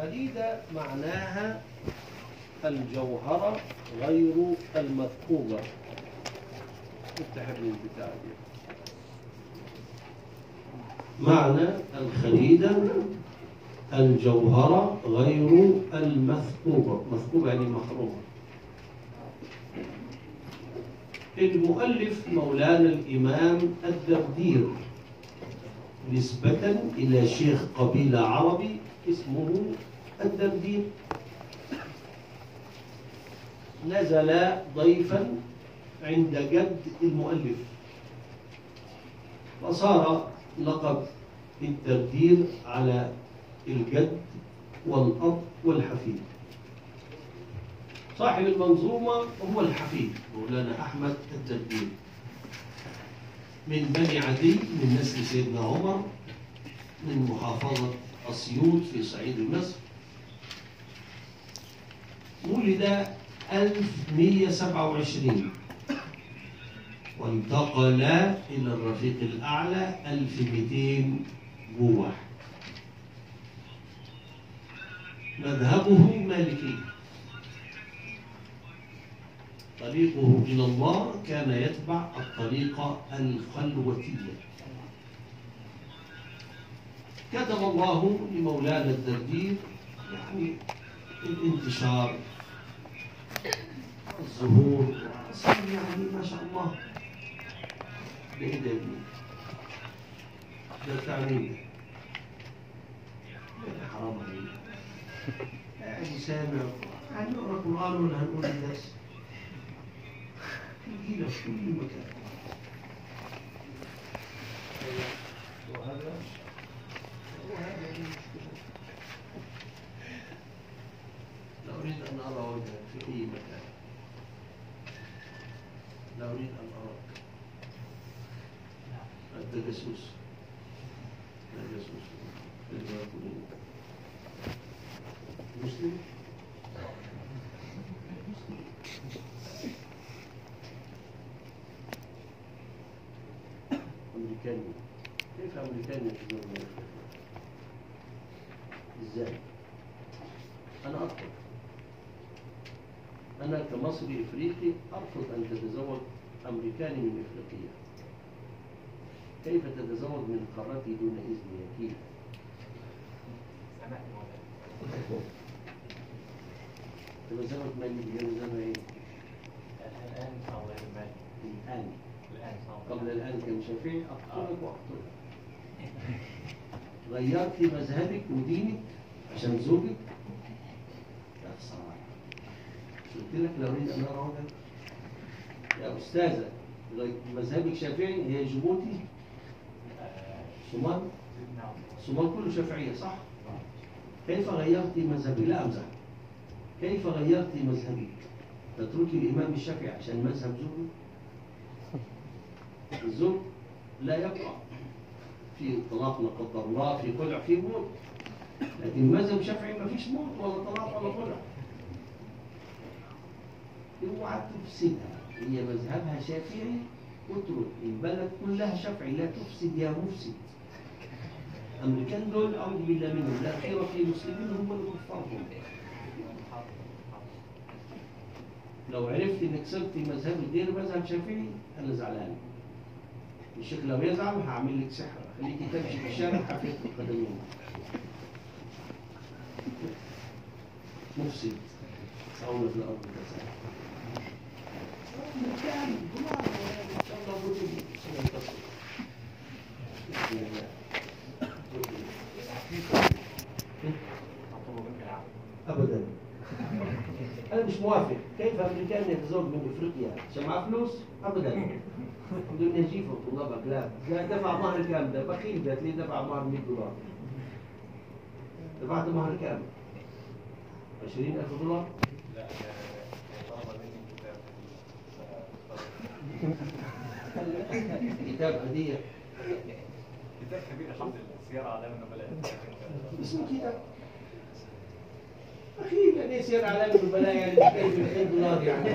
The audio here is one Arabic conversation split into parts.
الخريدة معناها الجوهرة غير المثقوبة افتح لي البتاع دي معنى الخريدة الجوهرة غير المثقوبة مثقوبة يعني مخرومة المؤلف مولانا الإمام الدردير نسبة إلى شيخ قبيلة عربي اسمه الدردير نزل ضيفا عند جد المؤلف. فصار لقب التردير على الجد والأب والحفيد. صاحب المنظومة هو الحفيد مولانا أحمد التردير من بني عدي من نسل سيدنا عمر من محافظة أسيوط في صعيد مصر. ولد 1127 وانتقل إلى الرفيق الأعلى 1201 مذهبه مالكي. طريقه إلى الله كان يتبع الطريقة الخلوتية. كتب الله لمولانا الدردير يعني الانتشار الظهور صار يعني ما شاء الله. بعيد ابني ده؟ ده حرام عليك. يعني سامع. هنقرا قرآن ولا هنقول الناس يجينا في كل مكان وهذا؟ وهذا المشكلة لا أريد أن أرى وجهك في أي مكان. لا أريد أن أراك. أنت جاسوس. لا جاسوس. مسلم؟ أمريكاني. كيف أمريكاني أفريقيا؟ إزاي؟ أنا أرفض أنا كمصري إفريقي أرفض أن تتزوج أمريكاني من إفريقيا كيف تتزوج من قارتي دون إذني كيف؟ تتزوج من إيه؟ الآن صار المال الآن الآن قبل الآن كان شافعي أقتلك وأقتلك غيرت مذهبك ودينك عشان زوجك لا صراحة قلت لك لا أن أرى وجهك يا أستاذة غي- مذهبك شافعي هي جيبوتي صومال صومال كله شافعية صح؟ كيف غيرت مذهبك؟ لا أمزح كيف غيرت مذهبك؟ تتركي الإمام الشافعي عشان مذهب زوجك؟ الزوج لا يقع في طلاق لا قدر الله في خلع في موت لكن مذهب الشافعي ما فيش موت ولا طلاق ولا خلع اوعى تفسدها هي مذهبها شافعي اترك البلد كلها شافعي لا تفسد يا مفسد. الامريكان دول أعوذ بالله منهم لا خير في المسلمين هم الكفار هم. لو عرفت إنك سبت مذهب الدين مذهب شافعي أنا زعلان. الشيخ لو يزعل هعمل لك سحر. خليكي تمشي في الشارع حافيه القدمين. مفسد. سعونا في الأرض كساد ان شاء الله بوجودي سننتصر بسم الله مطلوب منك العمل ابدا. أنا مش موافق. كيف امريكان يتزوج من إفريقيا؟ عشان معاه فلوس؟ ابدا. بدون يجيبوا طلاب لا لا دفع مهر كام ده؟ بخيل ده تلاقيه دفع مهر 100 دولار. دفعت مهر كام؟ 20000 دولار؟ لا طلب مني كتاب كتاب هدية. كتاب كبير الحمد لله. سيارة علام النبلاء اسمه كتاب. أخي يعني يصير علامة البلاء يعني مش 200 دولار يعني؟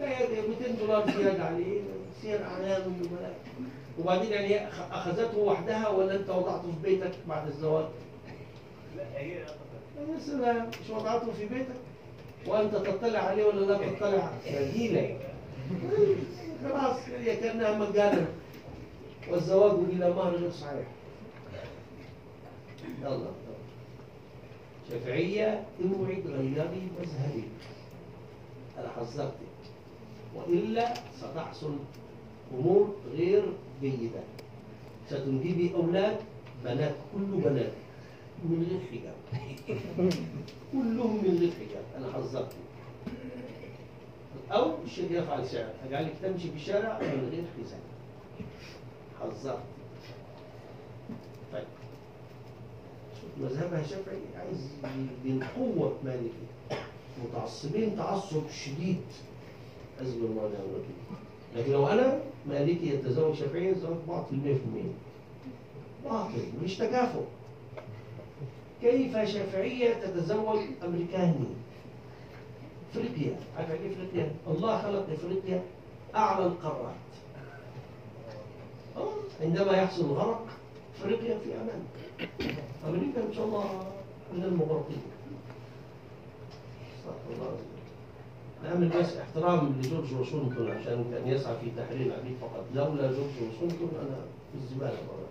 لا يا 200 دولار زيادة عليه سير علامة البلاء وبعدين يعني أخ- أخذته وحدها ولا أنت وضعته في بيتك بعد الزواج؟ لا هي يا سلام مش وضعته في بيتك؟ وأنت تطلع عليه ولا لا تطلع؟ سبيلك خلاص هي كأنها مجانا والزواج بلا مهر غير صحيح يلا. شافعية اوعي تغيري مذهبك أنا حذرتك وإلا ستحصل أمور غير جيدة ستنجبي أولاد بنات كل بنات من غير حجاب كلهم من غير حجاب أنا حذرتك أو الشيخ يفعل شعر أجعلك تمشي في الشارع من غير حزام حذرت. طيب. مذهبها شافعي عايز بالقوة مالكي متعصبين تعصب شديد. الله ونعم الوكيل. لكن لو أنا مالكي يتزوج شافعي الزواج باطل 100% باطل مش تكافؤ. كيف شافعية تتزوج أمريكاني؟ إفريقيا عارف يعني إيه إفريقيا الله خلق إفريقيا أعلى القارات آه، عندما يحصل غرق إفريقيا في أمان أمريكا إن شاء الله من المغرقين. نعمل بس احترام لجورج واشنطن عشان كان يسعى في تحرير العبيد فقط لولا جورج واشنطن أنا في الزبالة مرة.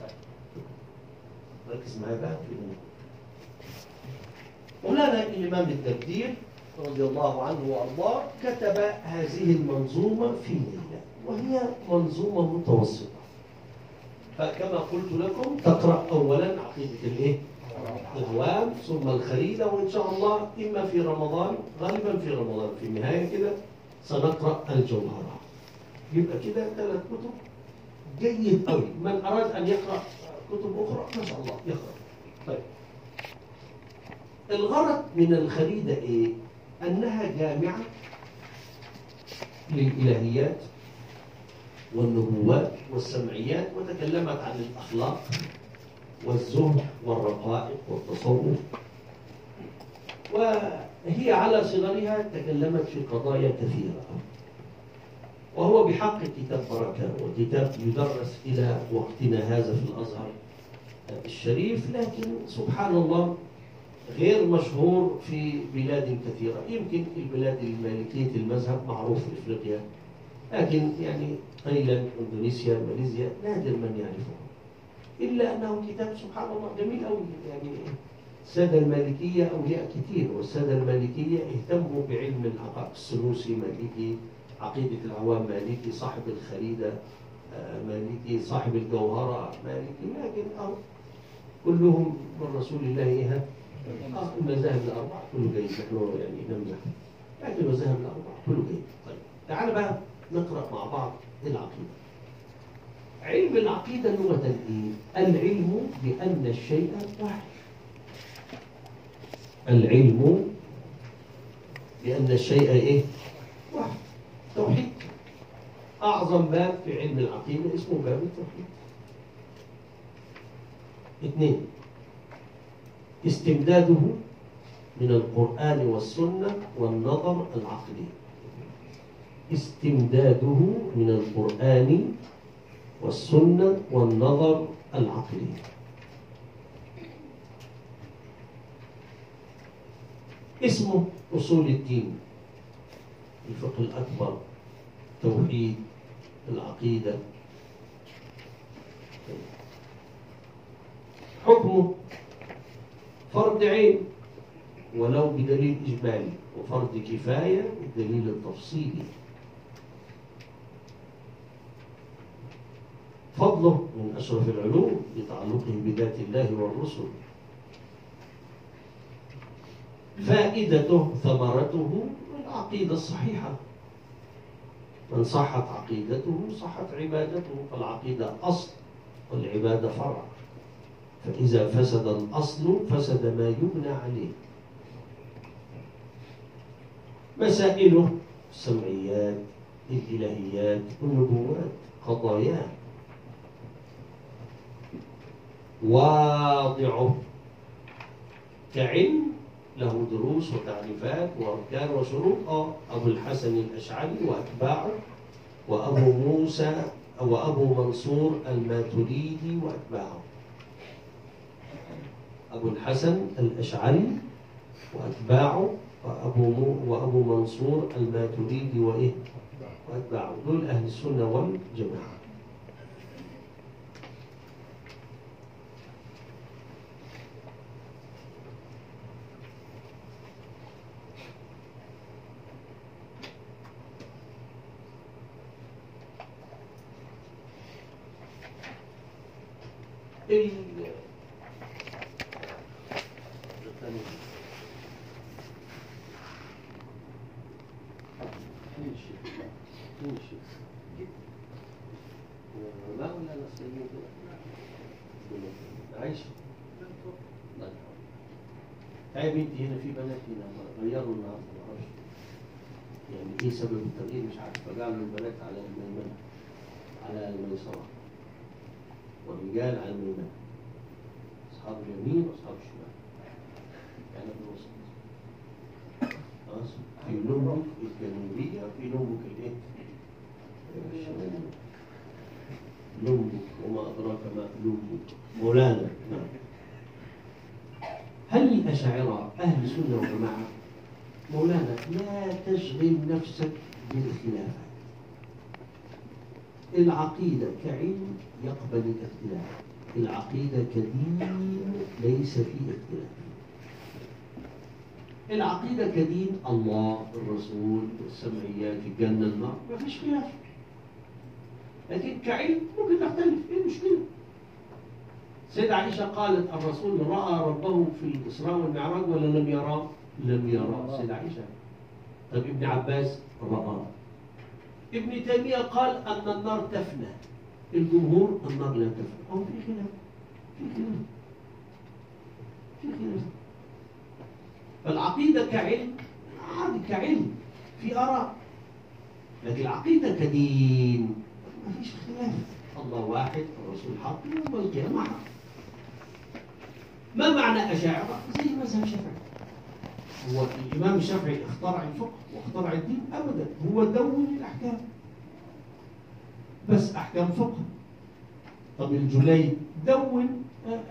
طيب. ركز معايا بقى في الأمور. مولانا الإمام التبديل رضي الله عنه وأرضاه كتب هذه المنظومة في ليلة وهي منظومة متوسطة. فكما قلت لكم تقرأ أولا عقيدة الإيه؟ الهوام ثم الخليلة وإن شاء الله إما في رمضان غالبا في رمضان في النهاية كده سنقرأ الجوهرة. يبقى كده ثلاث كتب. جيد قوي من أراد أن يقرأ كتب أخرى ما شاء الله يقرأ. طيب. الغرض من الخريدة إيه؟ أنها جامعة للإلهيات والنبوات والسمعيات وتكلمت عن الأخلاق والزهد والرقائق والتصوف وهي على صغرها تكلمت في قضايا كثيرة وهو بحق كتاب بركة وكتاب يدرس إلى وقتنا هذا في الأزهر الشريف لكن سبحان الله غير مشهور في بلاد كثيرة. يمكن البلاد المالكية المذهب معروف في إفريقيا لكن يعني تايلاند إندونيسيا ماليزيا نادر من يعرفه. إلا أنه كتاب سبحان الله جميل قوي يعني السادة المالكيه اولياء كثير والسادة المالكيه اهتموا بعلم العقائد السنوسي مالكي عقيدة العوام مالكي صاحب الخريدة آه، مالكي صاحب الجوهرة مالكي لكن أو كلهم من رسول الله إيه آه المذاهب الاربعه كله جيد نحن يعني نمزح لكن المذاهب الاربعه كله جيد طيب تعال بقى نقرا مع بعض العقيده علم العقيدة لغة إيه؟ العلم بأن الشيء واحد العلم بأن الشيء إيه؟ واحد توحيد أعظم باب في علم العقيدة اسمه باب التوحيد اثنين استمداده من القرآن والسنة والنظر العقلي. استمداده من القرآن والسنة والنظر العقلي. اسمه أصول الدين. الفقه الأكبر توحيد العقيدة. حكمه فرض عين. ولو بدليل إجمالي. وفرض كفاية بالدليل التفصيلي فضله من أشرف العلوم لتعلقه بذات الله والرسل. فائدته ثمرته العقيدة الصحيحة. من صحت عقيدته صحت عبادته. فالعقيدة أصل والعبادة فرع. فإذا فسد الأصل فسد ما يبنى عليه. مسائله السمعيات الإلهيات النبوات قضاياه واضعه كعلم له دروس وتعريفات وأركان وشروط. آه أبو الحسن الأشعري وأتباعه. وأبو موسى وأبو منصور الماتريدي وأتباعه. أبو الحسن الأشعري وأتباعه وأبو وأبو منصور الماتريدي وإيه؟ وأتباعه. دول أهل السنة والجماعة ال ما ولا نصيبين عايش هاي بنتي هنا في بنات هنا غيروا النهارده ما أعرفش يعني إيه سبب التغيير مش عارف فجعلوا البنات على الميمنه على الميسره والرجال على الميمنه اصحاب اليمين واصحاب الشمال يعني في الوسط خلاص في نومبك الجنوبيه في نومبك الايه؟ الشماليه نومبك وما ادراك ما نومبك مولانا نعم هل الأشاعرة أهل سنة وجماعة؟ مولانا لا تشغل نفسك بالخلافات العقيدة كعلم يقبل الاختلاف. العقيدة كدين ليس فيه اختلاف. العقيدة كدين الله الرسول السمعيات الجنة النار ما فيش خلاف. لكن كعلم ممكن نختلف إيه المشكلة؟ سيدة عائشة قالت الرسول رأى ربه في الإسراء والمعراج ولا لم يراه؟ لم يراه سيدة عائشة طيب ابن عباس رآه ابن تيمية قال أن النار تفنى. الجمهور النار لا تفنى. أو في خلاف. في خلاف. في خلاف. فالعقيدة كعلم عادي كعلم. في آراء. لكن العقيدة كدين. ما فيش خلاف. الله واحد الرسول حق يوم القيامة حق. ما معنى أشاعرة؟ زي مذهب الشافعي هو الإمام الشافعي اخترع الفقه واخترع الدين أبدا. هو دون الأحكام. بس أحكام فقه. طب الجليد دون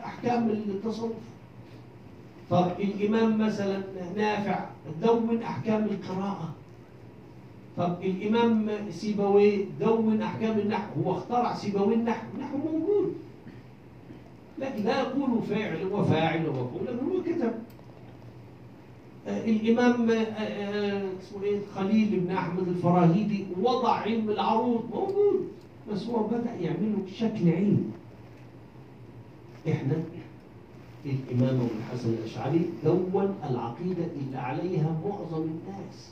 أحكام التصوف. طب الإمام مثلا نافع دون أحكام القراءة. طب الإمام سيبويه دون أحكام النحو. هو اخترع سيبويه النحو. النحو موجود. لكن لا يقول فاعل وفاعل لكن هو كتب. آه، الإمام آه، آه، اسمه إيه خليل بن أحمد الفراهيدي وضع علم العروض موجود بس هو بدأ يعمله بشكل علمي إحنا الإمام أبو الحسن الأشعري دون العقيدة اللي عليها معظم الناس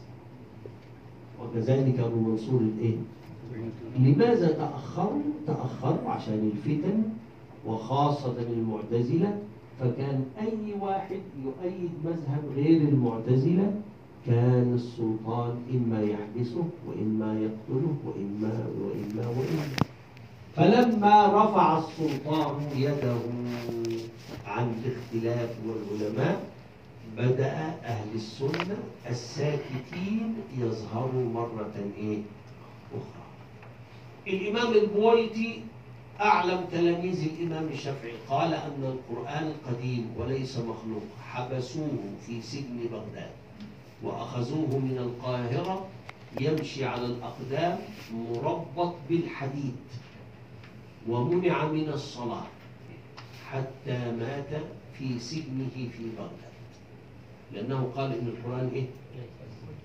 وكذلك أبو منصور الإيه؟ لماذا تأخروا؟ تأخروا عشان الفتن وخاصة المعتزلة فكان أي واحد يؤيد مذهب غير المعتزلة كان السلطان إما يحبسه وإما يقتله وإما وإما وإما فلما رفع السلطان يده عن الاختلاف والعلماء بدأ أهل السنة الساكتين يظهروا مرة إيه؟ أخرى الإمام البويتي أعلم تلاميذ الإمام الشافعي قال أن القرآن قديم وليس مخلوق حبسوه في سجن بغداد وأخذوه من القاهرة يمشي على الأقدام مربط بالحديد ومنع من الصلاة حتى مات في سجنه في بغداد. لأنه قال إن القرآن إيه؟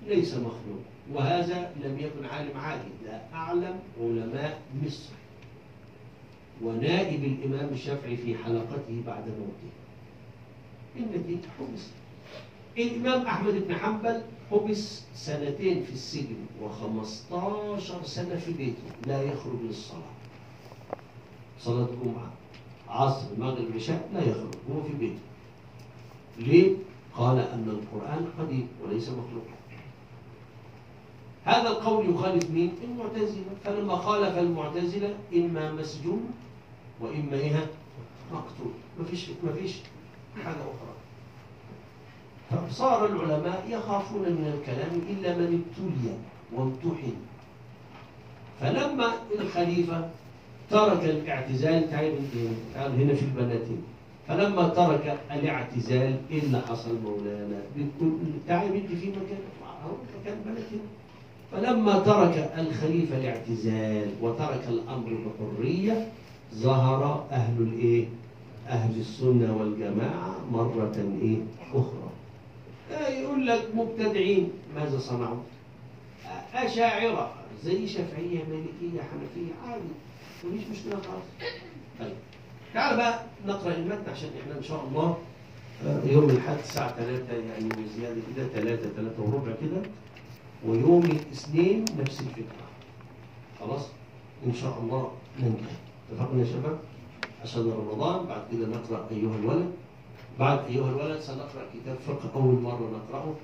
ليس مخلوق. وهذا لم يكن عالم عادي ده أعلم علماء مصر. ونائب الإمام الشافعي في حلقته بعد موته. النتيجة حبس. الإمام أحمد بن حنبل حبس سنتين في السجن و15 سنة في بيته. لا يخرج للصلاة. صلاة جمعة عصر المغرب العشاء لا يخرج هو في بيته. ليه؟ قال أن القرآن قديم وليس مخلوقا هذا القول يخالف مين؟ المعتزلة. فلما خالف المعتزلة إما مسجون وإما إيه؟ مقتول مفيش مفيش حاجة أخرى فصار العلماء يخافون من الكلام إلا من ابتلي وامتحن فلما الخليفة ترك الاعتزال تعال هنا في البنات هنا. فلما ترك الاعتزال اللي حصل مولانا؟ تعال بدي في مكان مكان بنات هنا. فلما ترك الخليفة الاعتزال وترك الأمر بحرية ظهر أهل الإيه؟ أهل السنة والجماعة مرة إيه؟ أخرى. آه، يقول لك مبتدعين ماذا صنعوا؟ آه، أشاعرة زي شافعية مالكية حنفية عادي مفيش مشكلة خالص. طيب تعال بقى نقرأ المتن عشان إحنا إن شاء الله آه، يوم الأحد الساعة 3 يعني وزيادة كده 3 3 وربع كده ويوم الاثنين نفس الفكرة خلاص إن شاء الله ننجح اتفقنا يا شباب؟ عشان رمضان. بعد كده نقرأ أيها الولد. بعد أيها الولد سنقرأ كتاب فقه أول مرة نقرأه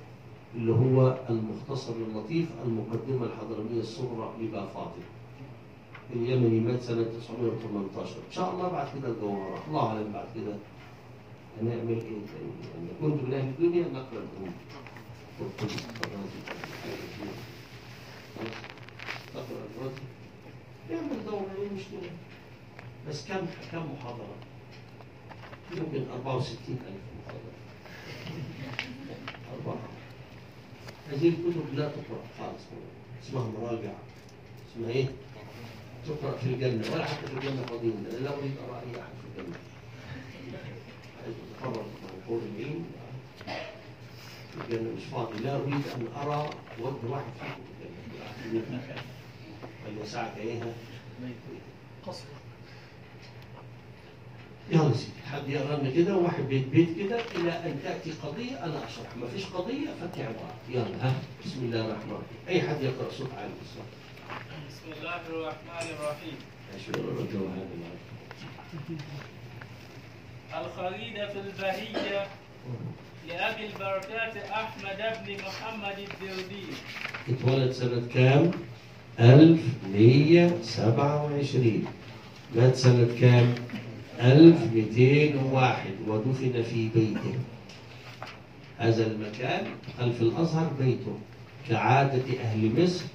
اللي هو المختصر اللطيف المقدمة الحضرمية الصغرى لبا فاضل اليمني مات سنة 918 إن شاء الله بعد كده الجوهرة. الله أعلم بعد كده هنعمل إيه تاني. يعني كنت من أهل الدنيا نقرأ الأم تقرأ الرجل يعمل دورة إيه المشكلة بس كم كم محاضرة؟ يمكن 64 ألف محاضرة. أربعة. هذه الكتب لا تقرأ خالص. اسمها مراجع اسمها إيه؟ تقرأ في الجنة ولا حتى في الجنة أنا لا أريد أرى أي أحد في الجنة. أتخرج مع الحور العين. في الجنة مش فاضي. لا أريد أن أرى وجه واحد فيكم في الجنة. بل يسعك إيه؟ قصر. يلا سيدي حد يقرا لنا كده واحد بيت بيت كده إلى أن تأتي قضية أنا اشرح ما فيش قضية فاتي عباره يلا ها بسم الله الرحمن الرحيم. أي حد يقرأ صوت عالي؟ بسم الله الرحمن الرحيم. هذا الخريدة البهية لأبي البركات أحمد بن محمد الدردي. اتولد سنة كام؟ 1127 مات سنة كام؟ 1201 ودفن في بيته. هذا المكان خلف الأزهر بيته. كعادة أهل مصر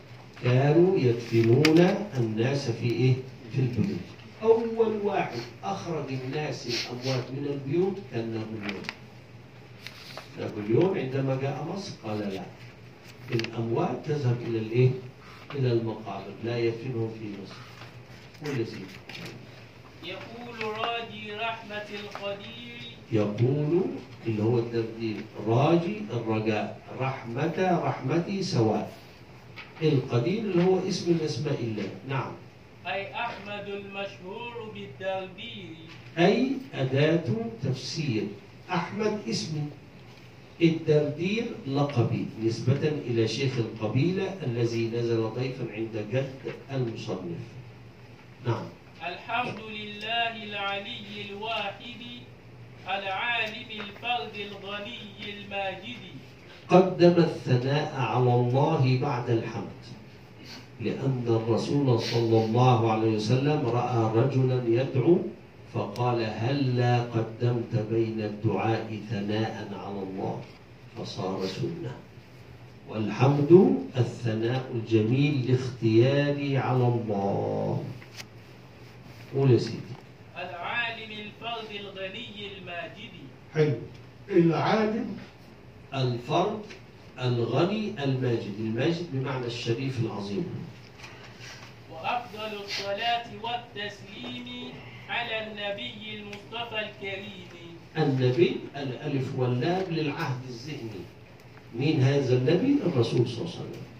كانوا يدفنون الناس في إيه؟ في البيوت. أول واحد أخرج الناس الأموات من البيوت كان نابليون. نابليون عندما جاء مصر قال لا. الأموات تذهب إلى الإيه؟ إلى المقابر. لا يدفنهم في مصر. سيدي يقول راجي رحمة القدير. يقول اللي هو التبديل راجي الرجاء رحمة رحمتي سواء. القدير اللي هو اسم من أسماء الله. نعم. أي أحمد المشهور بالدردير أي أداة تفسير. أحمد اسمي الدردير لقبي. نسبة إلى شيخ القبيلة الذي نزل ضيفا عند جد المصنف. نعم. الحمد لله العلي الواحد العالم الفرد الغني الماجد قدم الثناء على الله بعد الحمد لأن الرسول صلى الله عليه وسلم رأى رجلا يدعو فقال هلا قدمت بين الدعاء ثناء على الله فصار سنة. والحمد الثناء الجميل لاختياري على الله. قول يا سيدي. العالم الفرد الغني الماجد. حلو. العالم الفرد الغني الماجد. الماجد بمعنى الشريف العظيم. وأفضل الصلاة والتسليم على النبي المصطفى الكريم. النبي الألف واللام للعهد الذهني. مين هذا النبي؟ الرسول صلى الله عليه وسلم.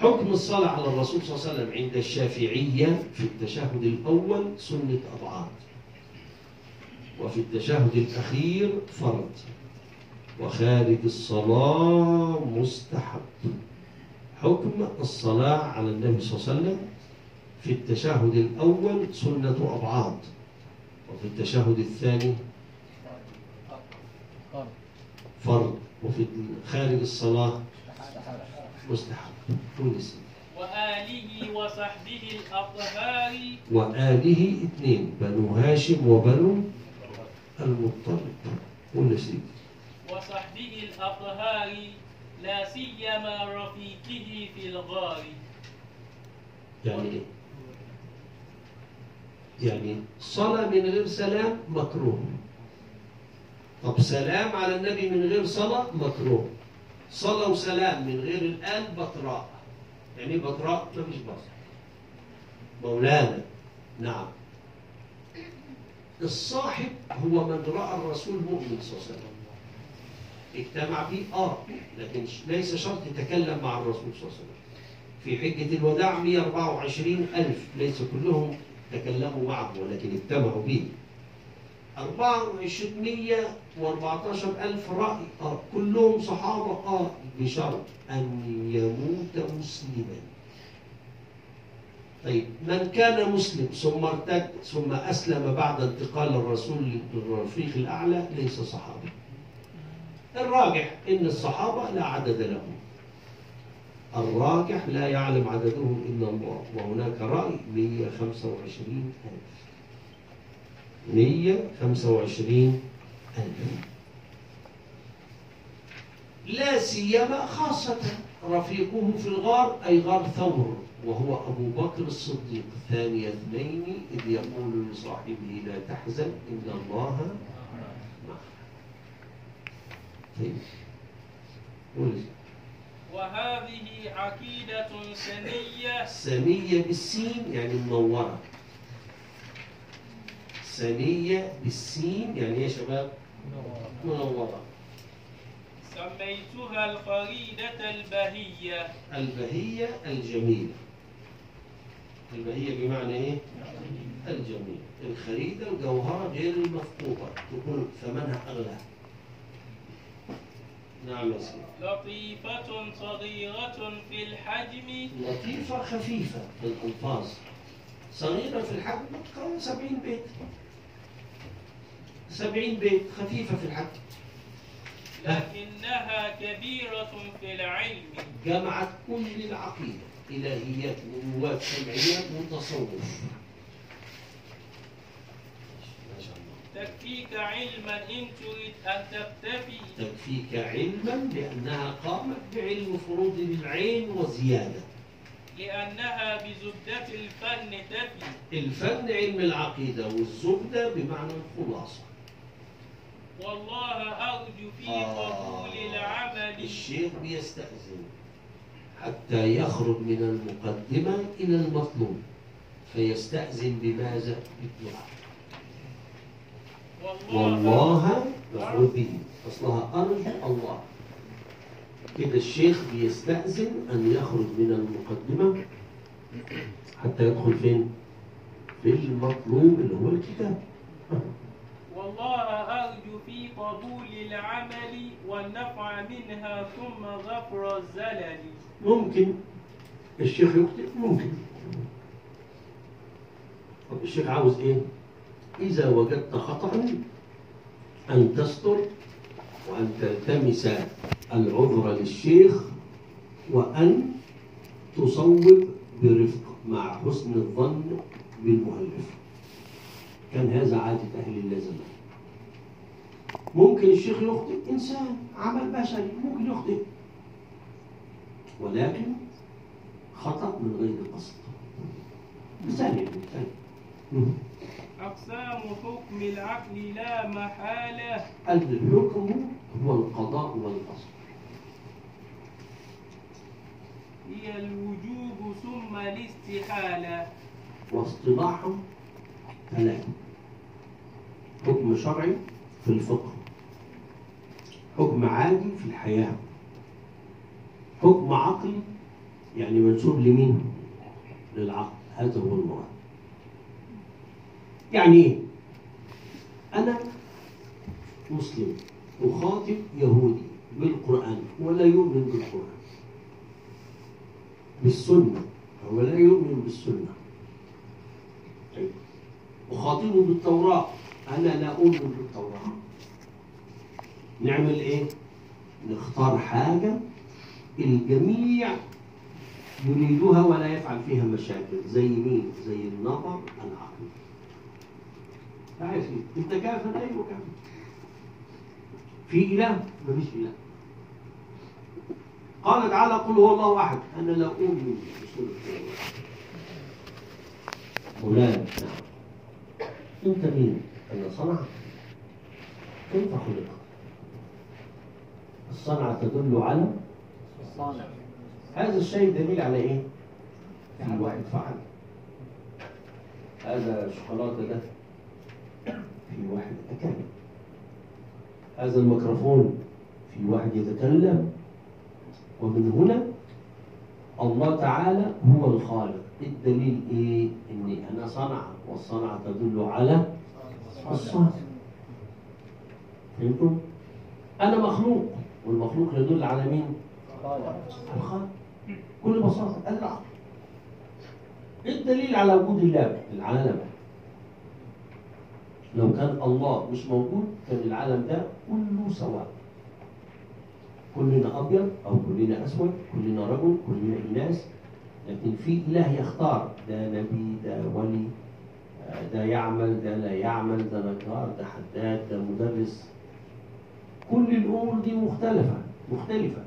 حكم الصلاة على الرسول صلى الله عليه وسلم عند الشافعية في التشهد الأول سنة أبعاد. وفي التشهد الأخير فرض. وخارج الصلاة مستحب. حكم الصلاة على النبي صلى الله عليه وسلم في التشهد الأول سنة أبعاد. وفي التشهد الثاني فرض. وفي خارج الصلاة مستحب. وآله وصحبه الأطهار. وآله اثنين بنو هاشم وبنو المطلب. سنة وصحبه الأطهار لا سيما رفيقه في الغار. يعني إيه؟ يعني صلاة من غير سلام مكروه. طب سلام على النبي من غير صلاة مكروه. صلى وسلام من غير الآن بطراء. يعني بطراء ما فيش بصر مولانا نعم. الصاحب هو من رأى الرسول مؤمن صلى الله عليه وسلم. اجتمع فيه آه لكن ليس شرط يتكلم مع الرسول صلى الله عليه وسلم. في حجة الوداع 124 ألف ليس كلهم تكلموا معه ولكن اتبعوا به. 24 و14000 رأي آه كلهم صحابة آه بشرط أن يموت مسلما. طيب من كان مسلم ثم ارتد ثم أسلم بعد انتقال الرسول للرفيق الأعلى ليس صحابي. الراجح إن الصحابة لا عدد لهم. الراجح لا يعلم عددهم إلا الله وهناك رأي 125 ألف. 125 لا سيما خاصة رفيقه في الغار أي غار ثور وهو أبو بكر الصديق. ثاني اثنين إذ يقول لصاحبه لا تحزن إن الله معنا طيب. وهذه عقيدة سنية. سنية بالسين يعني منورة. سنية بالسين يعني إيه يا شباب؟ منورة سميتها الخريدة البهية. البهية الجميلة. البهية بمعنى إيه؟ الجميلة. الخريدة الجوهرة غير المفقودة تكون ثمنها أغلى. نعم يا سيدي. لطيفة صغيرة في الحجم. لطيفة خفيفة في الألفاظ. صغيرة في الحجم تقرأ 70 بيت. 70 بيت خفيفة في الحجم لكنها كبيرة في العلم. جمعت كل العقيدة. إلهيات نبوات سمعيات وتصوف تكفيك علما إن تريد أن تكتفي. تكفيك علما لأنها قامت بعلم فروض العين وزيادة. لأنها بزبدة الفن تفي. الفن علم العقيدة والزبدة بمعنى الخلاصة. والله أرجو في آه. قبول العمل الشيخ بيستأذن حتى يخرج من المقدمة إلى المطلوب فيستأذن بماذا؟ بالدعاء والله مفعول به أصلها أرجو الله كده الشيخ بيستأذن أن يخرج من المقدمة حتى يدخل فين؟ في المطلوب اللي هو الكتاب والله أرجو في قبول العمل والنفع منها ثم غفر الزلل. ممكن. الشيخ يخطئ ممكن. طب الشيخ عاوز إيه؟ إذا وجدت خطأ أن تستر وأن تلتمس العذر للشيخ وأن تصوب برفق مع حسن الظن بالمؤلف. كان هذا عادة أهل الله زمان. ممكن الشيخ يخطئ؟ إنسان عمل بشري ممكن يخطئ. ولكن خطأ من غير قصد. مثال يعني مثال. أقسام حكم العقل لا محالة. الحكم هو القضاء والقصد. هي الوجوب ثم الاستحالة. واصطلاحا ثلاثة حكم شرعي في الفقه. حكم عادي في الحياة. حكم عقلي يعني منسوب لمين؟ للعقل. هذا هو المراد. يعني إيه؟ أنا مسلم أخاطب يهودي بالقرآن ولا يؤمن بالقرآن. بالسنة هو لا يؤمن بالسنة. طيب. أخاطبه بالتوراة. أنا لا أؤمن بالتوراة. نعمل إيه؟ نختار حاجة الجميع يريدها ولا يفعل فيها مشاكل زي مين؟ زي النظر العقلي إيه؟ أنت كافر أيوه كافر في إله؟ مفيش إله قال تعالى قل هو الله أحد أنا لا أؤمن بسورة الله مولانا نعم أنت مين؟ أنا صنعت كيف خلقت؟ الصنعة تدل على الصانع. هذا الشيء دليل على إيه؟ في واحد فعل. هذا الشوكولاتة ده في واحد أكل. هذا الميكروفون في واحد يتكلم. ومن هنا الله تعالى هو الخالق. الدليل إيه؟ إني أنا صنع والصنعة تدل على الصنع فهمتم؟ أنا مخلوق. والمخلوق يدل على مين؟ خالق الخالق بكل بساطة العقل. الدليل على وجود الله العالم؟ لو كان الله مش موجود كان العالم ده كله سواء. كلنا أبيض أو كلنا أسود كلنا رجل كلنا إناث. لكن في إله يختار ده نبي ده ولي آه، ده يعمل ده لا يعمل ده نجار ده حداد ده مدرس. كل الأمور دي مختلفة مختلفة.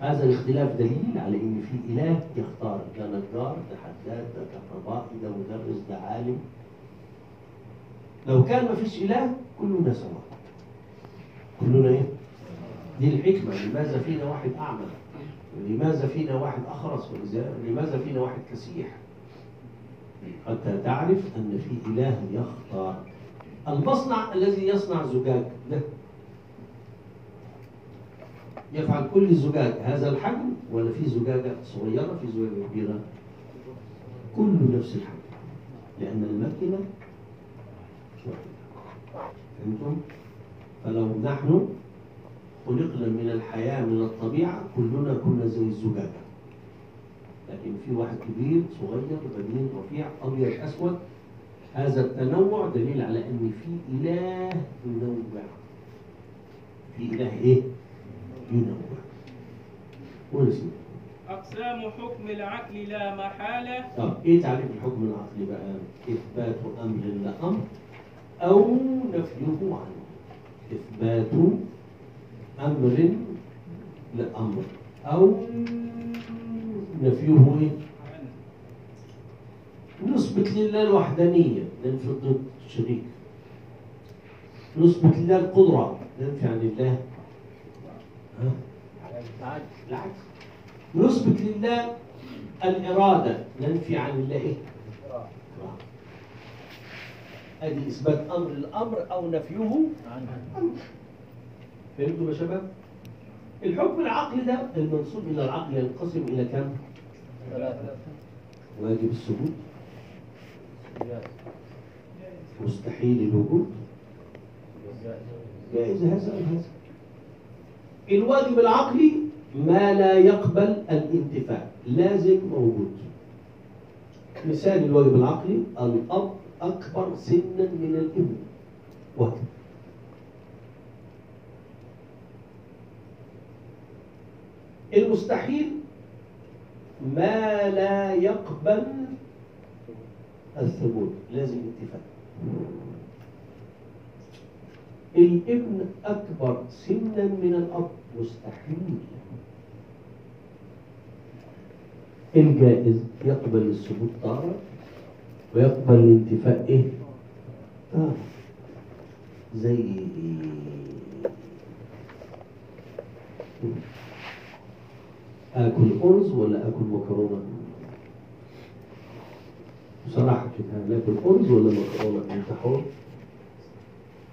هذا الاختلاف دليل على إن في إله يختار ده نجار ده حداد ده كهربائي ده مدرس ده عالم. لو كان ما فيش إله كلنا سواء كلنا إيه؟ دي الحكمة. لماذا فينا واحد أعمى؟ ولماذا فينا واحد أخرس ولماذا فينا واحد كسيح؟ حتى تعرف أن في إله يختار. المصنع الذي يصنع زجاج ده يفعل كل الزجاج هذا الحجم ولا في زجاجة صغيرة في زجاجة كبيرة كله نفس الحجم لأن واحدة فهمتم؟ فلو نحن خلقنا من الحياة من الطبيعة كلنا كنا زي الزجاجة لكن في واحد كبير صغير بدين رفيع أبيض أسود هذا التنوع دليل على أن في إله ينوع في إله إيه؟ ينوع ونسيب أقسام حكم العقل لا محالة طب إيه تعريف الحكم العقلي بقى؟ إثبات أمر لامر أو نفيه عنه. إثبات أمر لامر أو نفيه إيه؟ نثبت لله الوحدانية ننفي ضد الشريك. نثبت لله القدرة ننفي عن الله نثبت لله الإرادة ننفي عن الله إيه؟ ادي إثبات أمر الأمر أو نفيه عنه فهمتوا يا شباب؟ الحكم العقلي ده المنسوب إلى العقل ينقسم إلى كم؟ ثلاثة واجب الثبوت مستحيل الوجود جائز هذا أو هذا الواجب العقلي ما لا يقبل الانتفاع. لازم موجود. مثال الواجب العقلي الأب أكبر سنا من الابن. واجب المستحيل ما لا يقبل الثبوت. لازم اتفاق الابن أكبر سنا من الأب مستحيل الجائز يقبل الثبوت تارة ويقبل الانتفاء إيه؟ تارة زي إيه؟ آكل أرز ولا آكل مكرونة؟ بصراحة كده ناكل أرز ولا مكرونة؟ أنت حر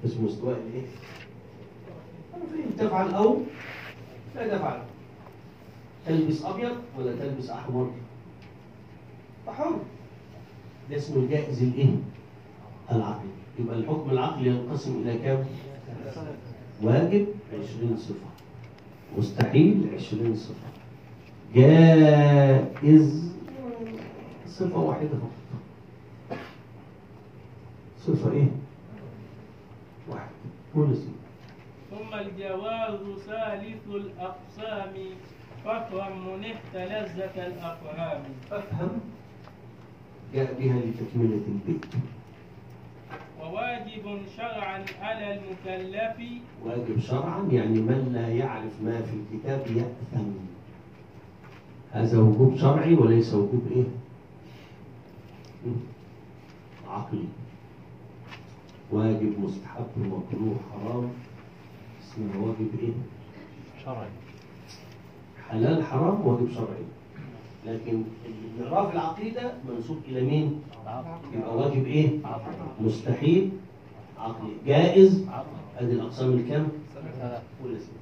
اسمه استواء الايه؟ تفعل أو لا تفعل تلبس أبيض ولا تلبس أحمر؟ حر ده اسمه الجائز الإيه؟ العقلي يبقى الحكم العقلي ينقسم إلى كام؟ واجب 20 صفة مستحيل 20 صفة جائز صفة واحدة فقط صفة إيه؟ ونسي ثم الجواز ثالث الأقسام فافهم منحت لذة الأفهام فافهم جاء بها لتكملة البيت. وواجب شرعا على المكلف. واجب شرعا يعني من لا يعرف ما في الكتاب يأثم. هذا وجوب شرعي وليس وجوب إيه؟ عقلي. واجب مستحب مكروه حرام. اسمها واجب إيه؟ شرعي. حلال حرام واجب شرعي. لكن الانحراف العقيدة منسوب إلى مين؟ يبقى واجب إيه؟ مستحيل. عقلي جائز. أدي الأقسام الكام؟ ثلاث قول اسمه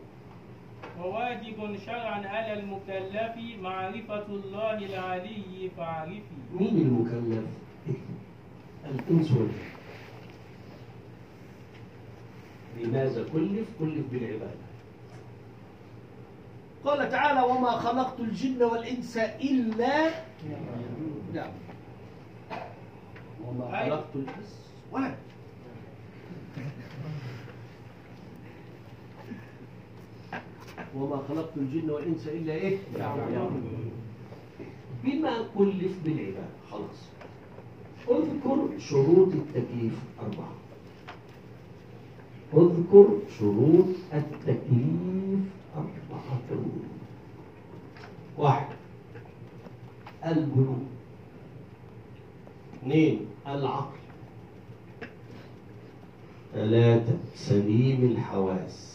وواجب شرعا على المكلف معرفة الله العلي فاعرفي مين المكلف؟ الإنس والجن. لماذا كلف؟ كلف بالعبادة. قال تعالى وما خلقت الجن والإنس إلا نعم. وما. خلقت الإنس ولا وما خلقت الجن والإنس إلا إيه؟ بما كلف بالعبادة. خلاص. اذكر شروط التكليف أربعة. اذكر شروط التكليف أربعة. واحد البلوغ اثنين العقل. ثلاثة سليم الحواس.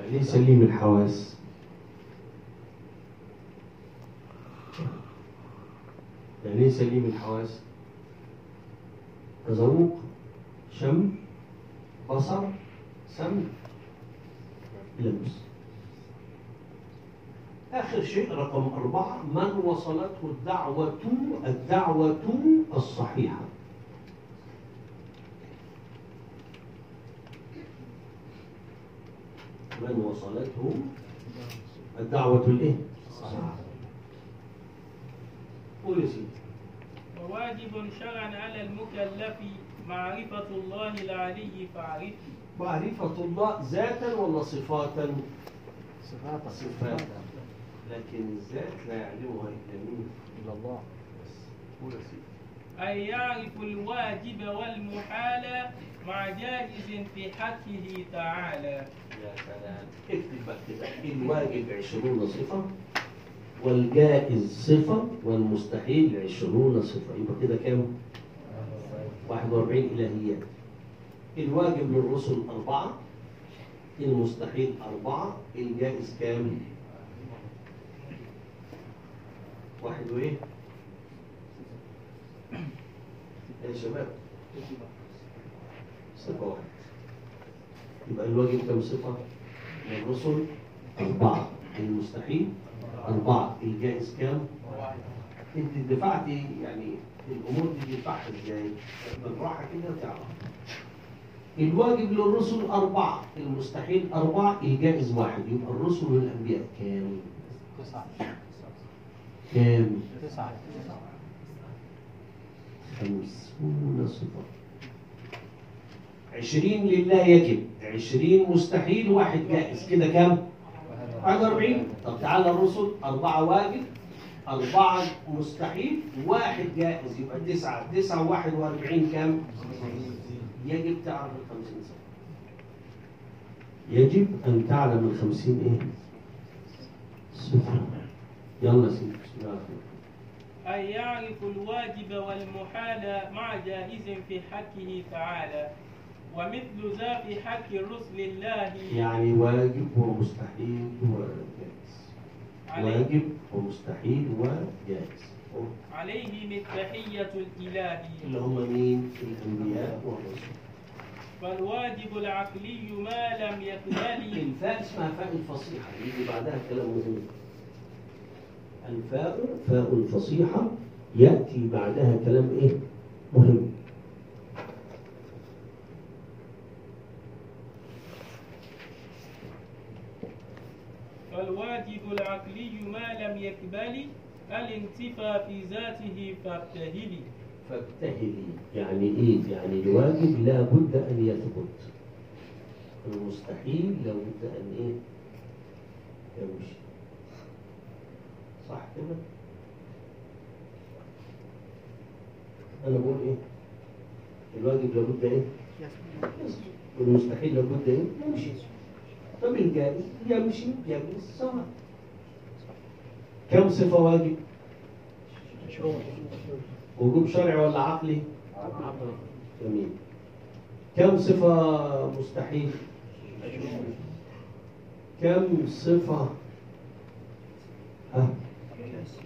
يعني إيه سليم الحواس؟ يعني إيه سليم الحواس؟ تذوق شم بصر سمع لمس آخر شيء رقم أربعة من وصلته الدعوة الدعوة الصحيحة؟ من وصلته الدعوة الإيه؟ الصحيحة. قول يا سيدي. وواجب شرعا على المكلف معرفة الله العلي فاعرفي معرفة الله ذاتا ولا صفاتا؟ صفات صفاتا لكن الذات لا يعلمها إلا مين؟ إلى الله. قول يا سيدي. أن يعرف الواجب والمحال مع جائز في حقه تعالى. يا سلام. اكتب بقى كده. الواجب عشرون صفة والجائز صفة والمستحيل عشرون صفة يبقى كده كام؟ 41 إلهيات الواجب للرسل أربعة المستحيل أربعة الجائز كام؟ واحد وإيه؟ يا شباب صفة واحد يبقى الواجب كم صفة؟ للرسل أربعة المستحيل أربعة الجائز كام؟ أنت دفعتي يعني الأمور دي دفعها إزاي؟ بالراحة كده تعرف الواجب للرسل أربعة المستحيل أربعة الجائز واحد يبقى الرسل والأنبياء كام؟ تسعة كام؟ تسعة خمسون صفة عشرين لله يجب عشرين مستحيل واحد جائز كده كام؟ 41 طب تعالى الرسل أربعة واجب أربعة مستحيل واحد جائز يبقى تسعة. تسعة واحد وأربعين كام؟ يجب تعرف الخمسين صفة يجب أن تعلم الخمسين إيه؟ صفة يلا سيدي بسم الله أن يعرف الواجب والمحال مع جائز في حقه تعالى. ومثل ذا في حق رسل الله. يعني واجب ومستحيل وجائز. واجب ومستحيل وجائز. عليهم التحية الإلهي اللي هم مين؟ الأنبياء والرسل. فالواجب العقلي ما لم يقبل الفاء اسمها فاء الفصيحة يجي بعدها كلام مهم. الفاء فاء فصيحة يأتي بعدها كلام إيه؟ مهم. فالواجب العقلي ما لم يقبل الانتفاء في ذاته فابتهلي فابتهلي يعني إيه؟ يعني الواجب لا بد أن يثبت المستحيل لا بد أن إيه؟ يمشي صح كده؟ أنا بقول إيه؟ الواجب لابد إيه؟ يثبت. والمستحيل لابد إيه؟ يمشي طب الجائز يمشي يجلس سواء كم صفة واجب؟ وجوب شرعي ولا عقلي؟ جميل. كم صفة مستحيل؟ كم صفة؟ ها؟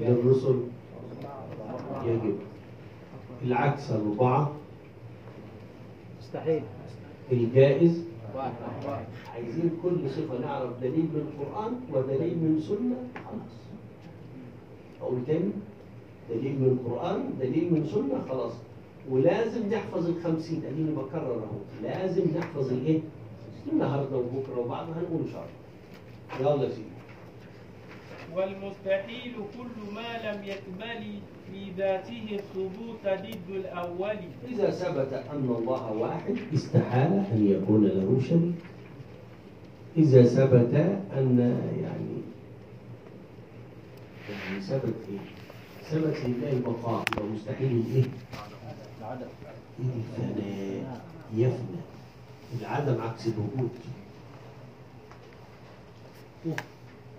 للرسل يجب. العكس أربعة مستحيل. الجائز. واحد. عايزين كل صفة نعرف دليل من القرآن ودليل من سنة خلاص. أقول تاني دليل من القرآن دليل من سنة خلاص. ولازم نحفظ الخمسين أديني بكرر أهو. لازم نحفظ الإيه؟ النهارده وبكرة وبعده هنقول إن شاء الله. يلا سيدي. والمستحيل كل ما لم يقبل في ذاته الثبوت ضد الأول. إذا ثبت أن الله واحد استحال أن يكون له شريك. إذا ثبت أن يعني يعني ثبت إيه؟ ثبت لله البقاء ومستحيل إيه؟ العدد الفناء يفنى العدم عكس الوجود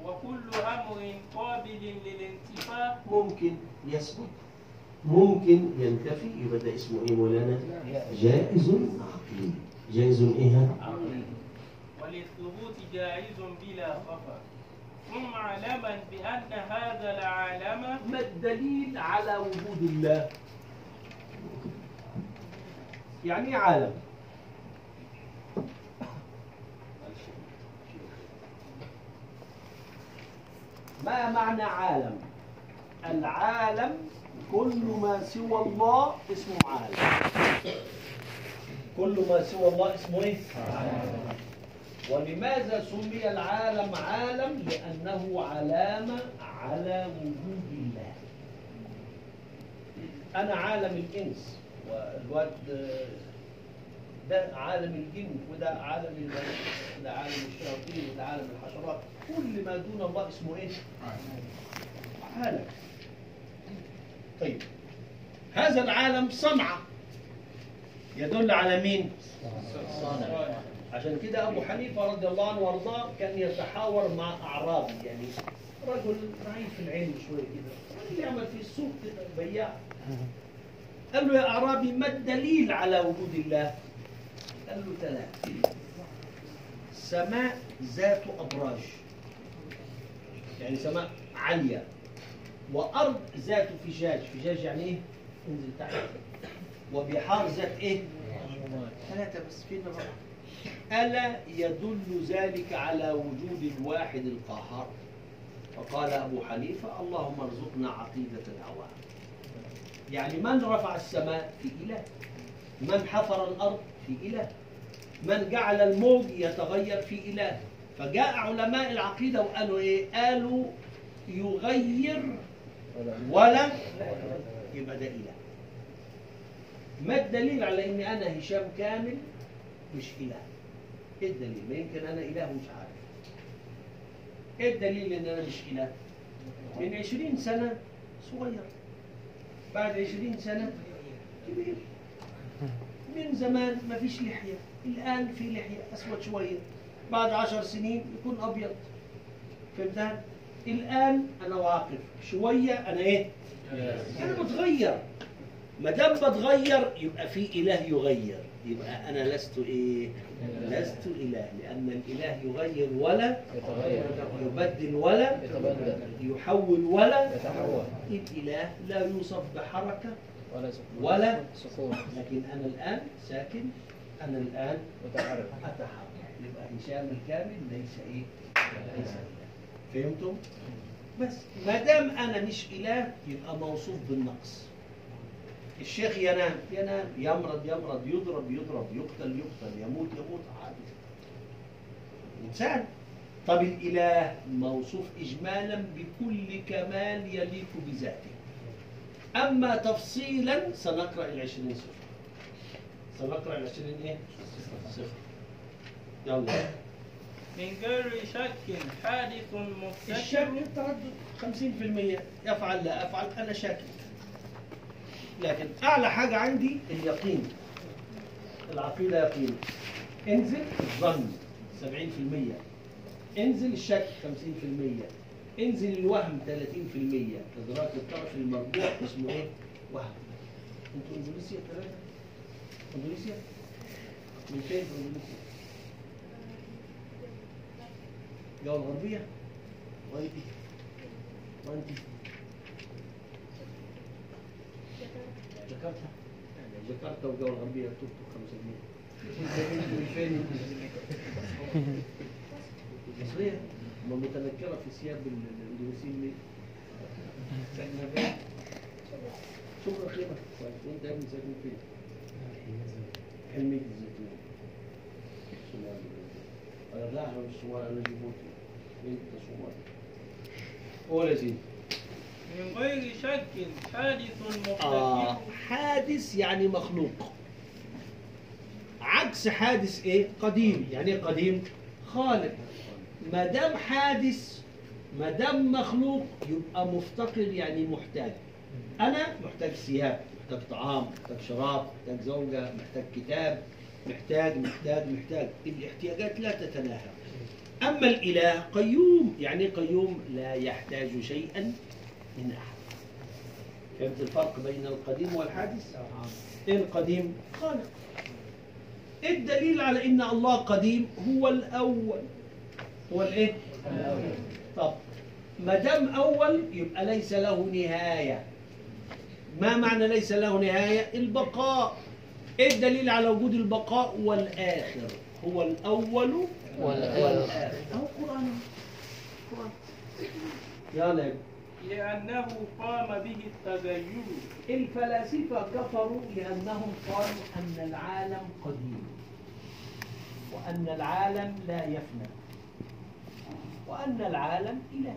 وكل أمر قابل للانتفاع ممكن يثبت ممكن ينتفي يبقى ده اسمه إيه مولانا؟ جائز عقلي جائز إيه هذا؟ وللثبوت جائز بلا خفا ثم علما بأن هذا العالم ما الدليل على وجود الله. يعني إيه عالم. ما معنى عالم؟ العالم كل ما سوى الله اسمه عالم. كل ما سوى الله اسمه إيه؟ ولماذا سمي العالم عالم؟ لأنه علامه على وجود الله. أنا عالم الإنس والواد ده عالم الجن وده عالم وده عالم الشياطين وده عالم الحشرات. كل ما دون الله اسمه إيه عالم. طيب. هذا العالم صنعه يدل على مين؟ عشان كده أبو حنيفة رضي الله عنه وأرضاه كان يتحاور مع أعرابي يعني رجل ضعيف العلم شوية كده يعمل في السوق كده بياع قال له يا أعرابي ما الدليل على وجود الله؟ قال له ثلاثة سماء ذات أبراج يعني سماء عالية وأرض ذات فجاج فجاج يعني إيه؟ انزل تحت وبحار ذات إيه؟ ثلاثة بس فين الرابعه؟ ألا يدل ذلك على وجود الواحد القهار؟ فقال أبو حنيفة اللهم ارزقنا عقيدة الهوى. يعني من رفع السماء في إله؟ من حفر الأرض في إله؟ من جعل الموج يتغير في إله؟ فجاء علماء العقيدة وقالوا إيه؟ قالوا يغير ولا يبقى ده إله. ما الدليل على إن أنا هشام كامل مش إله؟ إيه الدليل؟ ما يمكن أنا إله ومش عارف. إيه الدليل إن أنا مش إله؟ من 20 سنة صغير. بعد 20 سنة كبير. من زمان ما فيش لحية، الآن في لحية أسود شوية. بعد 10 سنين يكون أبيض. فهمتها؟ الآن أنا واقف، شوية أنا إيه؟ أنا بتغير. ما دام بتغير يبقى في إله يغير. يبقى أنا لست إيه؟ لست إله لأن الإله يغير ولا يتغير. يبدل ولا يتبدل. يحول ولا يتحول. الإله لا يوصف بحركة ولا سكون ولا سكون لكن أنا الآن ساكن أنا الآن متحرك. أتحرك. يبقى هشام الكامل ليس إيه؟ ليس إله. فهمتم؟ بس. ما دام أنا مش إله يبقى موصوف بالنقص. الشيخ ينام ينام يمرض يمرض يضرب يضرب يقتل يقتل يموت يموت عادي. إنسان. طب الإله موصوف إجمالا بكل كمال يليق بذاته. أما تفصيلا سنقرأ العشرين صفر سنقرأ العشرين إيه؟ صفر يلا. من غير شك حادث الشك مستشر التردد 50% يفعل لا أفعل أنا شاكك. لكن أعلى حاجة عندي اليقين العقيدة يقين انزل الظن 70% انزل الشك 50% انزل الوهم 30% ادراك الطرف المربوع اسمه إيه؟ وهم أنتوا إندونيسيا ثلاثة؟ إندونيسيا؟ من فين في إندونيسيا؟ الجوله الغربية؟ وانت؟ وانت؟ جاكرتا؟ يعني جاكرتا والجوله الغربيه توك 5 جنيه من فين؟ مصرية ما متنكرة في ثياب ال- الإندونيسيين ليه؟ شكرا خيرك كويس وانت يا ابني ساكن فين؟ حلمية الزيتون أنا لا أنا مش صومالي أنا جيبوتي انت يا سيدي من غير شك حادث آه مبتدئ حادث يعني مخلوق. عكس حادث إيه؟ قديم. يعني إيه قديم؟ خالق. ما دام حادث ما دام مخلوق يبقى مفتقر يعني محتاج. أنا محتاج ثياب محتاج طعام محتاج شراب محتاج زوجة محتاج كتاب محتاج محتاج محتاج. الاحتياجات لا تتناهى. أما الإله قيوم. يعني إيه قيوم؟ لا يحتاج شيئا. من أحد فهمت الفرق بين القديم والحادث؟ إيه القديم؟ خالق. إيه الدليل على إن الله قديم؟ هو الأول. هو الإيه؟ طب ما دام أول يبقى ليس له نهاية. ما معنى ليس له نهاية؟ البقاء. إيه الدليل على وجود البقاء والآخر؟ هو الأول والآخر. اهو قرآن. قرآن. يلا يا ابني. لأنه قام به التغير. الفلاسفة كفروا لأنهم قالوا أن العالم قديم وأن العالم لا يفنى وأن العالم إله.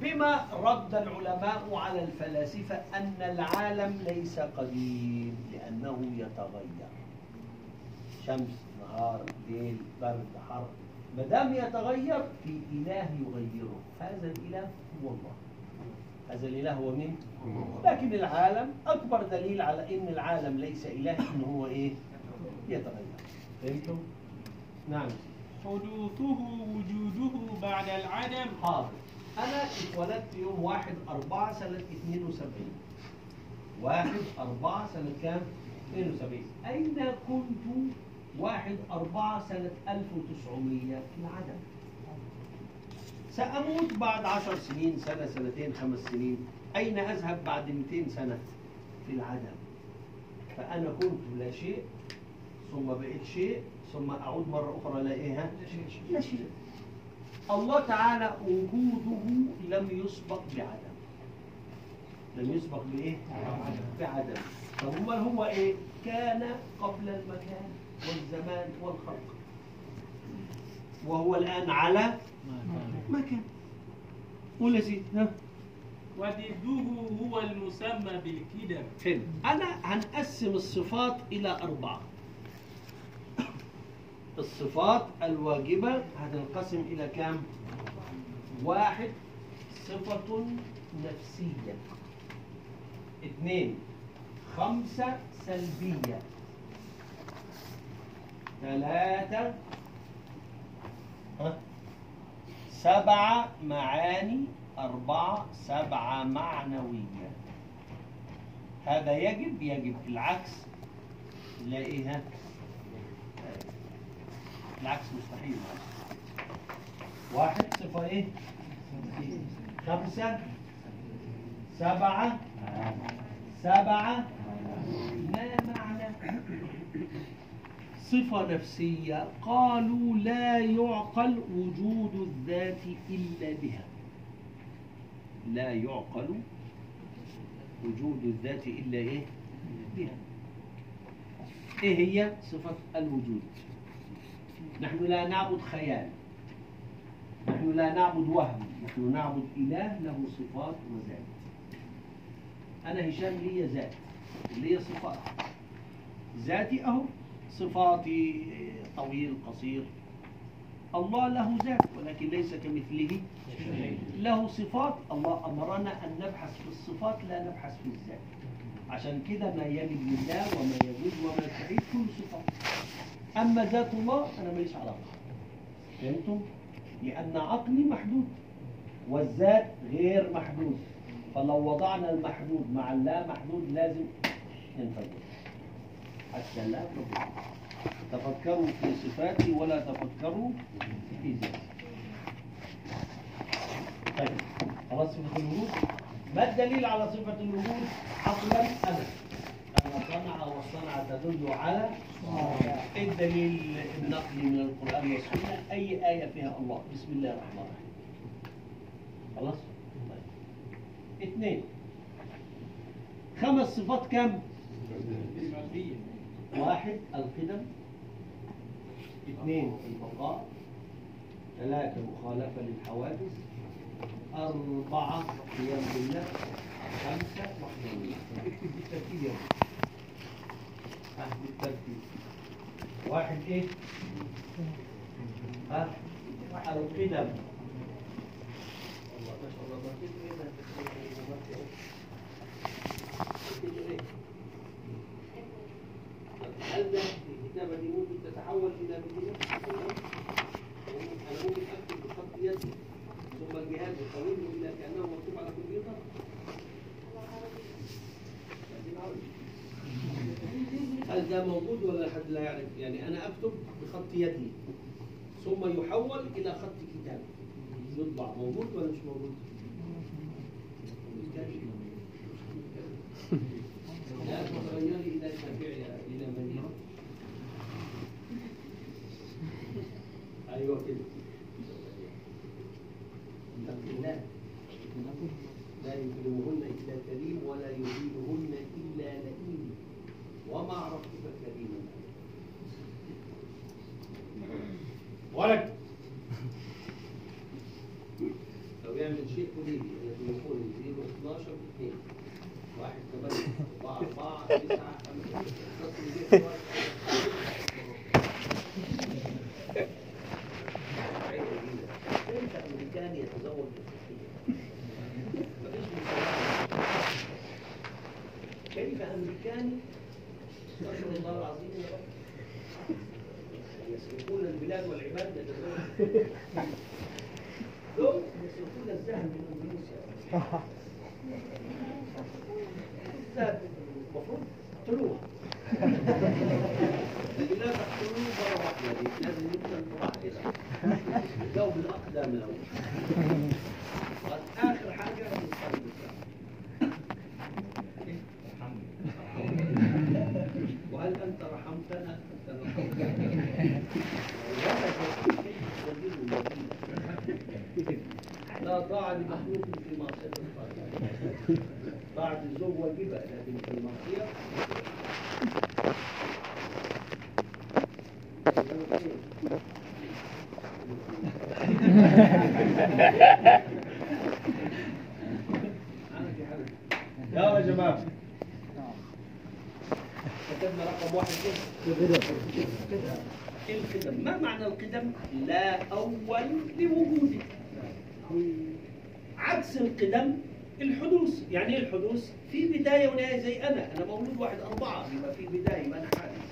بما رد العلماء على الفلاسفة أن العالم ليس قديم لأنه يتغير. شمس نهار ليل برد حر. ما دام يتغير في إله يغيره. هذا الإله هو الله هذا الإله هو مين؟ لكن العالم أكبر دليل على إن العالم ليس إله إن هو إيه؟ يتغير. فهمتم؟ نعم. حدوثه وجوده بعد العدم. حاضر. أنا اتولدت يوم واحد أربعة سنة 72 واحد أربعة سنة كام؟ 72 أين كنت واحد أربعة سنة 1900 في العدم؟ سأموت بعد عشر سنين سنة سنتين خمس سنين. أين أذهب بعد 200 سنة؟ في العدم. فأنا كنت لا شيء ثم بقيت شيء ثم أعود مرة أخرى لا إيه؟ لا شيء. الله تعالى وجوده لم يسبق بعدم. لم يسبق بإيه؟ بعدم. طب أمال هو إيه؟ كان قبل المكان والزمان والخلق. وهو الآن على مكان قول يا سيدي ها؟ وضده هو المسمى بالكدم حلو أنا هنقسم الصفات إلى أربعة. الصفات الواجبة هتنقسم إلى كام؟ واحد صفة نفسية. اثنين خمسة سلبية. ثلاثة ها؟ سبعة معاني أربعة سبعة معنوية هذا يجب يجب العكس. نلاقيها العكس مستحيل. واحد صفة إيه؟ خمسة. سبعة. سبعة. ما معنى. صفة نفسية قالوا لا يعقل وجود الذات إلا بها. لا يعقل وجود الذات إلا إيه؟ بها. إيه هي صفة الوجود؟ نحن لا نعبد خيال. نحن لا نعبد وهم. نحن نعبد إله له صفات وذات. أنا هشام لي ذات. لي صفات. ذاتي أهو. صفاتي طويل قصير. الله له ذات ولكن ليس كمثله. له صفات الله أمرنا أن نبحث في الصفات لا نبحث في الذات. عشان كده ما يلي لله وما يجوز وما يستحيل كل صفات. أما ذات الله أنا ماليش علاقة. فهمتم؟ لأن عقلي محدود والذات غير محدود. فلو وضعنا المحدود مع اللا محدود لازم ينفجر. حتى لا تفكروا في صفاتي ولا تفكروا في ذاتي. طيب خلاص صفة الوجود ما الدليل على صفة الوجود عقلا أنا أن صنع والصنع تدل على إيه الدليل النقلي من القرآن والسنة؟ أي آية فيها الله؟ بسم الله الرحمن الرحيم. خلاص؟ طيب. اثنين. خمس صفات كم؟ واحد القدم اثنين البقاء ثلاثة مخالفة للحوادث أربعة قيام بالله خمسة وحدانية اكتب بالترتيب يا بالترتيب واحد إيه؟ ها القدم الله ما شاء الله ما كده إيه ده؟ ما كده إيه؟ هل الكتابة دي ممكن تتحول إلى بديل؟ أنا ممكن أكتب بخط يدي ثم الجهاز يحوله إلى كأنه مكتوب على كمبيوتر؟ هل ده موجود ولا حد لا يعرف؟ يعني أنا أكتب بخط يدي ثم يحول إلى خط كتاب يطبع موجود ولا مش موجود؟ لا تغيري إلى شافعي أيوه كده. نقلناه لا يكلمهن إلا كريم ولا يزيدهن إلا لئيم وما عرفتك كريما. ولد. لو يعمل شيء قليل يكون 12 2 1 8 4 4 9 دول يسرقون الذهب من اندونيسيا الذهب المفروض تقتلوها لا تقتلوه مرة واحدة لازم يقتل مراحل جو بالأقدام الأول بعد آخر حاجة نصلي وهل أنت رحمتنا أنت رحمتنا طاعة لمخلوق في معصية طاعة الزوج واجبة لكن في المعصية يا جماعة كتبنا رقم واحد كده القدم ما معنى القدم لا أول لوجوده عكس القدم الحدوث. يعني إيه الحدوث؟ في بداية ونهاية زي أنا. أنا مولود واحد أربعة يبقى في بداية ما أنا حادث.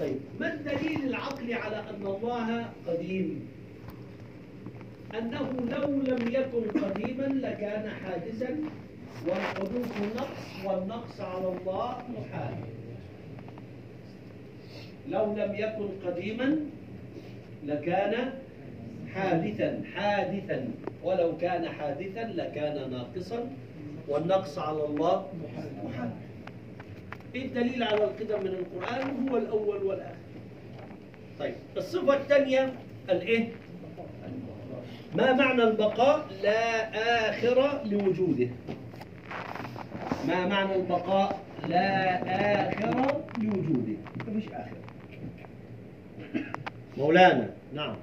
طيب ما الدليل العقلي على أن الله قديم؟ أنه لو لم يكن قديما لكان حادثا والحدوث نقص والنقص على الله محال. لو لم يكن قديما لكان حادثا حادثا. ولو كان حادثا لكان ناقصا. والنقص على الله محال. إيه الدليل على القدم من القرآن؟ هو الأول والآخر. طيب الصفة الثانية الإيه؟ ما معنى البقاء؟ لا آخر لوجوده. ما معنى البقاء؟ لا آخر لوجوده. مفيش آخر. مولانا نعم.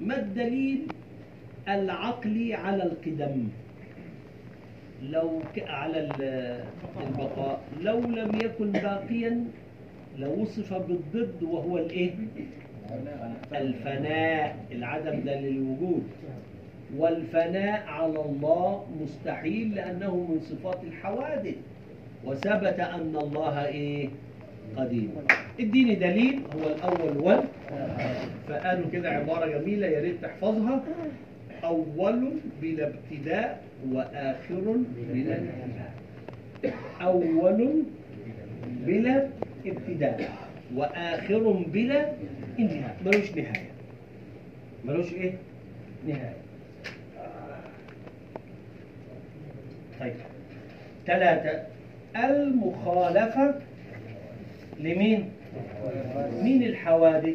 ما الدليل العقلي على القدم؟ لو ك... على ال- البقاء. لو لم يكن باقيا لوصف بالضد وهو الإيه؟ الفناء. العدم ده للوجود. والفناء على الله مستحيل لأنه من صفات الحوادث. وثبت أن الله إيه؟ قديم. اديني دليل. هو الأول وال. فقالوا كده عبارة جميلة يا ريت تحفظها. أول بلا ابتداء وآخر بلا انتهاء. أول بلا ابتداء وآخر بلا انتهاء. ملوش نهاية. ملوش إيه؟ نهاية. طيب. ثلاثة المخالفة لمين؟ مين الحوادث؟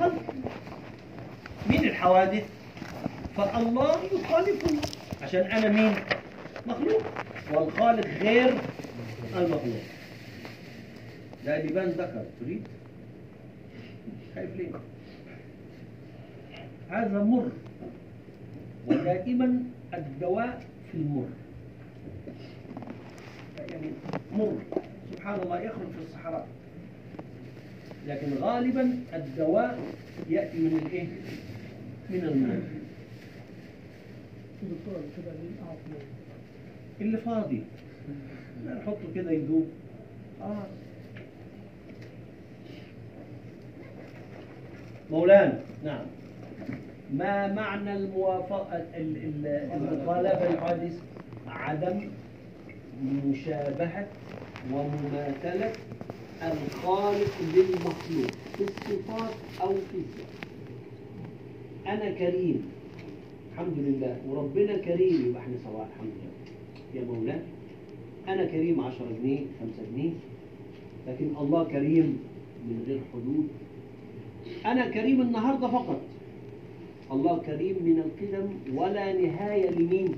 خلق مين الحوادث؟ فالله يخالفني عشان أنا مين؟ مخلوق والخالق غير المخلوق ده لبان ذكر تريد؟ خايف ليه؟ هذا مر ودائما الدواء في المر يعني مر سبحان الله يخرج في الصحراء. لكن غالبا الدواء يأتي من الإيه؟ من أعطي؟ اللي فاضي. نحطه كده يذوب آه. مولانا نعم. ما معنى الموافقة ال- ال- المخالفة الحادث عدم مشابهة ومماثلة الخالق للمخلوق في الصفات أو في الذات أنا كريم. الحمد لله. وربنا كريم. يبقى إحنا سواء. الحمد لله. يا مولانا. أنا كريم 10 جنيه 5 جنيه. لكن الله كريم من غير حدود. أنا كريم النهاردة فقط. الله كريم من القدم ولا نهاية لمين؟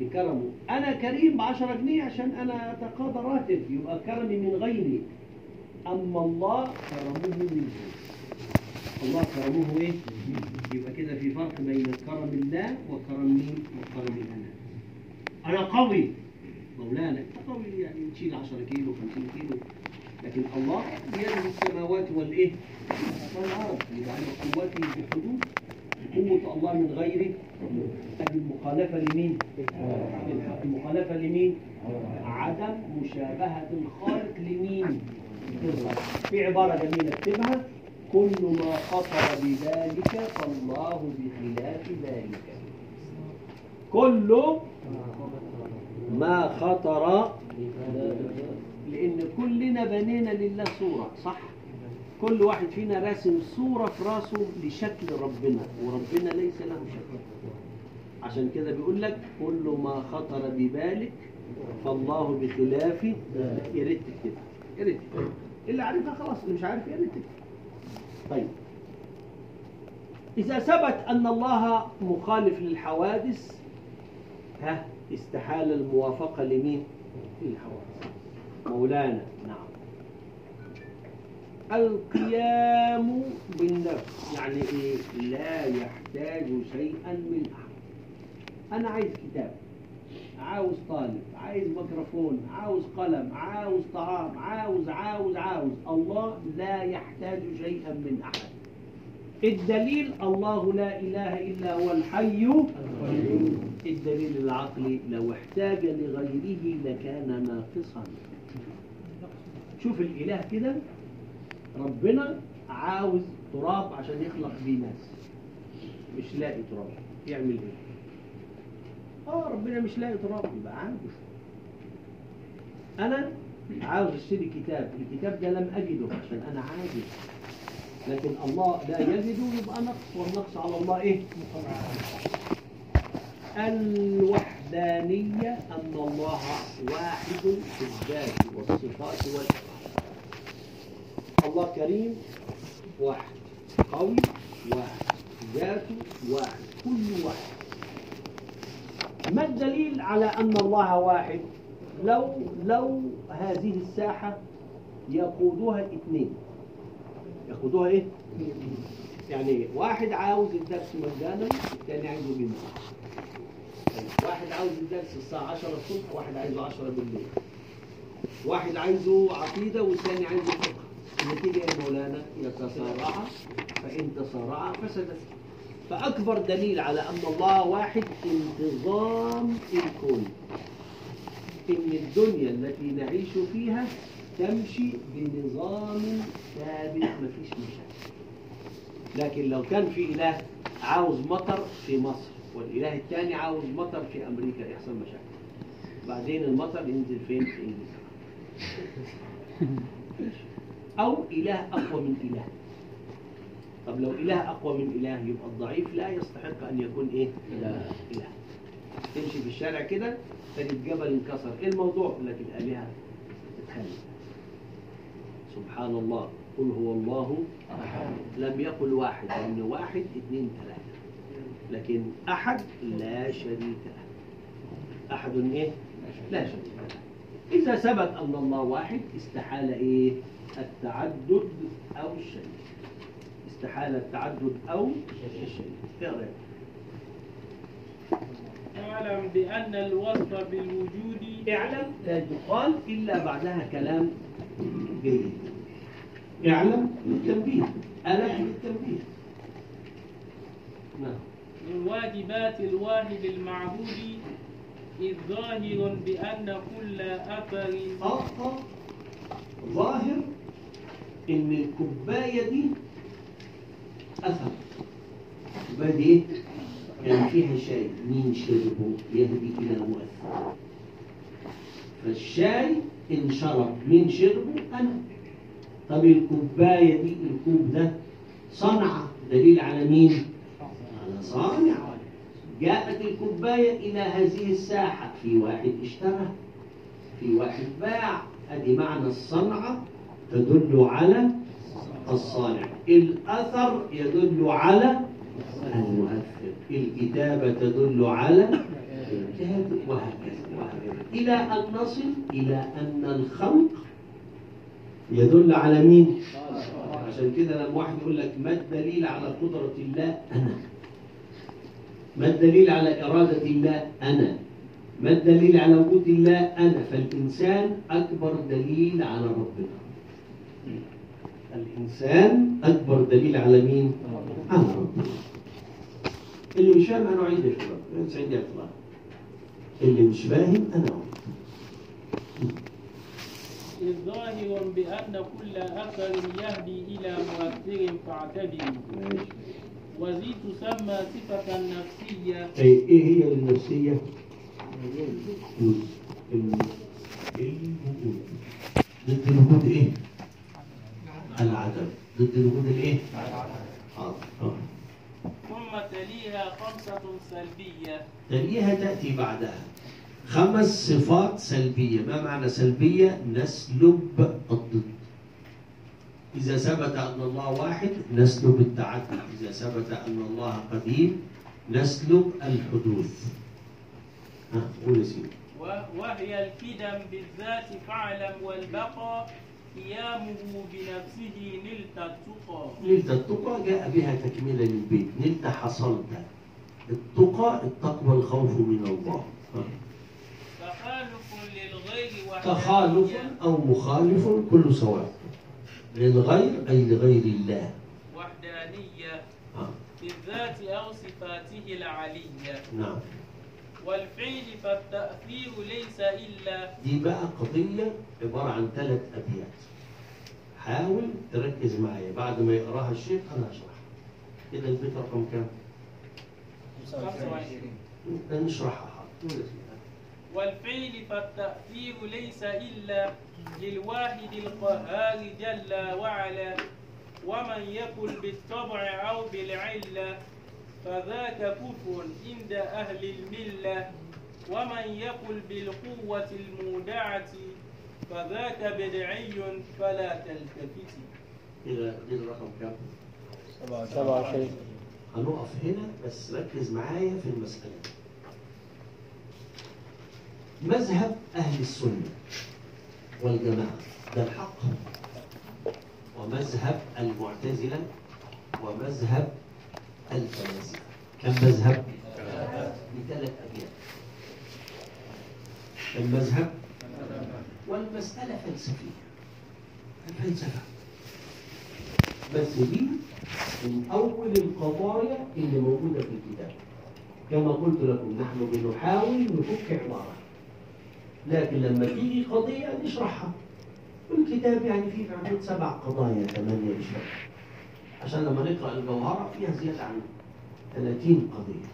لكرمه أنا كريم ب 10 جنيه عشان أنا أتقاضى راتب يبقى كرمي من غيري. أما الله كرمه منه. الله كرمه إيه؟ يبقى كده في فرق بين كرم الله وكرم مين؟ وكرم أنا. أنا قوي. مولانا أنت قوي يعني تشيل 10 كيلو 50 كيلو. لكن الله بيده السماوات والإيه؟ والأرض. يبقى أنا قوتي بحدود قوة الله من غيره هذه المخالفة لمين؟ المخالفة لمين؟ عدم مشابهة الخالق لمين؟ في عبارة جميلة اكتبها كل ما خطر بذلك فالله بخلاف ذلك كل ما خطر لأن كلنا بنينا لله صورة صح؟ كل واحد فينا راسم صورة في راسه لشكل ربنا وربنا ليس له شكل عشان كده بيقول لك كل ما خطر ببالك فالله بخلافه يا ريت تكتبها يا ريت. اللي عارفها خلاص اللي مش عارف يا ريت. طيب إذا ثبت أن الله مخالف للحوادث ها استحال الموافقة لمين؟ للحوادث مولانا نعم القيام بالنفس يعني إيه؟ لا يحتاج شيئا من أحد. أنا عايز كتاب عاوز طالب عايز ميكروفون عاوز قلم عاوز طعام عاوز عاوز عاوز. الله لا يحتاج شيئا من أحد. الدليل الله لا إله إلا هو الحي. الدليل العقلي لو احتاج لغيره لكان ناقصا. شوف الإله كده. ربنا عاوز تراب عشان يخلق بيه ناس. مش لاقي تراب. يعمل إيه؟ آه ربنا مش لاقي تراب يبقى عاوز أنا عاوز أشتري كتاب. الكتاب ده لم أجده عشان أنا عاجز. لكن الله لا يجده يبقى نقص. والنقص على الله إيه؟ الوحدانية أن الله واحد في الذات والصفات والأفعال الله كريم واحد قوي واحد ذاته واحد كل واحد. ما الدليل على أن الله واحد؟ لو لو هذه الساحة يقودها اثنين. يقودها إيه؟ يعني واحد عاوز الدرس مجانا الثاني عايزه بمعنى واحد عاوز الدرس الساعة 10 الصبح واحد عايزه 10 بالليل. واحد عايزه عقيدة والثاني عايزه فقه. النتيجة يا مولانا؟ يتصارعا فإن تصارعا فسدت. فأكبر دليل على أن الله واحد انتظام الكون. إن الدنيا التي نعيش فيها تمشي بنظام ثابت مفيش مشاكل. لكن لو كان في إله عاوز مطر في مصر والإله الثاني عاوز مطر في أمريكا يحصل مشاكل. بعدين المطر ينزل فين؟ في إنجلترا. أو إله أقوى من إله. طب لو إله أقوى من إله يبقى الضعيف لا يستحق أن يكون إيه؟ إله إله. تمشي في الشارع كده تجد جبل انكسر إيه الموضوع؟ لكن الآلهة تتخلى سبحان الله قل هو الله لم يقل واحد لأن واحد اثنين ثلاثة. لكن أحد لا شريك له. أحد إيه؟ لا شريك له. إذا ثبت أن الله واحد استحال إيه؟ التعدد أو الشريك استحال التعدد أو الشريك رأيك؟ اعلم بأن الوصف بالوجود اعلم لا يقال إلا بعدها كلام جيد. اعلم للتنبيه ألف للتنبيه نعم. من واجبات الواحد المعبود إذ ظاهر بأن كل أثر ظاهر إن الكوباية دي أثر. الكوباية دي إيه؟ كان فيها شاي. مين شربه؟ يهدي إلى مؤثر. فالشاي انشرب مين شربه؟ أنا. طب الكوباية دي الكوب ده صنعة دليل على مين؟ على صانع. جاءت الكوباية إلى هذه الساحة. في واحد اشترى في واحد باع. أدي معنى الصنعة. تدل على الصانع الأثر يدل على المؤثر الكتابة تدل على الكاتب وهكذا وهكذا إلى أن نصل إلى أن الخلق يدل على مين؟ عشان كده لما واحد يقول لك ما الدليل على قدرة الله؟ أنا ما الدليل على إرادة الله؟ أنا ما الدليل على وجود الله؟ أنا فالإنسان أكبر دليل على ربنا الإنسان أكبر دليل على مين؟ على ربنا اللي مش فاهم أنا أعيد يا شباب سعيد يا طلال اللي مش فاهم أنا أعيد إذ ظاهر بأن كل أثر يهدي إلى مؤثر فاعتبر ماشي. وذي تسمى صفة نفسية أي إيه هي النفسية؟ ضد الوجود إيه؟ العدم. ضد الوجود الإيه؟ حاضر. ثم تليها خمسة سلبية. تليها تأتي بعدها. خمس صفات سلبية. ما معنى سلبية؟ نسلب الضد. إذا ثبت أن الله واحد نسلب التعدد إذا ثبت أن الله قديم نسلب الحدوث. ها قول وهي الكدم بالذات فاعلم والبقاء قيامه بنفسه نلت التقى. نلت التقى جاء بها تكملة للبيت. نلت حصلت. التقى التقوى الخوف من الله. تخالف للغير تخالف أو مخالف كل سواء. للغير أي لغير الله. وحدانية ها. بالذات أو صفاته العلية. نعم. والفعل فالتأثير ليس إلا دي بقى قضية عبارة عن ثلاث أبيات. حاول تركز معايا. بعد ما يقراها الشيخ أنا هشرحها كده البيت رقم كام؟ 25 نشرحها. حاضر والفعل فالتأثير ليس إلا للواحد القهار جل وعلا ومن يكن بالطبع أو بالعلة فذاك كفر عند أهل الملة ومن يقل بالقوة المودعة فذاك بدعي فلا تلتفت. كده دي الرقم كام؟ 27 هنقف هنا بس ركز معايا في المسألة. مذهب أهل السنة والجماعة ده الحق. ومذهب المعتزلة ومذهب الفلاسفة كم مذهب؟ بثلاث أبيات المذهب والمسألة فلسفية. الفلسفة. بس دي من أول القضايا اللي موجودة في الكتاب. كما قلت لكم نحن بنحاول نفك عبارة. لكن لما تيجي قضية نشرحها. والكتاب يعني فيه في حدود سبع قضايا ثمانية بشهر عشان لما نقرأ الجوهرة فيها زيادة عن 30 قضية.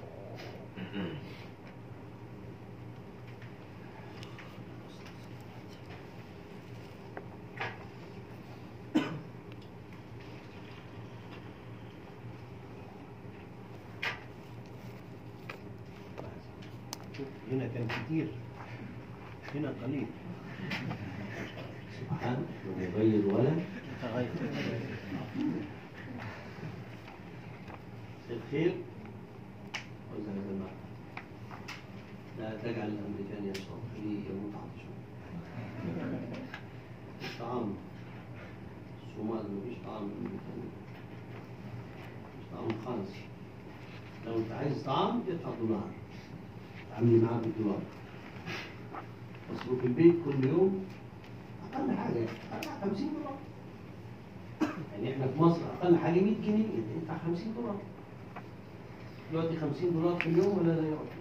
هنا كان كتير. هنا قليل. سبحان ومغير ولا؟ الخير. وزهد الماء لا تجعل الأمريكان يشرب خليه يموت عطشان طعام. الصومال مفيش طعام الامريكان مفيش طعام خالص. لو أنت عايز طعام ادفع دولار تعملي معاه بالدولار. مصروف البيت كل يوم أقل حاجة. ادفع 50 دولار. يعني إحنا في مصر أقل حاجة 100 جنيه. ادفع 50 دولار. دلوقتي 50 دولار في اليوم ولا لا يعطي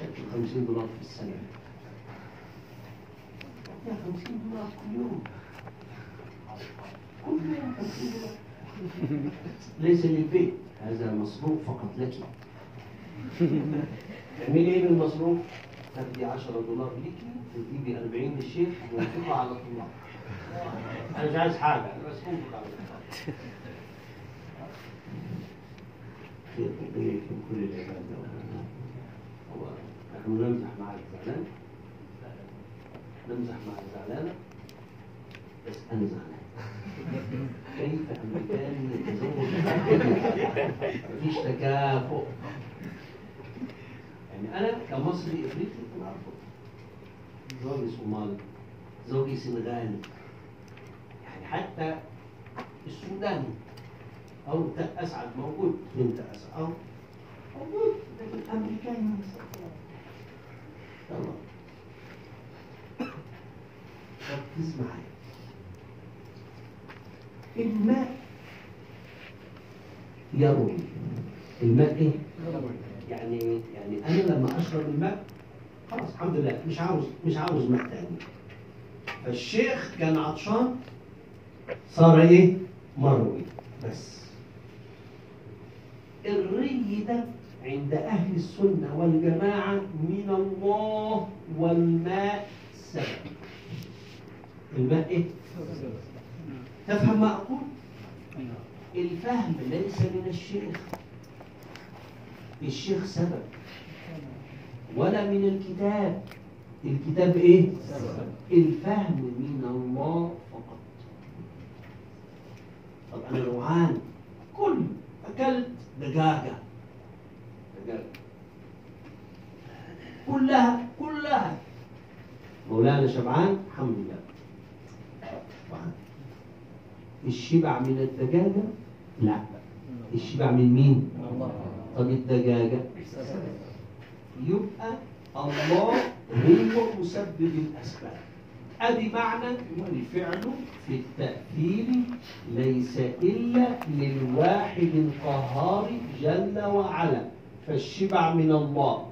شكل 50 دولار في السنة. يا 50 دولار كل يوم كل يوم 50 دولار. ليس للبيت. هذا مصروف فقط لك. تعملي إيه بالمصروف؟ تاخدي 10 دولار ليكي تجيبي 40 للشيخ وتنفقها على الطلاب أنا مش عايز حاجة. أنا بس انفق على الطلاب خير ربنا يكرم كل العباد هو نحن نمزح مع الزعلان نمزح مع الزعلانة بس أنا زعلان كيف أمريكاني يتزوج مفيش تكافؤ يعني أنا كمصري إفريقي أنا أرفض زوجي صومالي زوجي سنغالي يعني حتى السوداني أو أسعد موجود. بنت أسعد. أو موجود. لكن أمريكاني ما. يلا. ركز معايا الماء يروي. الماء إيه؟ يعني يعني أنا لما أشرب الماء خلاص الحمد لله. مش عاوز مش عاوز ماء تاني. فالشيخ كان عطشان صار إيه؟ مروي. بس. الري ده عند أهل السنة والجماعة من الله والماء سبب الماء إيه؟ تفهم ما أقول؟ الفهم ليس من الشيخ الشيخ سبب ولا من الكتاب الكتاب إيه؟ الفهم من الله فقط طب أنا جوعان كل أكلت دجاجة. دجاجة كلها كلها. مولانا شبعان الحمد لله. الشبع من الدجاجة؟ لا. الشبع من مين؟ طب الدجاجة؟ يبقى الله هو مسبب الأسباب. أدي معنى. والفعل في التأثير ليس إلا للواحد القهار جل وعلا. فالشبع من الله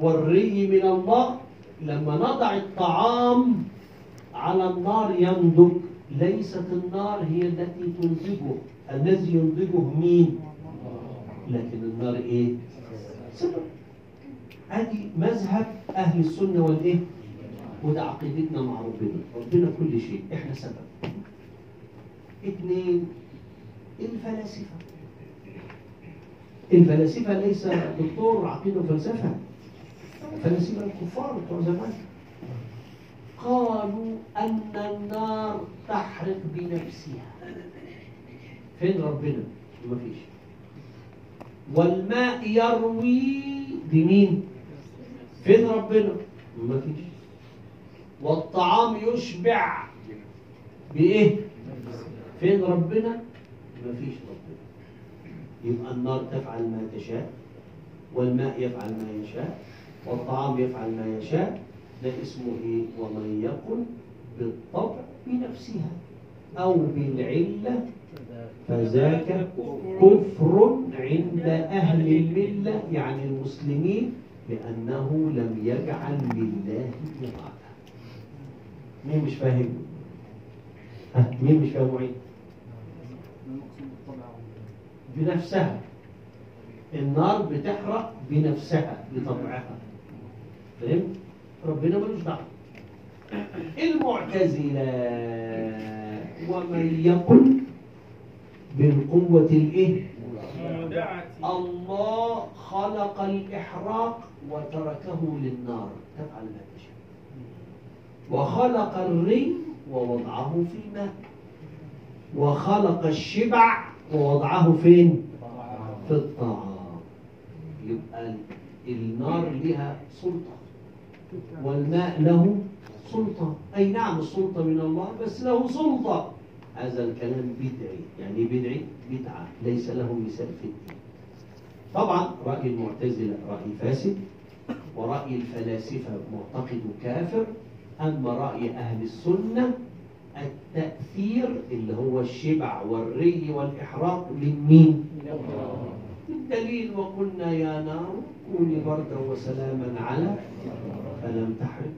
والري من الله لما نضع الطعام على النار ينضج. ليست النار هي التي تنضجه الذي ينضجه مين؟ لكن النار إيه؟ سبب. ادي مذهب أهل السنة والإيه؟ وده عقيدتنا مع ربنا ربنا كل شيء. إحنا سبب. اثنين الفلاسفة. الفلاسفة ليس دكتور عقيده وفلسفة. الفلاسفة الكفار بتوع زمان. قالوا أن النار تحرق بنفسها. فين ربنا؟ مفيش والماء يروي بمين؟ فين ربنا؟ مفيش والطعام يشبع بإيه؟ فين ربنا؟ مفيش ربنا يبقى النار تفعل ما تشاء والماء يفعل ما يشاء والطعام يفعل ما يشاء ده اسمه إيه؟ ومن يقل بالطبع بنفسها أو بالعلة فذاك كفر عند أهل الملة يعني المسلمين لأنه لم يجعل لله إرادة مين مش فاهم؟ ها مين مش فاهم معين؟ بنفسها النار بتحرق بنفسها بطبعها. فهمت ربنا ملوش دعوة. المعتزلة ومن يقل بالقوة مودعة الله خلق الإحراق وتركه للنار. تفعل ما تشاء. وخلق الري ووضعه في الماء وخلق الشبع ووضعه فين؟ في الطعام. يبقى النار لها سلطة. والماء له سلطة. أي نعم السلطة من الله بس له سلطة. هذا الكلام بدعي. يعني بدعي؟ بدعة. ليس له مثال في الدين. طبعا رأي المعتزلة رأي فاسد ورأي الفلاسفة معتقد كافر أما رأي أهل السنة التأثير اللي هو الشبع والري والإحراق لمين؟ الدليل وقلنا يا نار كوني بردا وسلاما على فلم تحرق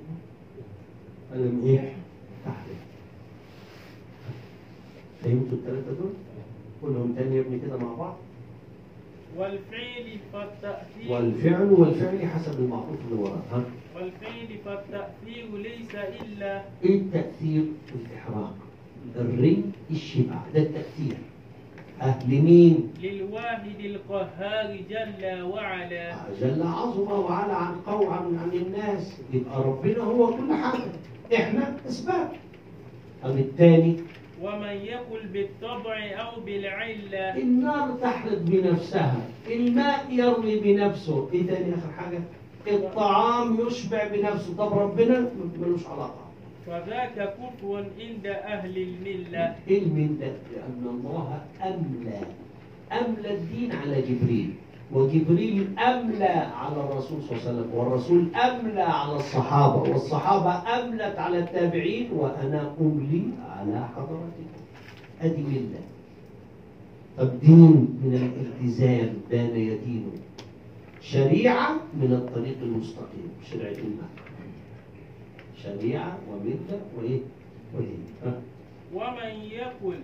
فلم إيه تحرق فهمتوا الثلاثة دول؟ قولهم تاني يا ابني كده مع بعض والفعل فالتأثير والفعل والفعل حسب المعروف اللي وراه ها؟ والفعل فالتأثير ليس إلا التأثير الإحراق الري الشبع ده التأثير. ها لمين؟ للواحد القهار جل وعلا. جل عظمه وعلى عن قوى عن, عن الناس. يبقى ربنا هو كل حاجة. إحنا أسباب. أم الثاني؟ ومن يقل بالطبع أو بالعلة. النار تحرق بنفسها. الماء يروي بنفسه. إيه تاني اخر حاجة الطعام يشبع بنفسه. طب ربنا ملوش علاقة. فذاك كفر عند أهل الملة. من ده لأن الله أملى. أملى الدين على جبريل. وجبريل أملى على الرسول صلى الله عليه وسلم والرسول أملى على الصحابة والصحابة أملت على التابعين وأنا أملي على حضرتكم أدي ملة طب دين من الالتزام بان يدينه شريعة من الطريق المستقيم. شريعة الماء شريعة وملة وإيه؟ ودين؟ ومن يقل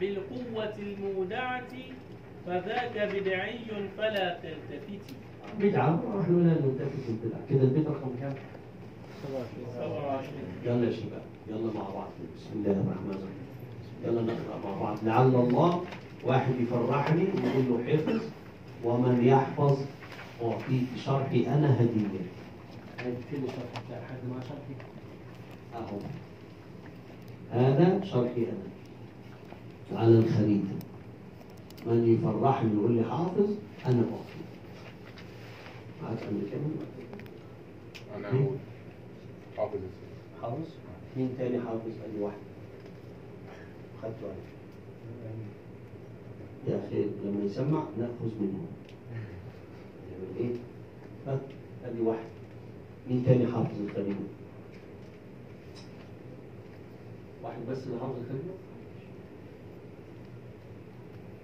بالقوة المودعة فذاك بدعي فلا تلتفت. بدعة. ونحن لا نلتفت البدع كده البدعة رقم كام؟ 27 يلا يا شباب. يلا مع بعض. بسم الله الرحمن الرحيم. يلا نقرأ مع بعض. لعل الله واحد يفرحني ويقول له حفظ ومن يحفظ أعطيه شرحي. أنا هدية الشرح بتاع حد مع شرحي؟ أهو. هذا شرحي أنا. على الخريطة. من يفرحني يقول لي حافظ أنا أعطيه معاك أمريكاني؟ أنا أقول حافظ. حافظ؟ مين تاني حافظ؟ ادي واحد. خدته عليه يا أخي لما يسمع ناخذ منه يعمل إيه؟ ها ادي واحد. مين تاني حافظ الكلمة واحد بس اللي حافظ الكلمة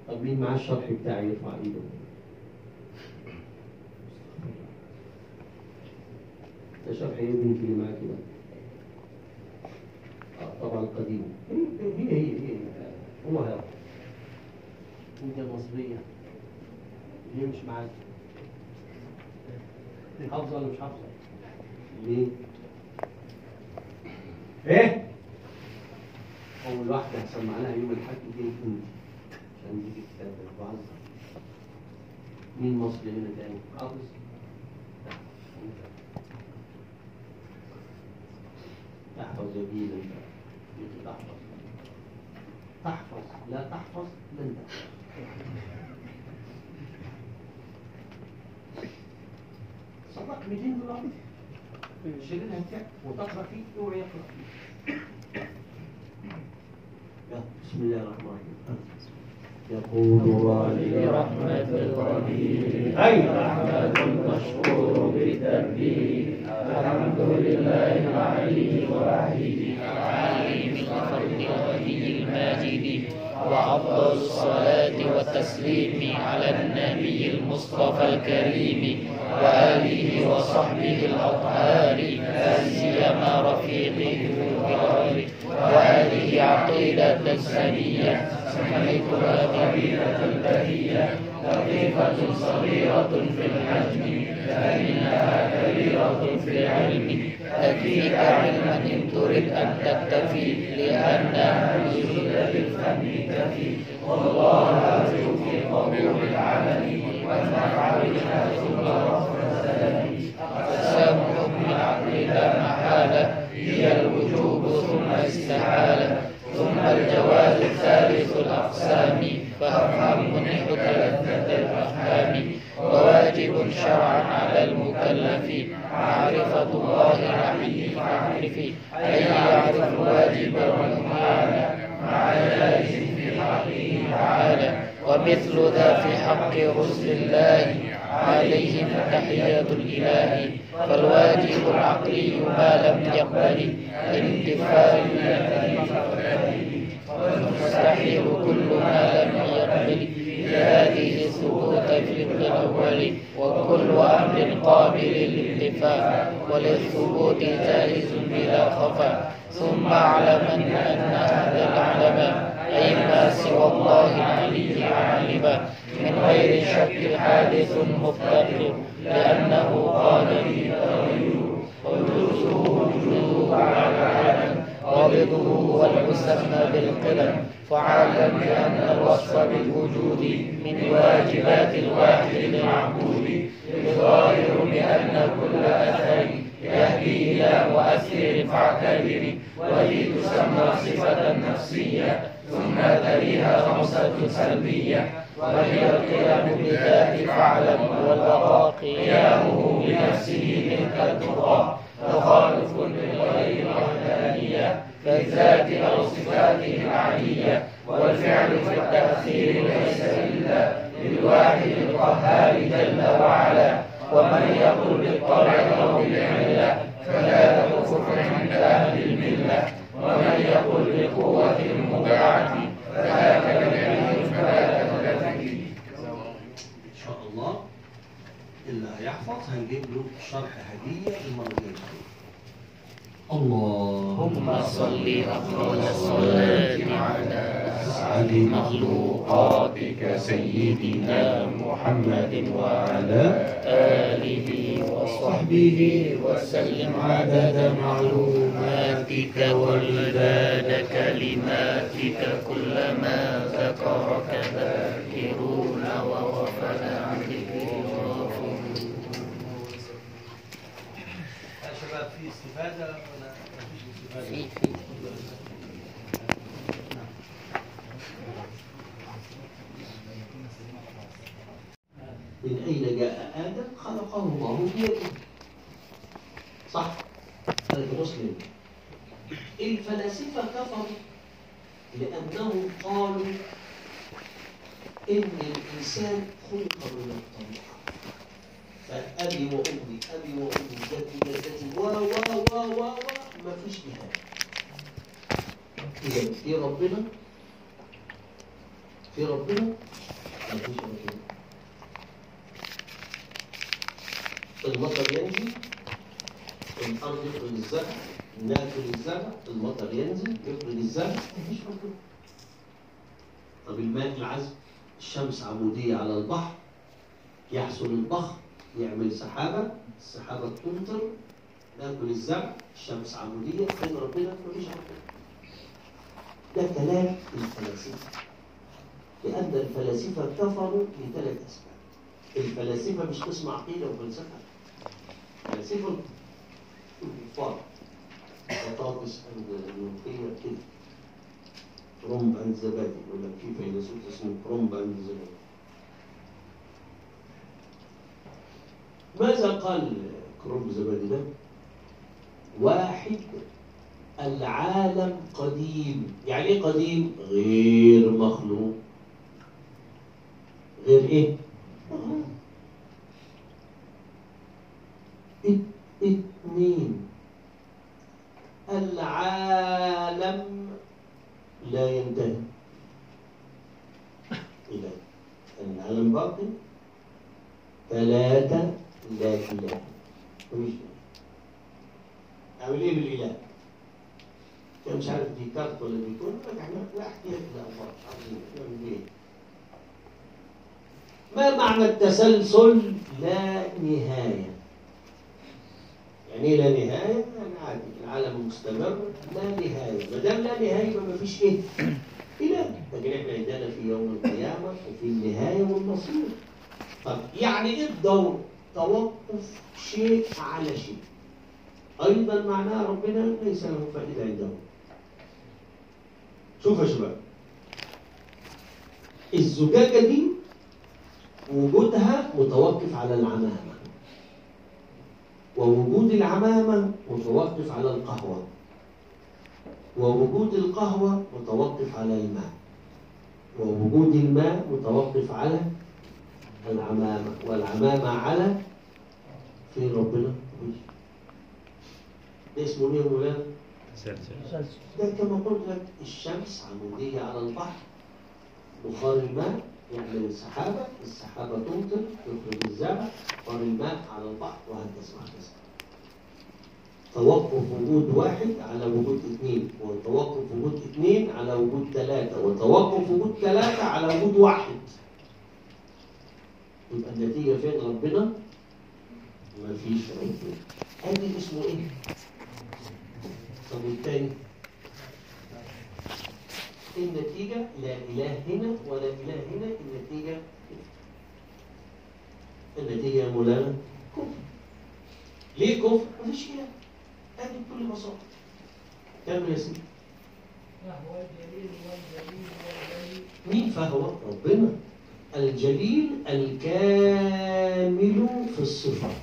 طب مين معاه الشرح بتاعي يرفع إيده. ده شرح إيه بنتي اللي معاك ده آه، طبعا قديم. هي هي هي هو هذا. انت مصرية. ليه مش معاك. حافظة ولا مش حافظة؟ ليه إيه؟ أول واحدة هسمع لها يوم الحج دي. انت عشان كتاب بعض مين مصري هنا تاني؟ أنت. تحفظ جميلا انت. تحفظ. تحفظ. لا تحفظ لن تحفظ صدق 200 دولار. شيلها كده وتقرأ فيه اوعى يقرأ فيه. بسم الله الرحمن الرحيم. يقول والي برحمة القدير أي رحمة المشكور بالتدبير الحمد لله العلي الوحيد العالم بخلق ولي الماجد وأفضل الصلاة والتسليم على النبي المصطفى الكريم. وآله وصحبه الأطهار. لا سيما رفيقه في الغاية وهذه عقيدة سنية. سميتها قبيلة البهية لطيفة صغيرة في الحجم لكنها كبيرة في العلم تكفيك علما إن ترد أن تكتفي لأنها بشدة الفهم تفي والله أرجو في قبول العمل والنفع بها ثم رفع السلام أقسام حكم العقل لا محالة هي الوجوب ثم الاستحالة ثم الجواز الثالث الأقسام فافهم منح لذة الأفهام وواجب شرعا على المكلف معرفة الله العلي فاعرفي أي يعرف الواجب والمحال مع جائز في حقه تعالى. ومثل ذا في حق رسل الله عليهم تحية الإله. فالواجب العقلي ما لم يقبل الانتفاع والمستحيل كل ما لم يقبل بهذه الثبوت في الأول وكل أمر قابل للانتفاع وللثبوت جائز بلا خفاء. ثم اعلمن أن هذا العلم أي ما سوى الله العلي عالما. من غير شك حادث مفتقر لأنه قال لي تغير وجوزه وجوده على العالم قابضه هو المسمى بالقدم فعلم بأن الوصف بالوجود من واجبات الواحد المعبود. الظاهر بأن كل أثر يهدي إلى مؤثر فاعتبر وهي تسمى صفة نفسية ثم تليها خمسة سلبية وهي القيام بالذات فاعلم والبقاء قيامه بنفسه تلك التقى مخالف لغير الوحدانية بالذات أو صفاته العالية والفعل في التأثير ليس إلا للواحد القهار جل وعلا. ومن يقل بالطبع أو بالعلة فلا كفر عند أهل الملة. ومن يقل بقوة المبعة فذاك بالعلم فلا تختلف إن شاء الله اللي هيحفظ هنجيب له شرح هدية المره الجاية. اللهم صل أفضل الصلاة على أسعد مخلوقاتك سيدنا محمد وعلى آله وصحبه وسلم عدد معلوماتك ومداد كلماتك كلما ذكرك ذاكرون وغفل عن ذكر غافلون يا شباب في استفادة؟ في في. من أين جاء آدم؟ خلقه الله بيده صح؟ هذا مسلم. الفلاسفة كفروا لأنهم قالوا إن الإنسان خلق من الطبيعة. فأبي وأمي أبي وأمي جدي جدتي و و و و و. ما فيش نهاية إذا في ربنا في ربنا ما فيش ربنا المطر ينزل الأرض يخرج الزرع ناكل الزرع المطر ينزل يخرج الزرع مفيش ربنا. طب الماء العذب الشمس عمودية على البحر يحصل البخر يعمل سحابة السحابة تمطر ناكل الزرع الشمس عمودية فين ربنا مفيش ربنا ده كلام الفلاسفة. لأن الفلاسفة كفروا لثلاث أسباب. الفلاسفة مش قسم عقيدة وفلسفة. فلاسفة الكفار بطاطس عند الملوخية كده. كرومب عند زبادي. يقول لك في فيلسوف اسمه كرومب عند زبادي. ماذا قال كرومب زبادي ده؟ واحد العالم قديم. يعني إيه قديم؟ غير مخلوق. غير إيه؟ اتنين العالم لا ينتهي. إلى العالم باقي ثلاثة لا إله إيه بالإله؟ كان مش عارف دي كارت ولا دي كون لك إحنا لا احتياج؟ ما معنى التسلسل لا نهاية؟ يعني إيه لا نهاية؟ يعني عادي العالم مستمر لا نهاية ما دام لا نهاية يبقى ما فيش إيه؟ إله لكن إحنا عندنا في يوم القيامة وفي النهاية والمصير طب يعني إيه الدور؟ توقف شيء على شيء أيضا معناه ربنا ليس له فائدة عنده. شوف يا شباب. الزجاجة دي وجودها متوقف على العمامة. ووجود العمامة متوقف على القهوة. ووجود القهوة متوقف على الماء. ووجود الماء متوقف على العمامة. والعمامة على في ربنا. ده اسمه إيه يا مولانا؟ ده كما قلت لك الشمس عمودية على البحر بخار الماء يعمل سحابة السحابة تمطر تخرج الزرع بخار الماء على البحر وهكذا وهكذا توقف وجود واحد على وجود اثنين وتوقف وجود اثنين على وجود ثلاثة وتوقف وجود ثلاثة على وجود واحد يبقى النتيجة فين ربنا؟ مفيش ربنا هذه اسمه إيه؟ طب والتاني النتيجة لا إله هنا ولا إله هنا النتيجة النتيجة يا مولانا كفر ليه كفر؟ مفيش إله هذه بكل بساطة كمل يا سيدي فهو الجليل والجليل والجليل مين فهو؟ ربنا الجليل الكامل في الصفات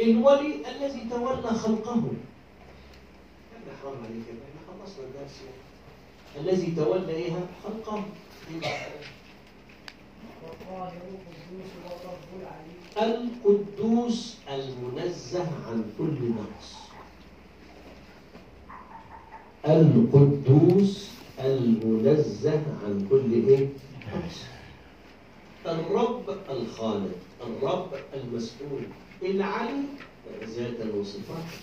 الولي الذي تولى خلقه إحنا حرام عليك يا ابني، إحنا خلصنا الدرس يعني. الذي تولى إيه خلقه والطاهر قدوس والرب العليم القدوس المنزه عن كل نقص القدوس المنزه عن كل إيه نقص الرب الخالق الرب المسؤول العلي ذاتا وصفاتا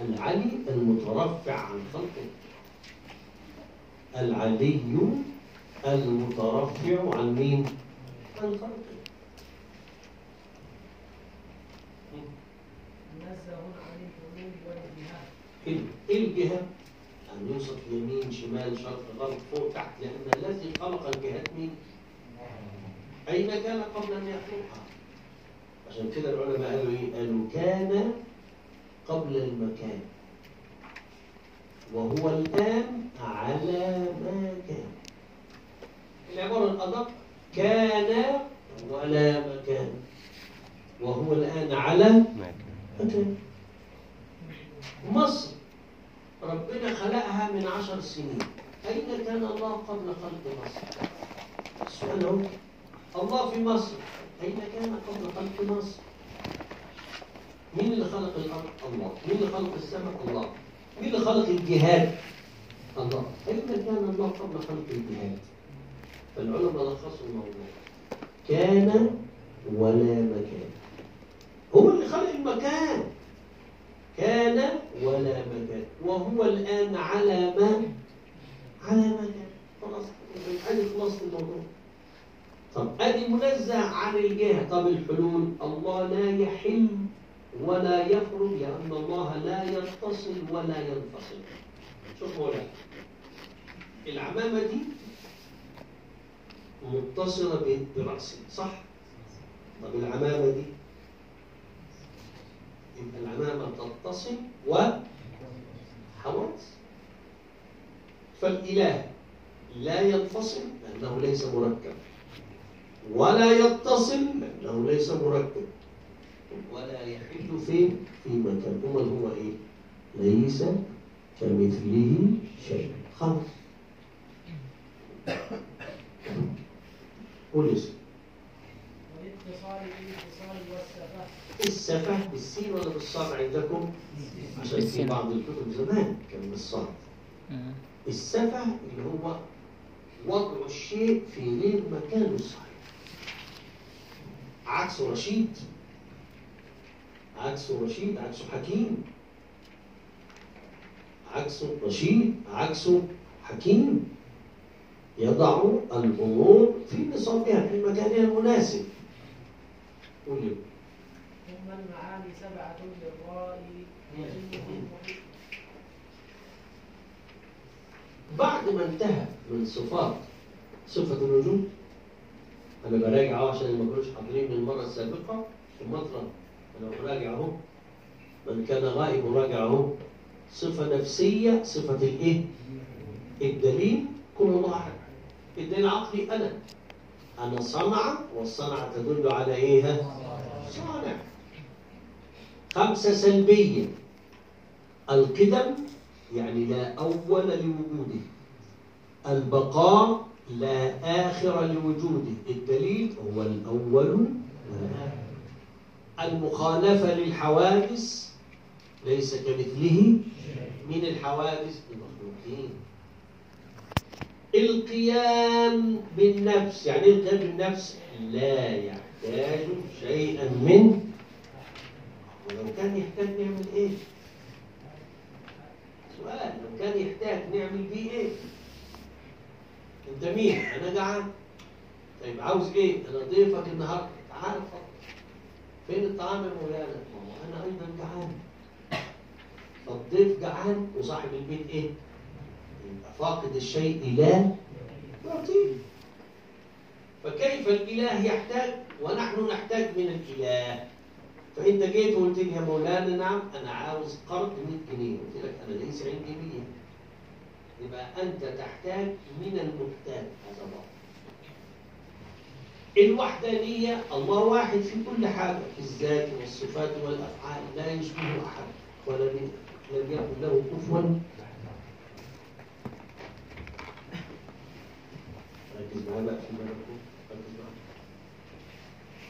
العلي المترفع عن خلقه العلي المترفع عن مين؟ عن خلقه. إيه الجهة؟ أن يوصف يمين شمال شرق غرب فوق تحت لأن الذي خلق الجهات مين؟ أين كان قبل أن يخلقها؟ عشان كده العلماء قالوا إيه؟ قالوا كان قبل المكان. وهو الآن على ما كان. العبارة الأدق كان ولا مكان وهو الآن على مكان مصر. ربنا خلقها من عشر سنين. أين كان الله قبل خلق مصر؟ السؤال هو الله في مصر. أين كان قبل خلق مصر؟ مين اللي خلق الأرض؟ الله. مين اللي خلق السماء؟ الله. مين اللي خلق الجهاد؟ الله. أين كان الله قبل خلق الجهاد؟ فالعلماء لخصوا الموضوع. كان ولا مكان. هو اللي خلق المكان. كان ولا مكان. وهو الآن على ما على مكان خلاص. ادي خلاصة الموضوع. طب ادي منزه عن الجهة. طب الحلول؟ الله لا يحل ولا يخرج لأن الله لا يتصل ولا ينفصل. شوف مولانا العمامة دي متصلة برأسي صح؟ طب العمامة دي يبقى العمامة تتصل وحواس فالإله لا ينفصل لأنه ليس مركب ولا يتصل لأنه ليس مركب. ولا يحل فين في مكان. أمال هو إيه؟ ليس كمثله شيء. خلاص. قول اسم. السفه بالسين ولا بالصاد عندكم؟ عشان في بعض الكتب زمان كان بالصاد. السفه اللي هو وضع الشيء في غير مكانه الصحيح عكسه رشيد. عكسه رشيد عكسه حكيم. عكسه رشيد عكسه حكيم. يضع الأمور في نصابها في مكانها المناسب. ثم المعاني سبعة للرائي. بعد ما انتهى من صفات صفة الوجود أنا براجع أهو عشان ما كانوش حاضرين من المرة السابقة في المطرة. أنا براجع أهو. من كان غائب راجع أهو. صفة نفسية صفة الإيه؟ الدليل. كل أحد الدليل العقلي أنا. أنا صنع والصنعة تدل على؟ ها؟ صانع. خمسة سلبية. القدم يعني لا أول لوجوده. البقاء لا آخر لوجوده الدليل هو الأول المخالفة للحوادث ليس كمثله من الحوادث المخلوقين. القيام بالنفس يعني القيام بالنفس لا يحتاج شيئا من ولو كان يحتاج نعمل إيه؟ سؤال لو كان يحتاج نعمل بيه إيه؟ انت مين أنا جعان طيب عاوز إيه؟ أنا ضيفك النهارده. تعال فين الطعام يا مولانا؟ ما هو أنا أيضا جعان. فالضيف جعان وصاحب البيت إيه؟ يبقى فاقد الشيء لا يعطيه فكيف الإله يحتاج؟ ونحن نحتاج من الإله. فإنت جيت وقلت لي يا مولانا نعم أنا عاوز قرض 100 جنيه. قلت لك أنا ليس عندي 100 يبقى أنت تحتاج من المحتاج هذا باطل الوحدانية الله واحد في كل حاجة في الذات والصفات والأفعال لا يشبه أحد ولم لم يكن له كفوا ركز بقى ركز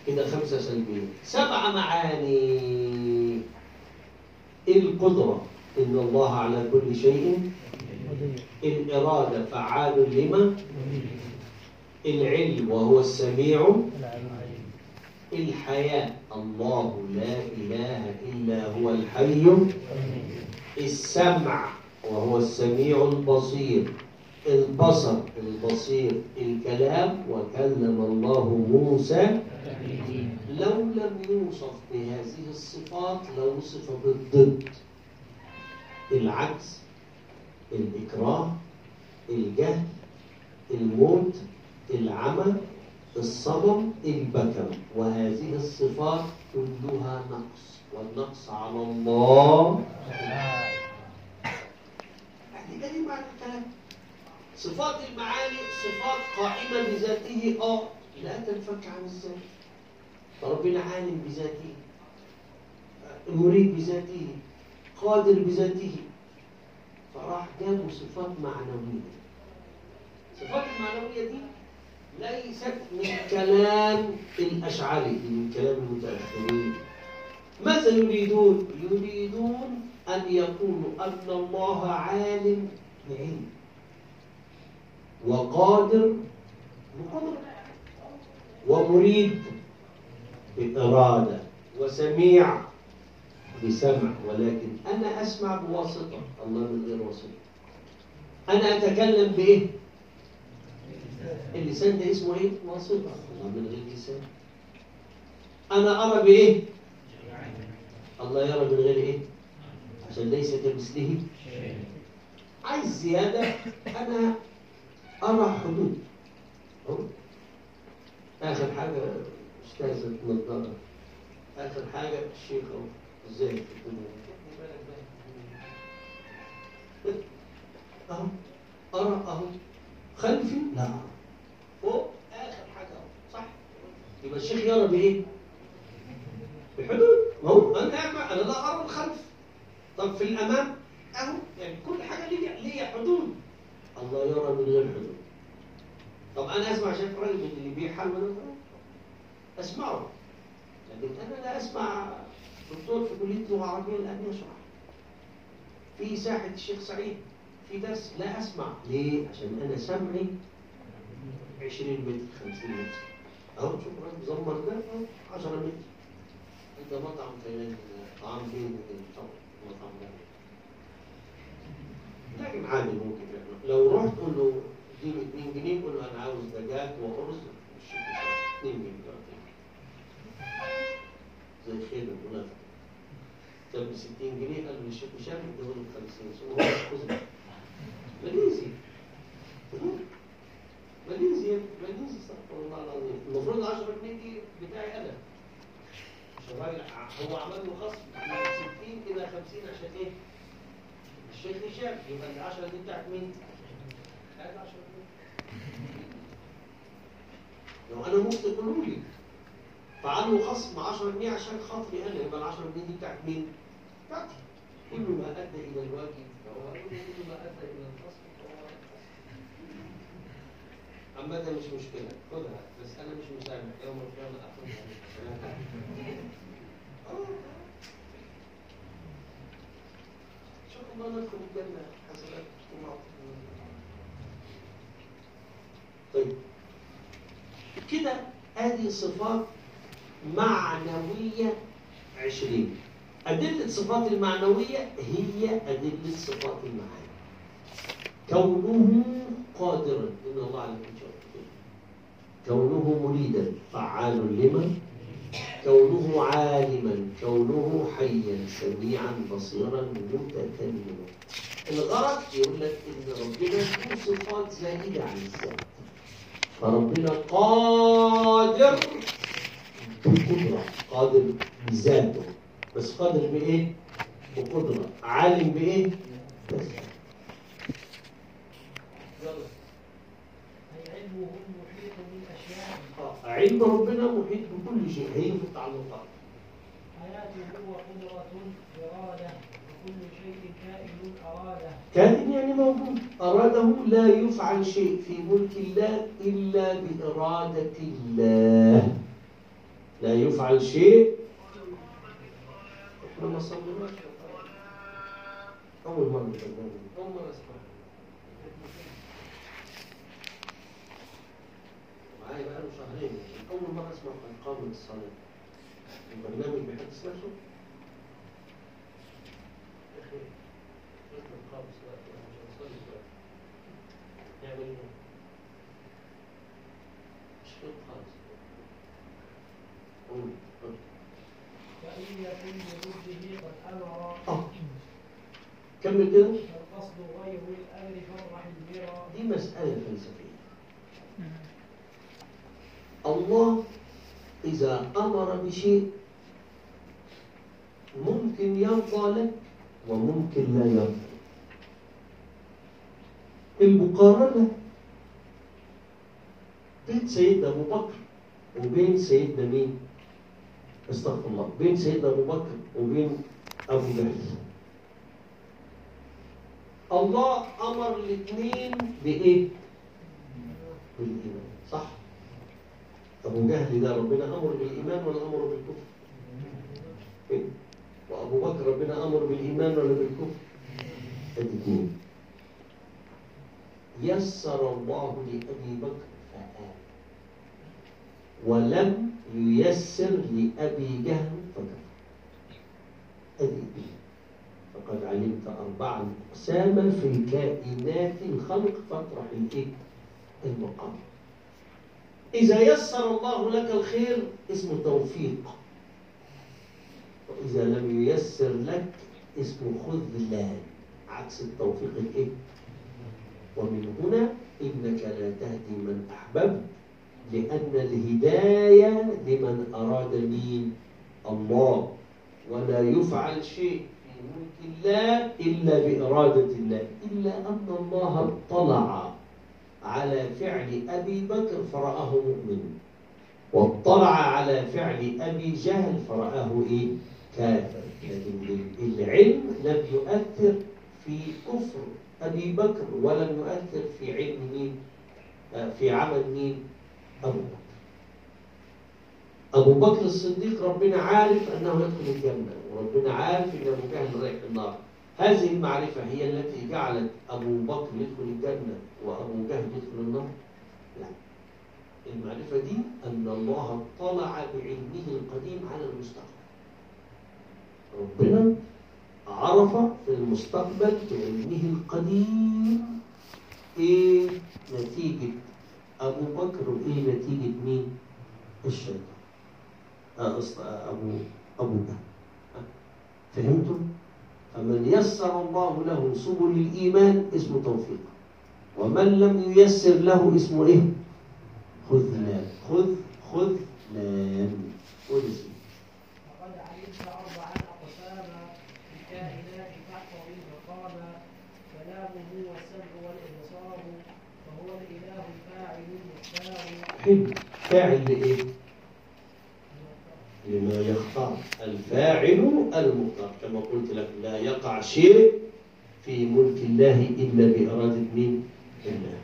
كده خمسة سلبية سبع معاني. القدرة. إن الله على كل شيء الإرادة فعال لما؟ العلم وهو السميع الحياة الله لا إله إلا هو الحي. السمع وهو السميع البصير. البصر البصير الكلام. وكلم الله موسى. لو لم يوصف بهذه الصفات لوصف بالضد. العجز الإكراه الجهل الموت العمى الصبر البكم وهذه الصفات كلها نقص والنقص على الله. يعني ليه معنى الكلام. صفات المعاني صفات قائمة بذاته. آه لا تنفك عن الذات. فربنا عالم بذاته مريد بذاته قادر بذاته. فراح جابوا صفات معنوية. الصفات المعنوية دي ليست من كلام الأشعري من كلام المتأخرين ماذا يريدون؟ يريدون أن يقولوا أن الله عالم بعلم. وقادر بقدرة. ومريد بإرادة وسميع بسمع ولكن أنا أسمع بواسطة الله من غير واسطة أنا أتكلم بإيه؟ اللسان ده اسمه إيه؟ واسطة الله من غير لسان أنا أرى بإيه؟ الله يرى من غير إيه؟ عشان ليس كمثله عايز زيادة أنا أرى حدود. آخر حاجة أستاذة نظارة آخر حاجة الشيخ أهو إزاي في الدنيا أهو أرى أهو. خلفي؟ لا أرى. فوق آخر حاجة أهو صح؟ يبقى الشيخ يرى بإيه؟ بحدود. ما هو أنا أنا لا أرى الخلف. طب في الأمام؟ أهو يعني كل حاجة ليها ليها حدود. الله يرى من غير حدود. طب أنا أسمع شيخ راجل اللي بيحل أسمعه. لكن أنا لا أسمع دكتور في كلية لغة عربية الآن يشرح في ساحة الشيخ سعيد. في درس لا أسمع ليه؟ عشان أنا سمعي 20 متر 50 متر. أهو شوف الراجل زمر ده أهو 10 متر. أنت مطعم في طعام فين؟ مطعم ده. لكن عادي ممكن لو رحت تقول له اديني 2 جنيه قول له أنا عاوز دجاج مش 2 جنيه. زي خير المنافق. طب ب 60 جنيه قال له الشيخ عارف اديه له 50 ثم هو ماليزي ماليزي ماليزي استغفر الله العظيم. المفروض 10 جنيه دي بتاعي أنا. مش هو عمل له خصم. من 60 إلى 50 عشان إيه؟ الشيخ هشام. يبقى ال 10 دي بتاعت مين؟ بتاعت 10 جنيه لو أنا ممكن تقولوا لي فعملوا خصم 10 جنيه عشان خاطري أنا يبقى ال 10 جنيه دي بتاعت مين؟ كل ما أدى إلى الواجب فهو كل ما أدى إلى الخصم فهو عامة مش مشكلة. خدها بس أنا مش مسامح يوم القيامة أخذها. شوف الله ندخل الجنة حسنات طيب. كده هذه صفات معنوية عشرين. أدلة الصفات المعنوية هي أدلة صفات المعاني كونه قادرا. إن الله على كل شيء كونه مريدا. فعال لمن؟ كونه عالما. كونه حيا. سميعا. بصيرا. متكلما. الغرض يقول لك إن ربنا له صفات زائدة عن الذات فربنا قادر بقدرة. قادر بذاته. بس قادر بإيه؟ بقدرة. عالم بإيه؟ بس. آه، علم ربنا محيط بكل شيء. هي في التعلقات حياته وقدرة إرادة وكل شيء كائن أراده. كائن يعني موجود. أراده لا يفعل شيء في ملك الله إلا بإرادة الله. لا يفعل شيء إحنا ما صليناش أول مرة أول مرة أسمع معايا بقى له شهرين أول مرة أسمع عن إقامة الصلاة البرنامج بيحدث نفسه؟ مش خالص قول. فإن يكن بضده قد أمر. آه كمل كده. فالقصد غير الأمر فرح المرى دي مسألة فلسفية. الله إذا أمر بشيء ممكن يرضى لك وممكن لا يرضى. المقارنة بين سيدنا أبو بكر وبين سيدنا مين؟ استغفر الله بين سيدنا أبو بكر وبين أبو جهل الله أمر الاثنين بإيه؟ بالإيمان صح؟ أبو جهل ده ربنا أمر بالإيمان ولا أمر بالكفر؟ إيه؟ وأبو بكر ربنا أمر بالإيمان ولا بالكفر؟ الاثنين يسر الله لأبي بكر فآمن ولم ييسر لأبي جهل فكفر الإيمان فقد علمت أربعا أقساما في كائنات الخلق فاطرح الإيه؟ المقام. إذا يسر الله لك الخير اسمه توفيق. وإذا لم ييسر لك اسمه خذلان. عكس التوفيق الإيه؟ ومن هنا إنك لا تهدي من أحببت. لأن الهداية لمن أراد مين؟ الله ولا يفعل شيء في ملك الله إلا بإرادة الله إلا أن الله اطلع على فعل أبي بكر فرآه مؤمن واطلع على فعل أبي جهل فرآه إيه؟ كافر لكن العلم لم يؤثر في كفر أبي بكر ولم يؤثر في علم مين؟ آه، في عمل مين؟ أبو بكر أبو بكر الصديق ربنا عارف أنه يدخل الجنة وربنا عارف أن أبو جهل رايح النار. هذه المعرفة هي التي جعلت أبو بكر يدخل الجنة وأبو جهل يدخل النار؟ لا. المعرفة دي أن الله اطلع بعلمه القديم على المستقبل. ربنا عرف في المستقبل بعلمه القديم إيه نتيجة أبو بكر وايه نتيجة مين؟ الشيطان آه آه، أبو أبو بكر فهمتم؟ فمن يسر الله له سبل الإيمان اسمه توفيق ومن لم ييسر له اسمه إيه؟ خذلان خذ خذلان قول اسمه وقد علمت أربعا أقسام الكائنات تحفظ المقام كلامه والسمع والإبصار حلو فاعل لإيه؟ لما يختار الفاعل المختار كما قلت لك لا يقع شيء في ملك الله إلا بإرادة مين؟ الله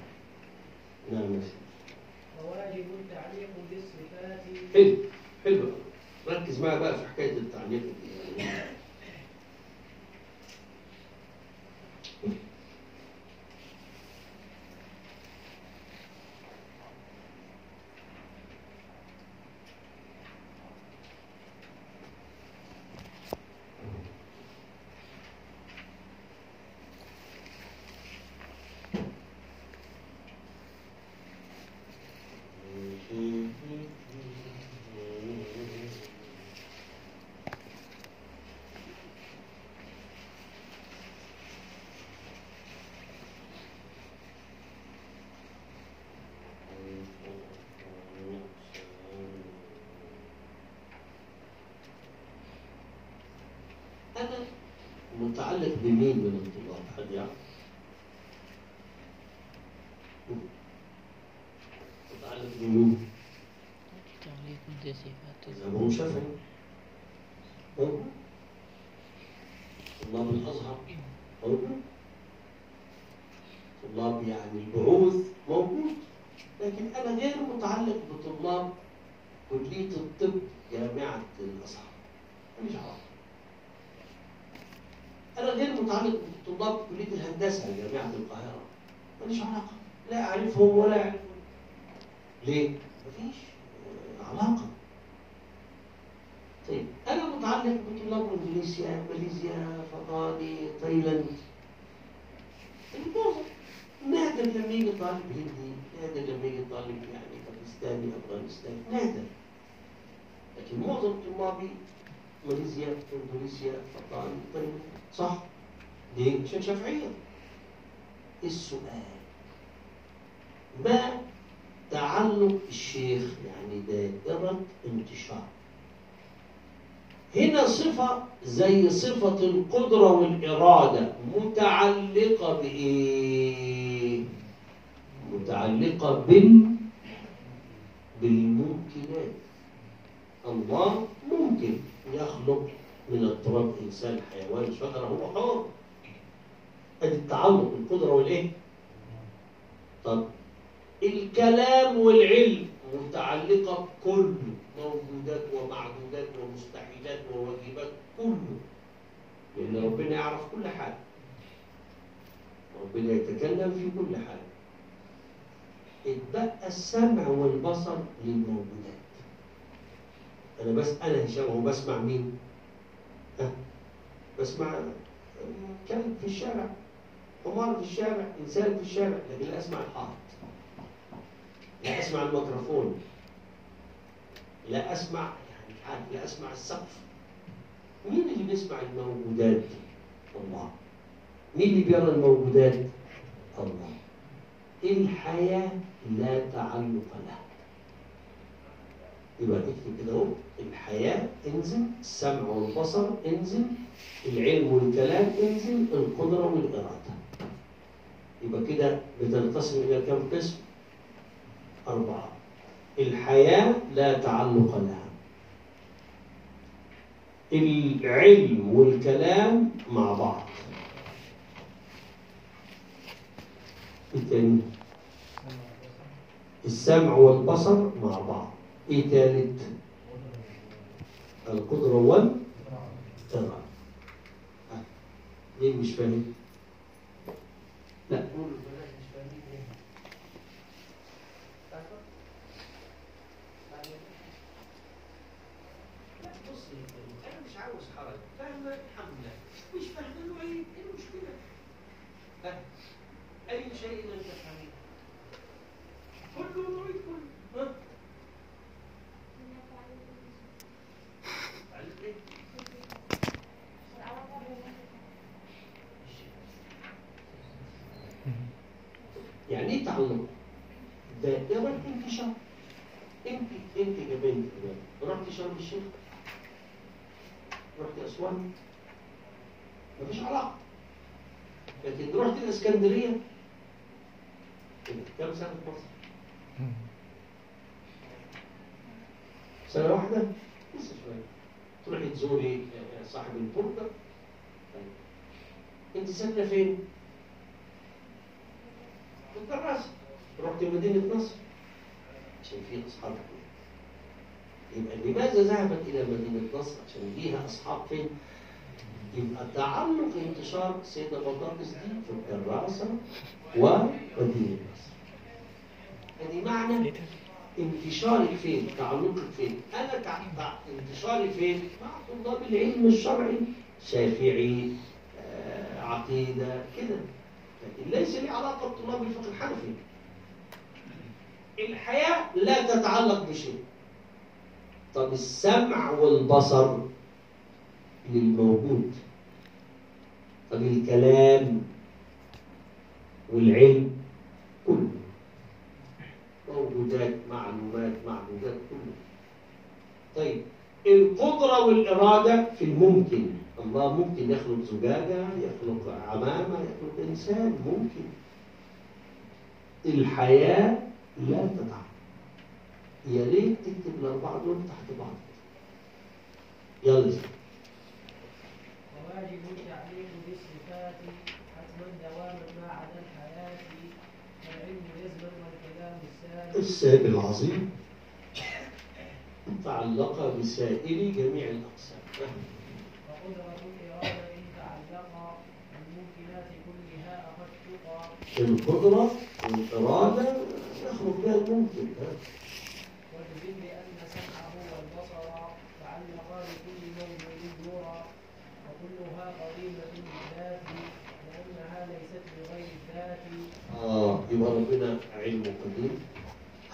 نعم. وواجب التعليق بالصفات حلو حلو ركز معي بقى في حكاية التعليق دي. متعلق بمين من الطلاب؟ حد يعرف؟ متعلق بمين؟ تعليق بصفات أبو شافعي. موجود طلاب الأزهر. موجود طلاب يعني البعوث. موجود لكن أنا غير متعلق بطلاب كلية الطب جامعة الأزهر. ماليش علاقة متعلق بطلاب كلية الهندسة جامعة القاهرة. ماليش علاقة. لا أعرفهم ولا ليه؟ مفيش. آه، علاقة. طيب أنا متعلق بطلاب إندونيسيا ماليزيا فضاني تايلاند المعظم. نادر لما يجي طالب هندي نادر لما يجي طالب يعني باكستاني أفغانستاني نادر. لكن معظم طلابي ماليزيا اندونيسيا فطان تايلاند صح؟ ليه؟ عشان شافعية السؤال؟ ما تعلق الشيخ يعني دائرة انتشار؟ هنا صفة زي صفة القدرة والإرادة. متعلقة بإيه؟ متعلقة بال بالممكنات. الله ممكن يخلق من التراب إنسان حيوان شجرة هو حر. أدي التعلق بالقدرة والإيه؟ طب الكلام والعلم متعلقة بكل موجودات ومعدودات ومستحيلات وواجبات كله لأن ربنا يعرف كل حاجة ربنا يتكلم في كل حاجة اتبقى السمع والبصر للموجودات أنا بس أنا هشام هو بسمع مين؟ ها؟ بسمع كلب في الشارع حمار في الشارع إنسان في الشارع لكن لا أسمع الحائط. لا أسمع الميكروفون. لا أسمع يعني عارف لا أسمع السقف. مين اللي بيسمع الموجودات؟ الله. مين اللي بيرى الموجودات؟ الله. الحياة لا تعلق لها؟ يبقى اكتب كده أهو. الحياة انزل السمع والبصر انزل العلم والكلام انزل القدرة والإرادة. يبقى كده بتنقسم إلى كم قسم؟ أربعة. الحياة لا تعلق لها. العلم والكلام مع بعض. إيه تاني؟ السمع والبصر مع بعض. إيه تالت؟ القدرة والإرادة ليه مش فاهم؟ لا قولوا البنات مش فاهمين إيه لا بص أنا مش عاوز حرج فاهمه الحمد لله مش كله نعيد كله ها تعليق إيه؟ يعني إيه تعلق؟ دائرة انتشار انت انت كبنت رحت شرم الشيخ؟ رحت أسوان؟ مفيش علاقة. لكن رحت الإسكندرية؟ كده. كم سنة في مصر؟ سنة واحدة؟ لسه شوية. تروحي تزوري آه، صاحب البرجر طيب. انت ساكنة فين؟ في الدراسة. رحت مدينة نصر؟ عشان في أصحاب يبقى لماذا ذهبت إلى مدينة نصر عشان ليها أصحاب فين؟ يبقى تعلق انتشار سيدة بطاطس دي في الدراسة ومدينة نصر هذه معنى انتشارك فين؟ تعلقك فين؟ أنا. انتشاري فين؟ مع طلاب العلم الشرعي شافعي آه، عقيدة كده لكن ليس لي علاقة بطلاب الفقه الحنفي الحياة لا تتعلق بشيء. طب السمع والبصر للموجود. طب الكلام والعلم كله. موجودات معلومات معدودات كله. طيب القدرة والإرادة في الممكن. الله ممكن يخلق زجاجة يخلق عمامة يخلق إنسان ممكن. الحياة لا تتعب. يا ريت تكتب الأربعة دول تحت بعض؟ يلا وواجب التعليم بالصفات حتما دواما ما عدا الحياة. والعلم جزما والكلام السائل. السائل العظيم. تعلق بسائل جميع الأقسام. وقدرة الإرادة إن تعلق. بالممكنات كلها أخذ القدرة والإرادة يخرج بها الممكن؟ واجزم بأن سمعه والبصر تعلقا بكل موجود يرى وكلها قديمة بالذات لأنها ليست بغير الذات آه يبقى ربنا علمه قديم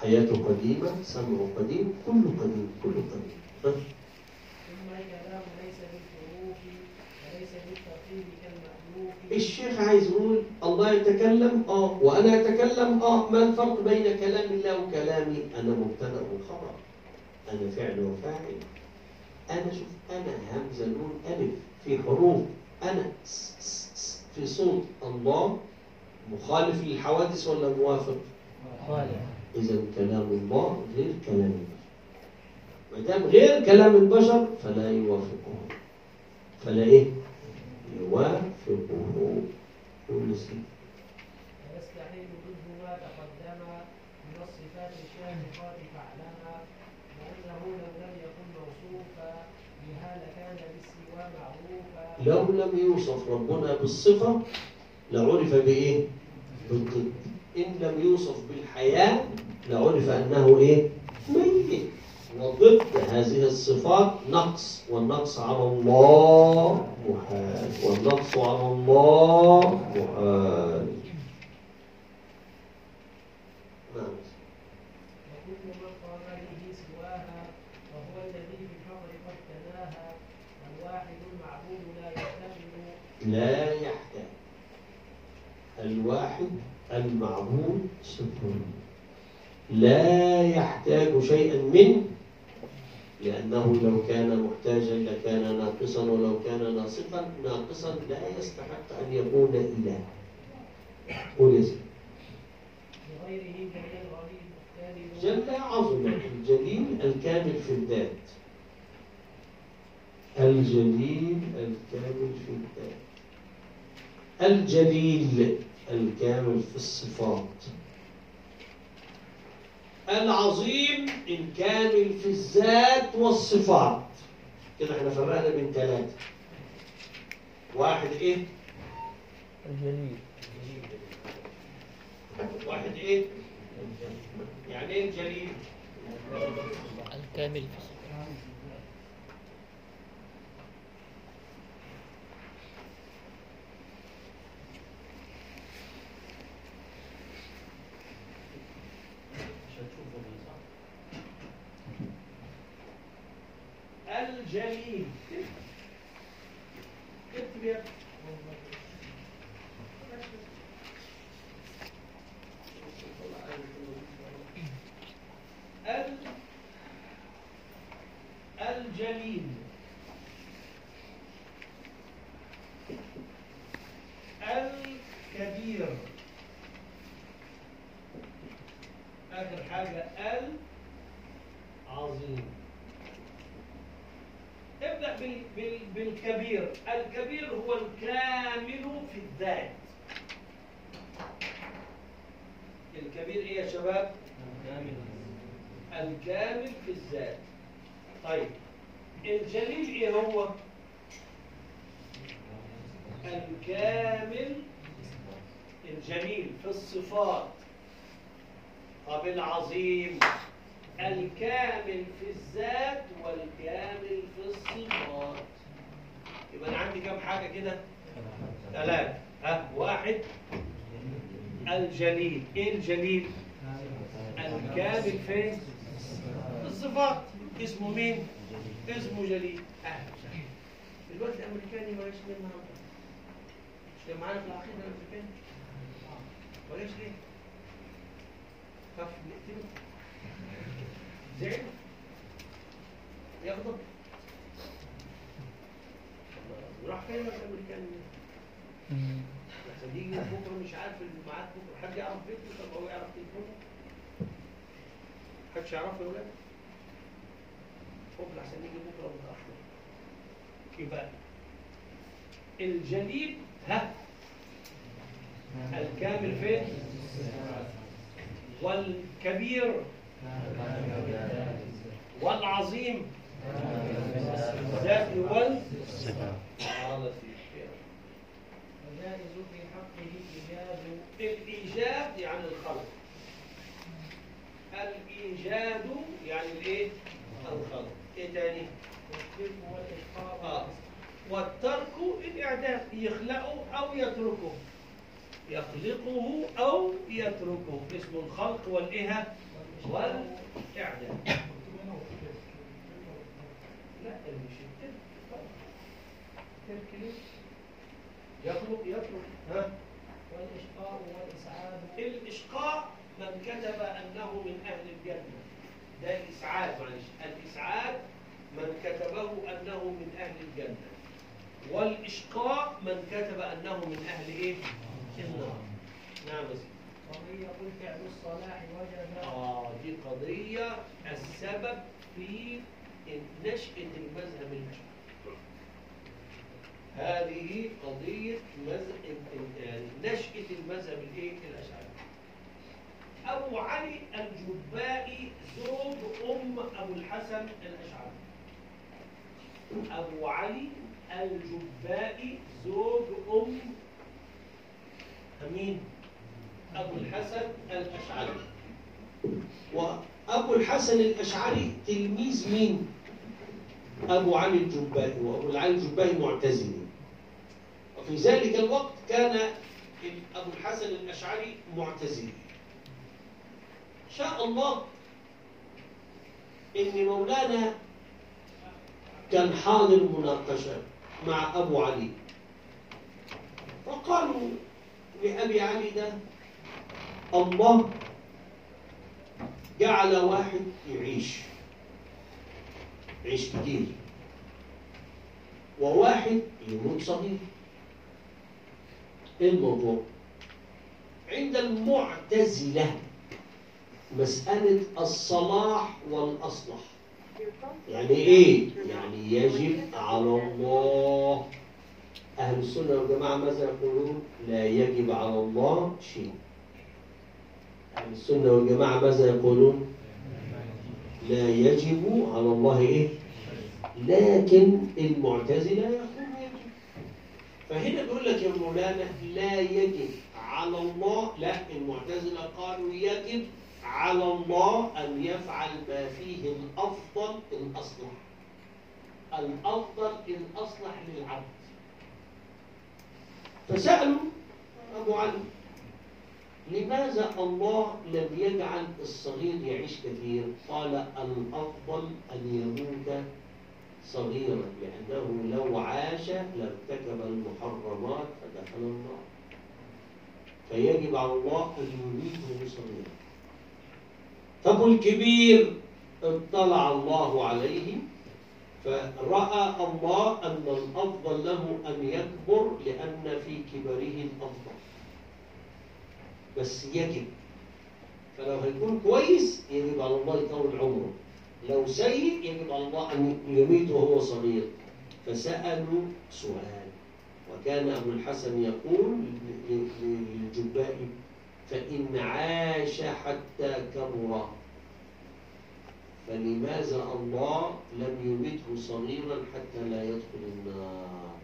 حياته قديمة سمعه قديم كله قديم كله قديم؟ ثم الكلام ليس بالحروف وليس بالترتيب كالمألوف الشيخ عايز يقول الله يتكلم آه وأنا أتكلم آه ما الفرق بين كلام الله وكلامي أنا مبتدأ وخبر أنا فعل وفاعل. أنا شوف أنا همزة نون ألف في حروف أنا س- س- س- في صوت. الله مخالف للحوادث ولا موافق؟ إذا كلام الله غير كلام البشر. ما دام غير كلام البشر فلا يوافقه فلا إيه؟ يوافقه كل شيء ويستحيل منه ما تقدم من الصفات الشامخات فاعلما وأنه لو لم يكن موصوفا بها لكان بالسوى معروفا لو لم يوصف ربنا بالصفة لعرف بإيه؟ بالضد إن لم يوصف بالحياة لعرف أنه إيه؟ ميت وضد هذه الصفات نقص والنقص على الله محال والنقص على الله محال من لا يحتاج الواحد المعبود صفر لا يحتاج شيئا منه لأنه لو كان محتاجا لكان ناقصا ولو كان ناقصا ناقصا لا يستحق أن يكون إله قل. لغيره جل الغني المختار جل عظم الجليل الكامل في الذات. الجليل الكامل في الذات. الجليل الكامل في الصفات. العظيم الكامل في الذات والصفات كده إحنا فرقنا بين ثلاثة واحد إيه؟ الجليل واحد إيه؟ يعني إيه الجليل؟ الكامل في الصفات الجليل. اكتب يا الجليل. الكبير. آخر حاجة العظيم. ابدأ بال بال بالكبير. الكبير هو الكامل في الذات. الكبير إيه يا شباب؟ الكامل. في الذات. طيب الجليل إيه هو؟ الكامل الجليل في الصفات. طب العظيم. الكامل في الذات والكامل في الصفات. يبقى أنا عندي كام حاجة كده؟ ثلاثة. ها واحد. الجليل. إيه الجليل؟ الكامل في الصفات. اسمه مين؟ اسمه جليل. أهلا الوقت الأمريكاني ما ليش النهارده؟ مش معانا في العقيده الأمريكاني؟ وليش ليه؟ خاف نقتله. زعل يغضب. وراح فين الامريكاني عشان يجي بكرة مش عارف الميعاد بكرة. حد يعرف بيته؟ طب هو يعرف تليفونه محدش يعرفه يا ولاد؟ قبل عشان يجي بكرة متاخر يبقى الجليل ها. الكامل فين؟ والكبير والعظيم ذات وال قال وجائز في حقه إيجاد الإيجاد يعني الخلق الإيجاد يعني الإيه؟ الخلق إيه تاني؟ آه. والترك الإعدام يخلقه أو يتركه يخلقه أو يتركه اسمه الخلق والإيه والإعدام لا مش الترك. الترك ليه؟ يخلق. يترك ها؟ والإشقاء والإسعاد. الإشقاء من كتب أنه من أهل الجنة. ده الإسعاد معلش. الإسعاد من كتبه أنه من أهل الجنة. والإشقاء من كتب أنه من أهل إيه؟ النار. نعم قل فعل الصلاح وجب آه دي قضية السبب في نشأة المذهب الأشعري هذه قضية نشأة المذهب الإيه؟ الأشعري. أبو علي الجبائي زوج أم أبو الحسن الأشعري. أبو علي الجبائي زوج أم أمين. أبو الحسن الأشعري. وأبو الحسن الأشعري تلميذ مين؟ أبو علي الجبائي وأبو علي الجبائي معتزلي وفي ذلك الوقت كان أبو الحسن الأشعري معتزلي شاء الله إن مولانا كان حاضر مناقشة مع أبو علي. فقالوا لأبي علي ده الله جعل واحد يعيش. يعيش كتير. وواحد يموت صغير. إيه الموضوع. عند المعتزلة مسألة الصلاح والأصلح. يعني إيه؟ يعني يجب على الله. أهل السنة والجماعة ماذا يقولون؟ لا يجب على الله شيء. السنة والجماعة ماذا يقولون؟ لا يجب على الله إيه؟ لكن المعتزلة يقولون يجب فهنا بيقول لك يا مولانا لا يجب على الله لا المعتزلة قالوا يجب على الله أن يفعل ما فيه الأفضل الأصلح الأفضل الأصلح للعبد فسألوا أبو علي لماذا الله لم يجعل الصغير يعيش كثير؟ قال الأفضل أن يموت صغيرا لأنه لو عاش لارتكب المحرمات فدخل النار. فيجب على الله أن يميته صغيرا. طب الكبير اطلع الله عليه فرأى الله أن الأفضل له أن يكبر لأن في كبره الأفضل. بس يجب. فلو هيكون كويس يجب على الله يطول عمره. لو سيء يجب على الله أن يميته وهو صغير. فسألوا سؤال. وكان أبو الحسن يقول ل- ل- للجباء فإن عاش حتى كبر. فلماذا الله لم يمته صغيرا حتى لا يدخل النار؟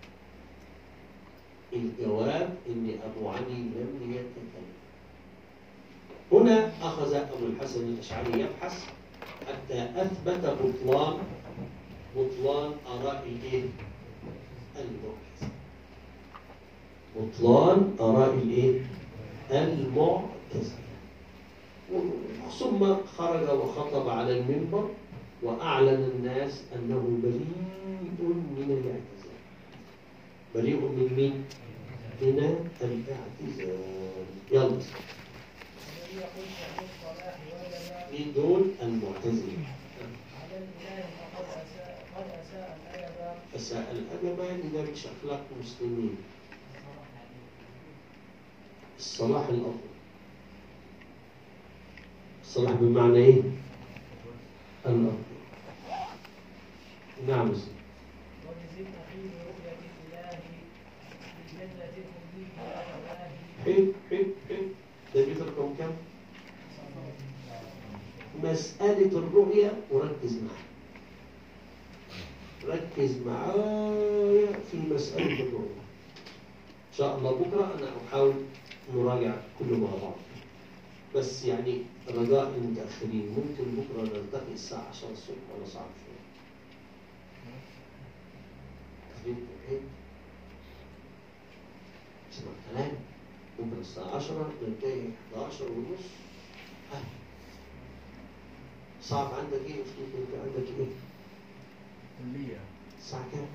الجواب إن أبو علي لم يتكلم. هنا أخذ أبو الحسن الأشعري يبحث حتى أثبت بطلان بطلان آراء الإيه؟ المعتزلة. بطلان آراء الإيه؟ المعتزلة. ثم خرج وخطب على المنبر وأعلن الناس أنه بريء من الاعتزال. بريء من مين؟ من الاعتزال. يلا الذي يقول شأن الصلاح وجب مين دول المعتزلة أساء الأدب إذا مش أخلاق المسلمين. الصلاح الأفضل. الصلاح بمعنى إيه؟ الأفضل. نعم حلو حلو حلو ده بيفرقهم كم؟ مسألة الرؤية وركز معايا. ركز معايا في مسألة الرؤية إن شاء الله بكرة أنا أحاول نراجع كله مع بعض بس يعني رجاء المتأخرين ممكن بكرة نلتقي الساعة 10 الصبح ولا صعب شوية؟ اسمع كلام؟ بكرة الساعة 10 ننتهي 11 ونص. صعب عندك إيه مشكلة أنت عندك إيه؟ كلية. الساعة كام؟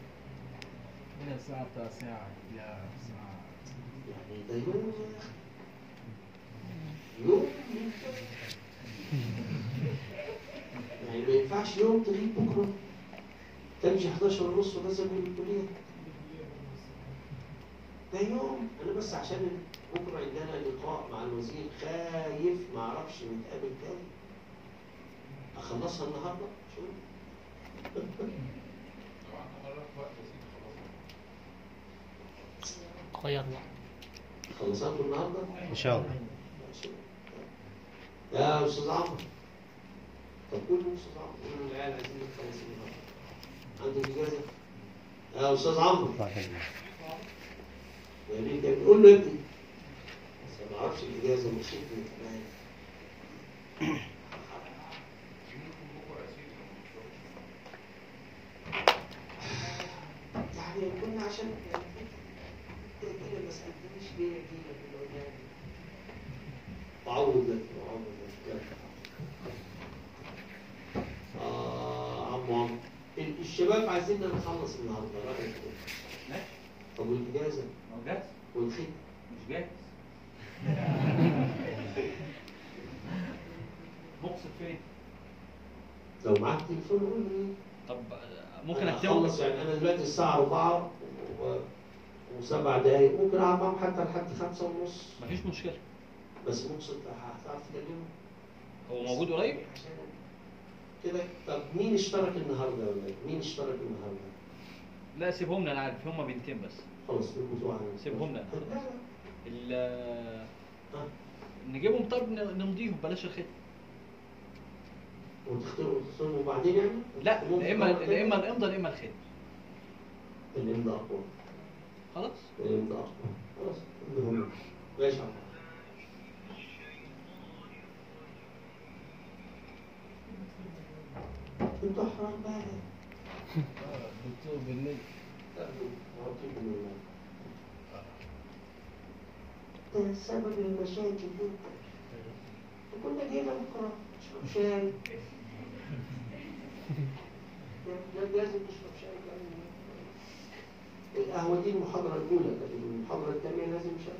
من الساعة التاسعة. إلى الساعة يعني ده يوم يا أخي. يوم؟ يعني ما ينفعش يوم تغيب بكرة. تمشي 11 ونص ونازل من الكلية. ده يوم. أنا بس عشان بكرة عندنا لقاء مع الوزير خايف ما أعرفش نتقابل تاني. أخلصها النهاردة؟ شو؟ غير الله خلصها النهاردة؟ إن شاء الله. يا أستاذ عمرو. طب قول له أستاذ عمرو. قول العيال عايزين نخلص النهاردة عندك إجازة؟ يا أستاذ عمرو. يا ريت يعني قول له يا ابني. بس ما أعرفش الإجازة مصيبتي كنا عشان كده ما سألتنيش ليه أجي لك الأولاد تعوض لك تعوض لك آه عمو عمرو ال- الشباب عايزين نخلص النهارده رأيك إيه؟ ماشي. طب والإجازة؟ ما هو جاهز. والخيط مش جاهز. مقصد فين؟ لو معاك تليفون قول لي. طب ممكن أخلص يعني أنا دلوقتي الساعة 4 و... وسبع دقايق ممكن أقعد معاهم حتى لحد خمسة ونص. مفيش مشكلة. بس مقصد هتعرف تكلمه؟ هو موجود قريب؟ كده. طب مين اشترك النهارده يا ولاد؟ مين اشترك النهارده؟ لا سيبهم لنا. أنا عارف هما بنتين بس. خلاص سيبهم لنا. ال-. نجيبهم طب نمضيهم. بلاش الخيط وتختاروا تختاروا بعدين يعني؟ لا ممكن يا اما؟ يا إما الامضاء يا إما الخيط الامضاء أقوى. خلاص؟ الامضاء أقوى. خلاص. المهم ماشي. أنتوا احرار بقى الدكتور بالليل ده سبب المشاكل دي كنا جينا بكرة شاي لازم تشرب شاي. القهوة دي المحاضرة الأولى لكن المحاضرة الثانية لازم شاي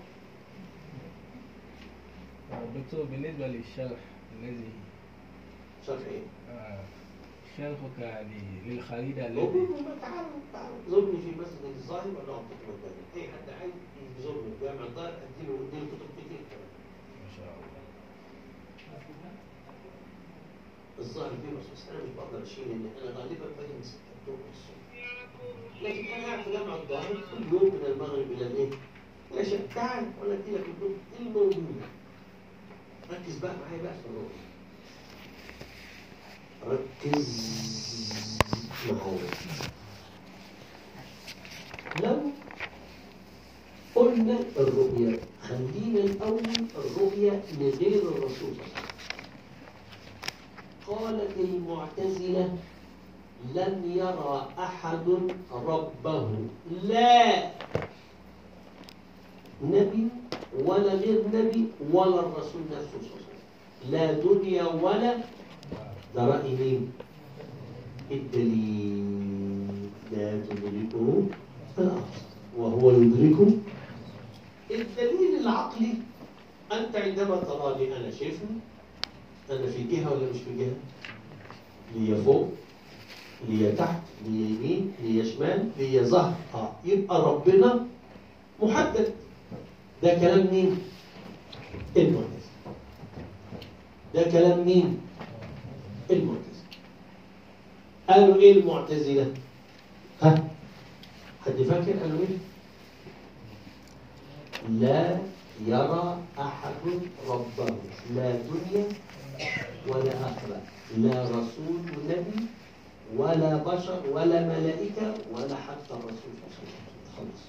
دكتور بالنسبة للشرح الذي شرح إيه؟ آه، شرحك ل- للخريدة الذي زورني تعال تعال زورني في مسجد الظاهر ولا أعطيك مكان أي حد عايز يزورني في جامع الظاهر أديله أديله كتب كتير كمان ما شاء الله الظاهر فيه بس بس أنا مش بقدر أشيل لأن أنا غالبا باجي من 6 أكتوبر الصبح لكن أنا قاعد في جامع الظاهر كل يوم من المغرب إلى الإيه؟ يا شيخ تعال وأنا أدي لك الكتب الموجودة ركز بقى معايا بقى في الرؤية. ركز معايا لو قلنا الرؤيا خلينا الأول الرؤيا لغير الرسول صلى الله عليه وسلم. قالت المعتزلة لم يرى أحد ربه. لا. نبي ولا غير نبي ولا الرسول نفسه صلى الله عليه وسلم. لا دنيا ولا ده مين؟ الدليل لا تدركه وهو يدركه الدليل العقلي. أنت عندما تراني أنا شايفني أنا في جهة ولا مش في جهة؟ ليا فوق ليا تحت ليا يمين ليا شمال ليا ظهر آه. يبقى ربنا محدد ده كلام مين؟ المعتزلة ده كلام مين؟ المعتزلة قالوا إيه المعتزلة؟ ها؟ حد فاكر قالوا إيه؟ لا يرى أحد ربه لا دنيا ولا آخرة لا رسول نبي ولا بشر ولا ملائكة ولا حتى وسلم خلص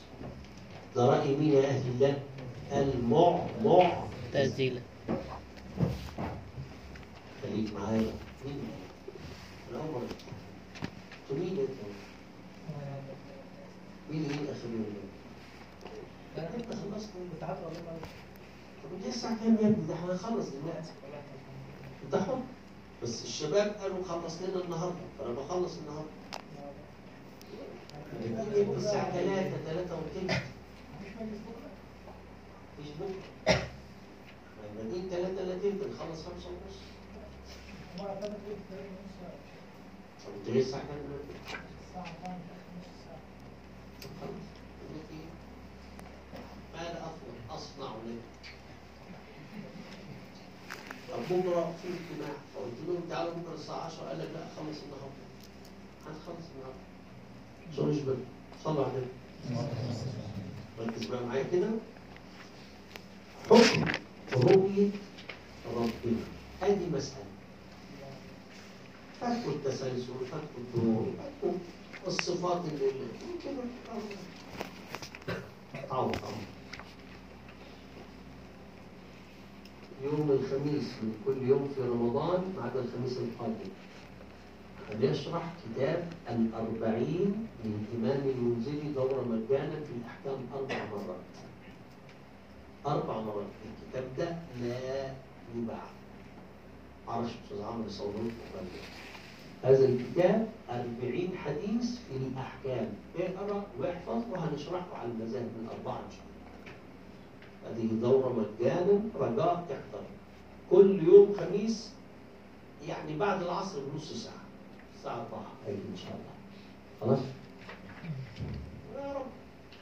ده رأي مين يا أهل الله؟ المع مع تزيلة خليك معايا مين؟ الأول مين أنت؟ مين اللي آخر يوم؟ أنت خلصت بتعرف والله طب انت الساعة كام يا ابني؟ ده إحنا هنخلص دلوقتي. حر. بس الشباب قالوا خلص لنا النهارده، فأنا بخلص النهارده. إمتى الساعة 3 3 وتلت. مفيش بكرة. إحنا بادئين 3 إلا تلت نخلص 5 ونص. طب أنت ليه الساعة كام دلوقتي؟ طب خلاص. يقول لك إيه؟ ماذا أفضل أصنع لك؟ طب بكرة في اجتماع؟ فقلت لهم تعالوا بكرة الساعة 10 قال لك لا خلص النهارده. هنخلص النهارده. شو مش بقى صلوا على النبي. ركز بقى معايا كده. حكم رؤية ربنا. ادي مسألة. فكوا التسلسل فكوا الدور فكوا الصفات اللي كده تعوض تعوض يوم الخميس من كل يوم في رمضان عدا الخميس القادم. هنشرح كتاب الأربعين للإمام المنزلي دورة مجانا في الأحكام أربع مرات. أربع مرات. الكتاب ده لا يباع. معرفش أستاذ عمرو يصوره لكم هذا الكتاب أربعين حديث في الأحكام. اقرأ واحفظ وهنشرحه على المذاهب الأربعة إن شاء الله. هذه دورة مجانا رجاء تحضر كل يوم خميس يعني بعد العصر بنص ساعة الساعة 4 هيجي إن شاء الله خلاص؟ يا رب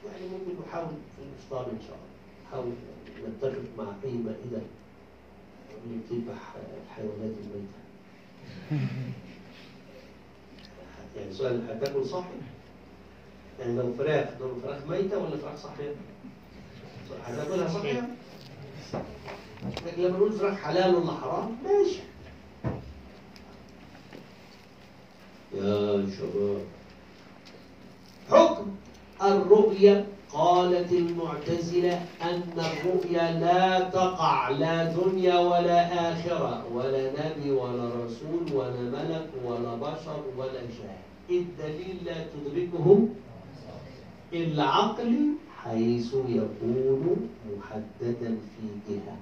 يعني ممكن نحاول في الإفطار إن شاء الله نحاول نتفق مع أي مائدة اللي بتذبح الحيوانات الميتة يعني سؤال هتاكل صحي؟ يعني لو فراخ لو فراخ ميتة ولا فراخ صحية؟ لما نقول فراخ حلال ولا حرام ماشي. يا شباب. حكم الرؤيا قالت المعتزلة أن الرؤيا لا تقع لا دنيا ولا آخرة ولا نبي ولا رسول ولا ملك ولا بشر ولا شاهد الدليل لا تدركه العقل حيث يكون محددا في جهة.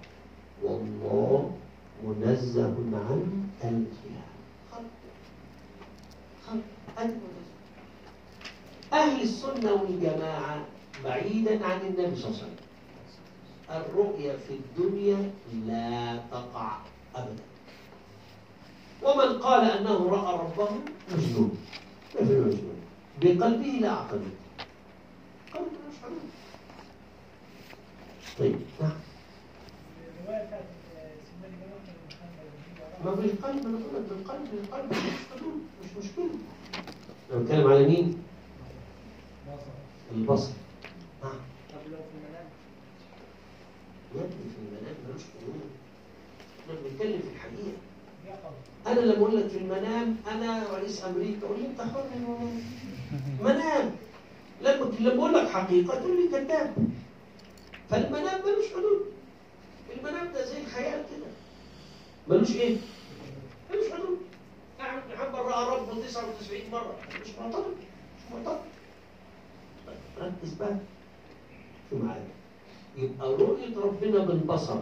والله منزه عن الجهة. أهل السنة والجماعة بعيدا عن النبي صلى الله عليه وسلم. الرؤية في الدنيا لا تقع أبدا. ومن قال أنه رأى ربه مجنون. بقلبه لا عقله طيب نعم ما بالقلب أنا بقول لك بالقلب بالقلب مش مشكلة أنا بتكلم على مين؟ البصر. نعم. طب لو في المنام؟ يا ابني في المنام ملوش قانون إحنا بنتكلم في الحقيقة. أنا لما أقول لك في المنام أنا رئيس أمريكا أقول لي أنت حر منام. لما أقول لك حقيقة تقول لي كذاب فالمنام ملوش حدود. المنام ده زي الخيال كده. ملوش إيه؟ ملوش حدود. احمد بن حنبل راى ربه 99 مرة. مش معترض مش معترض طيب، ركز بقى في معايا. يبقى رؤية ربنا بالبصر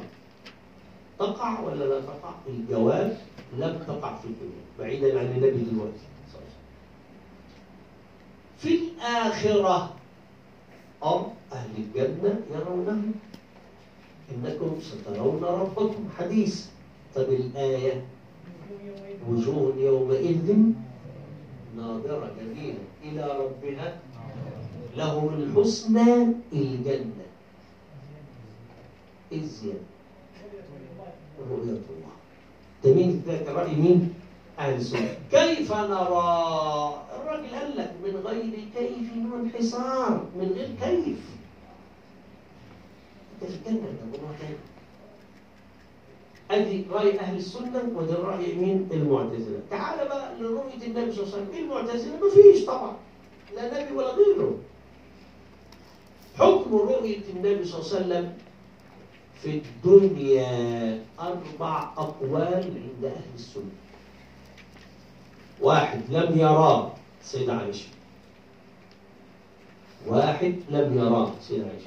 تقع ولا لا تقع؟ الجواب لم تقع في الدنيا بعيدا عن النبي دلوقتي صلى الله عليه وسلم. في الآخرة. أو أهل الجنة يرونه. إنكم سترون ربكم. حديث. طب الآية. وجوه يومئذ ناظرة جميلة. إلى ربها. لهم الحسنى الجنة. الزيادة رؤية الله. ده مين ده كان رأي مين؟ أهل كيف نرى الراجل قال لك من غير كيف وانحسار من غير كيف. أنت في الجنة ده تاني ادي رأي أهل السنة وده رأي مين؟ المعتزلة. تعال بقى لرؤية النبي صلى الله عليه وسلم. إيه المعتزله مفيش طبعا لا نبي ولا غيره. حكم رؤية النبي صلى الله عليه وسلم في الدنيا أربع أقوال عند أهل السنة. واحد لم يراه. سيدة عائشة. واحد لم يراه سيدة عائشة.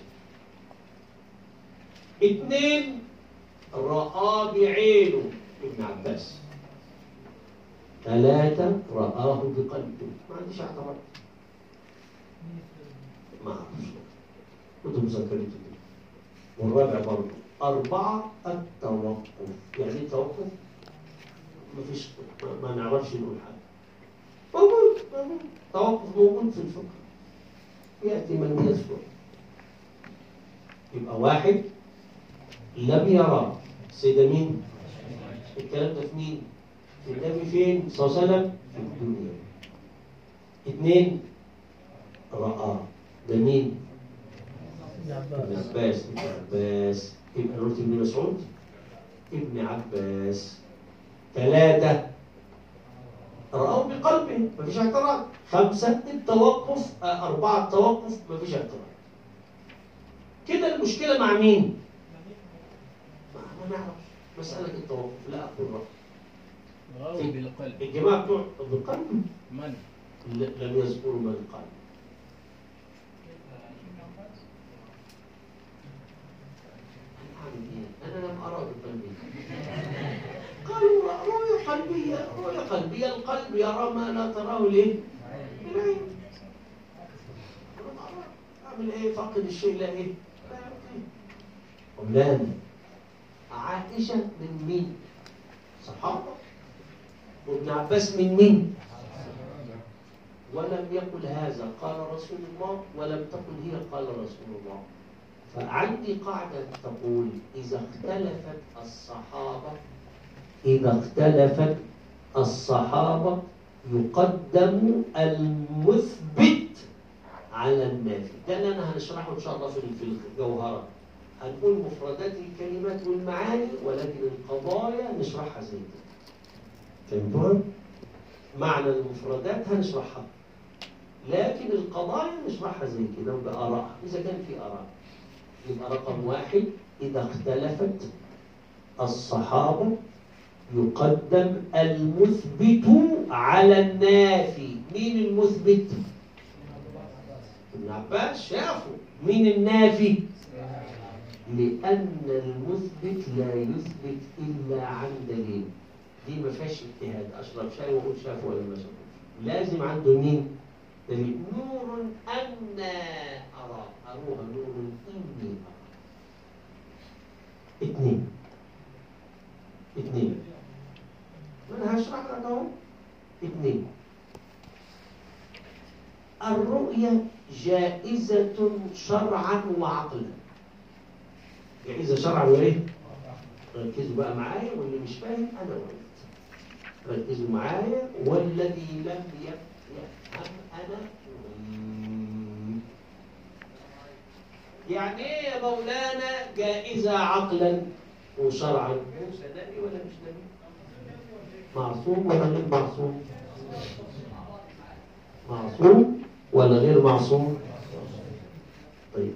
اثنين رآه بعينه ابن عباس. ثلاثة رآه بقلبه. ما عنديش اعتراض ما أعرفش. كنت مذكرته كده والرابع برضه. أربعة التوقف. يعني إيه توقف؟ ما فيش ما نعرفش نقول حاجة. موجود توقف موجود في يأتي من يذكر يبقى واحد لم يرى. سيدة مين؟ الكلام ده في مين؟ النبي فين؟ صلى الله عليه وسلم؟ في الدنيا. اثنين رأى. ده مين؟ ابن عباس. ابن عباس. ابن قلت ابن مسعود ابن عباس. ثلاثة رأوا بقلبه مفيش اعتراض. خمسة التوقف آه، أربعة التوقف مفيش اعتراض. كده المشكلة مع مين؟ ما ما نعرف مسألة التوقف لا أقول رأوا بالقلب. الجماعة بتوع بالقلب؟ من؟ لم يذكروا من إيه؟ أنا لم أرى بقلبي قالوا رؤية قلبية رؤية قلبية القلب يرى ما لا تراه ليه؟ العين أعمل إيه؟ فقد الشيء لا إيه؟ أولاد عائشة من مين؟ صحابة وابن عباس من مين؟ ولم يقل هذا قال رسول الله ولم تقل هي قال رسول الله فعندي قاعدة تقول إذا اختلفت الصحابة إذا اختلفت الصحابة يقدم المثبت على النافي ده اللي أنا هنشرحه إن شاء الله في الجوهرة. هنقول مفردات الكلمات والمعاني ولكن القضايا نشرحها زي كده. فهمتوا؟ معنى المفردات هنشرحها. لكن القضايا نشرحها زي كده بآراء. إذا كان في آراء. يبقى رقم واحد إذا اختلفت الصحابة يقدم المثبت على النافي مين المثبت؟ ابن عباس شافوا مين النافي؟ لأن المثبت لا يثبت إلا عن دليل. دي ما فيهاش اجتهاد. أشرب شاي وأقول شافوا ولا ما شافوش. لازم عنده مين؟ دليل. نور أنا أرى. أروها نور إني أرى. اثنين اثنين أنا هشرح لك اهو اثنين. الرؤية جائزة شرعا وعقلا. جائزة شرعا وايه؟ ركزوا بقى معايا واللي مش فاهم أنا وانت ركزوا معايا والذي لم يف- يفهم أمم. يعني إيه يا مولانا جائزة عقلا وشرعا؟ نبي ولا مش نبي معصوم ولا غير معصوم؟ معصوم ولا غير معصوم؟ طيب.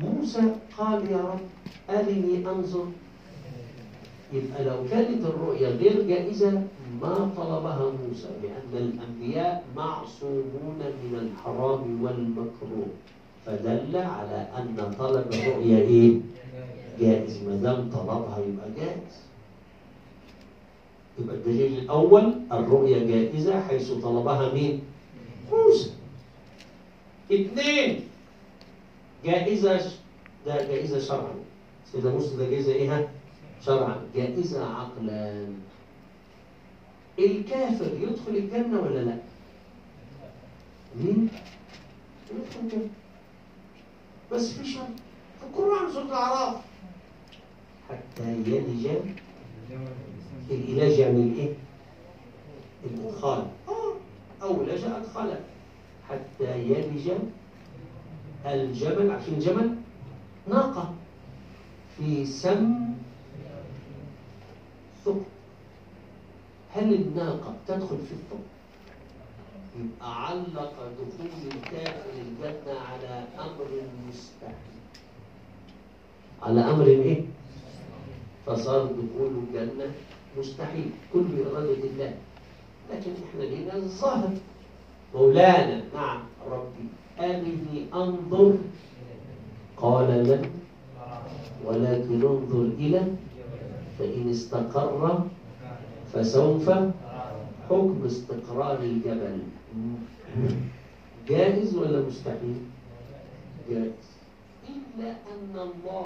موسى قال يا رب أرني أنظر. يبقى لو كانت الرؤيا غير جائزة ما طلبها موسى لأن الأنبياء معصومون من الحرام والمكروه. فدل على أن طلب الرؤيا إيه؟ جائز. ما دام طلبها يبقى جائز. يبقى الدليل الأول الرؤيا جائزة حيث طلبها مين؟ موسى اثنين جائزة ده جائزة شرعا سيدنا موسى ده جائزة إيه؟ شرعا جائزة عقلا الكافر يدخل الجنة ولا لا؟ مين؟ يدخل الجنة بس في شرط في القرآن سورة الأعراف حتى يلج الإلاج يعني الإيه؟ الإدخال آه أولج أدخل حتى يلج الجبل عارفين الجبل؟ ناقة في سم ثقب هل الناقة تدخل في الثقب؟ يبقى علق دخول الكافر الجنة على أمر مستحيل على أمر إيه؟ فصار دخول الجنة مستحيل كل بإرادة الله لكن إحنا لينا الظاهر. مولانا نعم ربي أرني أنظر. قال لن ولكن انظر إلى. فإن استقر فسوف. حكم استقرار الجبل. جائز ولا مستحيل؟ جائز. إلا أن الله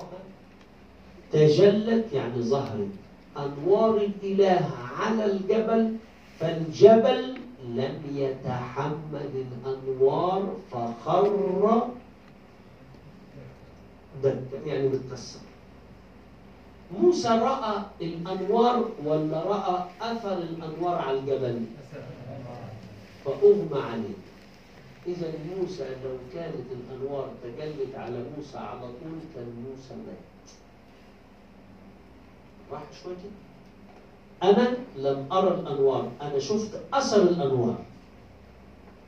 تجلت يعني ظهرت أنوار الإله على الجبل فالجبل لم يتحمل الأنوار فخر دكا يعني متكسر موسى رأى الأنوار ولا رأى أثر الأنوار على الجبل؟ فأغمى عليه. إذا موسى لو كانت الأنوار تجلت على موسى على طول كان موسى مات. راح شوية أنا لم أرى الأنوار. أنا شفت أثر الأنوار.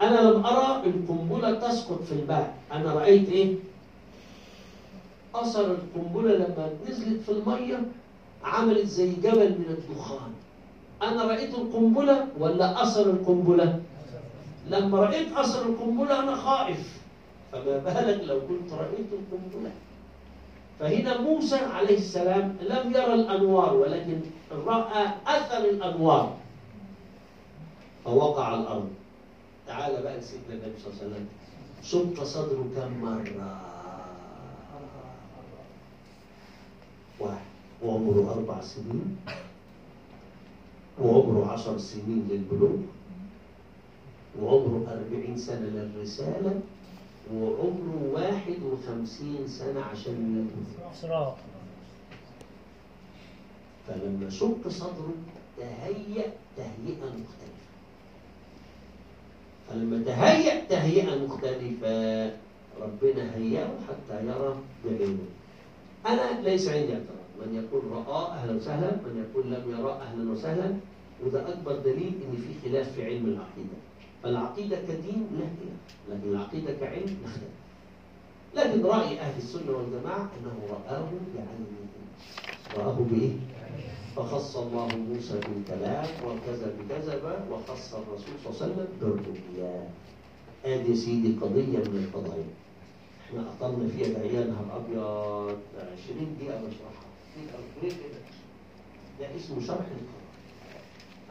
أنا لم أرى القنبلة تسقط في الماء أنا رأيت إيه؟ أثر القنبلة لما نزلت في المية عملت زي جبل من الدخان. أنا رأيت القنبلة ولا أثر القنبلة؟ لما رأيت أثر القنبلة أنا خائف. فما بالك لو كنت رأيت القنبلة؟ فهنا موسى عليه السلام لم يرى الأنوار ولكن رأى أثر الأنوار. فوقع الأرض تعال بقى لسيدنا النبي صلى الله عليه وسلم. شق صدره كم مرة؟ واحد. وعمره أربع سنين. وعمره عشر سنين للبلوغ. وعمره أربعين سنة للرسالة. وعمره واحد وخمسين سنة عشان إسراء. فلما شق صدره تهيأ تهيئة مختلفة. فلما تهيأ تهيئة مختلفة ربنا هيأه حتى يرى بعينه أنا ليس عندي اعتراض. من يقول رآه أهلا وسهلا من يقول لم يراه أهلا وسهلا وده أكبر دليل إن في خلاف في علم العقيدة. فالعقيدة كدين خلاف لكن العقيدة كعلم خلاف لكن رأي أهل السنة والجماعة أنه رآه بعينه رآه بإيه؟ فخص الله موسى بالكلام وكذا بكذا وخص الرسول صلى الله عليه وسلم بالرؤيا. آدي يا سيدي قضية من القضايا. إحنا أطلنا فيها ده يا نهار أبيض 20 دقيقة بشرحها. ليه كده؟ ده اسمه شرح القران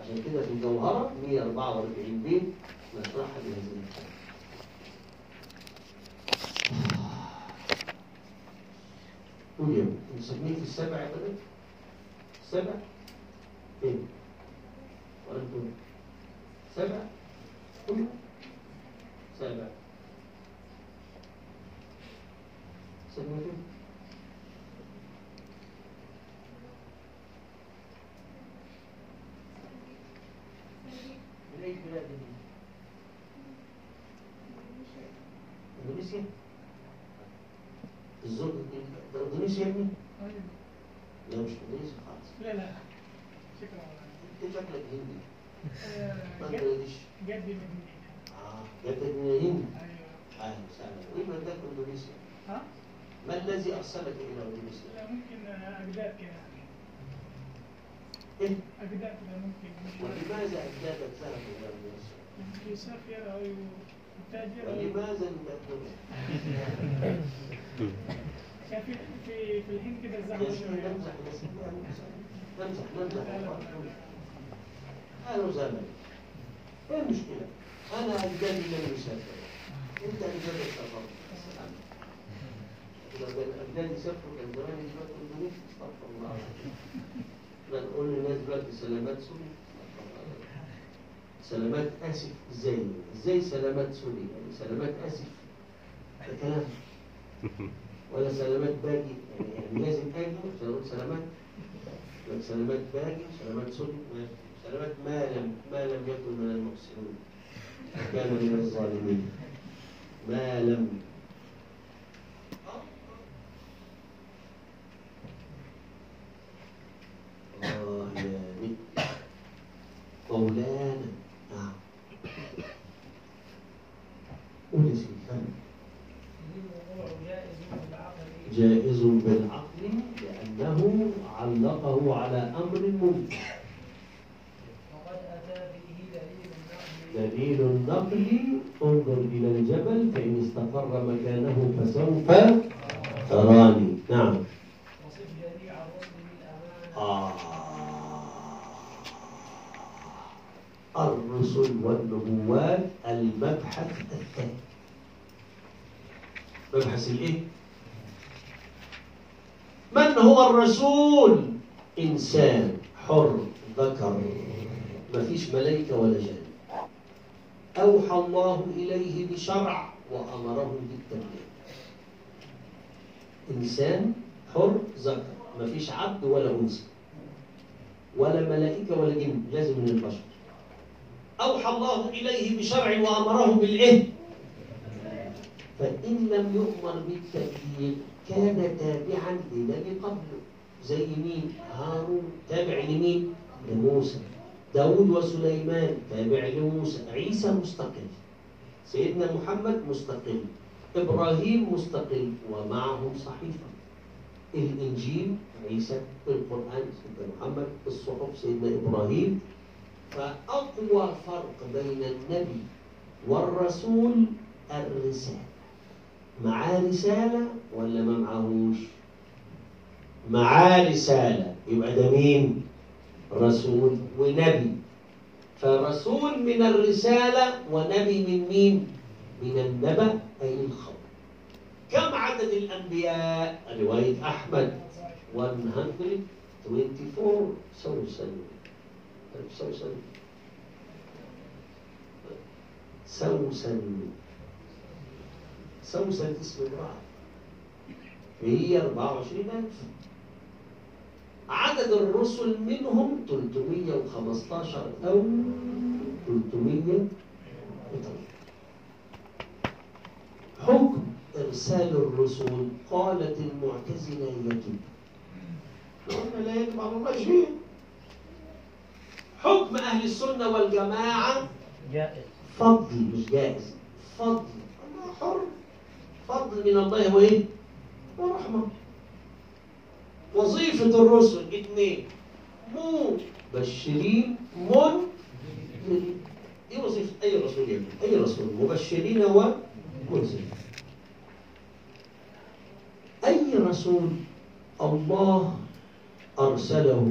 عشان كده في الجوهره 144 بيت ابني نسميه في السبع يا بنات سبع فين ولا أنتوا سبع قول سبع سبع فين من أي بلاد دي؟ إندونيسيا؟ الزوج ده إندونيسيا يا ابني؟ لا مش إندونيسيا خالص لا لا شكرا أنت شكلك هندي آه، بنجلاديش جدي من آه جدك من الهند أيوه أهلا وسهلا وين بدك إندونيسيا؟ ها؟ ما الذي أرسلك إلى إندونيسيا؟ لا ممكن آه، اجداد كده إيه؟ اجداد ممكن ولماذا أجدادك ذهبوا إلى إندونيسيا؟ يسافر أو ولماذا يبدلون؟ كان في في في الهند كده يا زحمه سيدي شوية نمزح نمزح نمزح أهلا وسهلا إيه المشكلة؟ أنا أجدادي لم يسافروا أنت أجدادك سافروا لو أجدادي سافروا كان زمان دلوقتي إندونيسيا استغفر الله العظيم لا نقول للناس دلوقتي selamat sore استغفر الله العظيم. سلامات آسف. إزاي؟ إزاي selamat sore؟ يعني سلامات آسف. ده كلام. ولا selamat pagi يعني, يعني لازم آجي. selamat selamat pagi selamat sore. selamat malam ما لم يكن من المحسنين. كان من الظالمين. ما لم آه يا نعم قول يا جائز بالعقل لأنه علقه على أمر ممكن. دليل النقل انظر إلى الجبل فإن استقر مكانه فسوف تراني. نعم. الرسل والنبوات المبحث الثاني مبحث الايه؟ من هو الرسول؟ إنسان حر ذكر. ما فيش ملائكة ولا جن. أوحى الله إليه بشرع وأمره بالتبليغ. إنسان حر ذكر. ما فيش عبد ولا أنثى. ولا ملائكة ولا جن. لازم من البشر. أوحى الله إليه بشرع وأمره بالإيه؟ فإن لم يؤمر بالتبليغ كان تابعا لنبي قبله. زي مين؟ هارون تابع لمين؟ لموسى. داود وسليمان تابع لموسى. عيسى مستقل. سيدنا محمد مستقل. إبراهيم مستقل. ومعهم صحيفة. الإنجيل عيسى القرآن سيدنا محمد الصحف سيدنا إبراهيم. فأقوى فرق بين النبي والرسول الرسالة. معاه رسالة ولا ما معاهوش معاه رسالة. يبقى ده مين؟ رسول ونبي. فرسول من الرسالة ونبي من مين؟ من النبأ أي الخبر. كم عدد الأنبياء؟ رواية أحمد. 124 سوسن سوسن سوسن سوسن اسم امرأة هي 24000 عدد الرسل منهم 315 أو 300 حكم إرسال الرسل قالت المعتزلة يجب. قلنا لا يجب على شيء حكم أهل السنة والجماعة؟ جائز. فضل مش جائز. فضل. الله حر. فضل من الله وإيه؟ ورحمة. وظيفة الرسل اثنين. مبشرين منذرين إيه وظيفة أي رسول يا ابني؟ أي رسول؟ مبشرين ومنذرين أي رسول؟ الله أرسله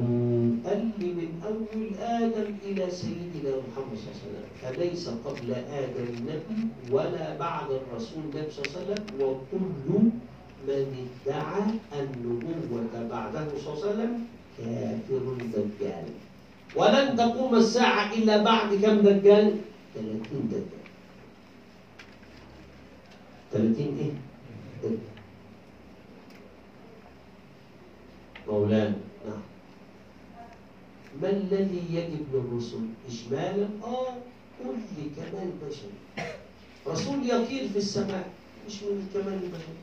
قال لي من أول آدم إلى سيدنا محمد صلى الله عليه وسلم. فليس قبل آدم نبي ولا بعد الرسول نبي صلى الله عليه وسلم وكل من ادعى النبوة بعده صلى الله عليه وسلم كافر دجال. ولن تقوم الساعة إلا بعد كم دجال؟ 30 دجال. 30 إيه؟ دجال. مولانا. ما الذي يجب للرسل إجمالا؟ آه كل كمال بشري رسول يطير في السماء مش من الكمال البشري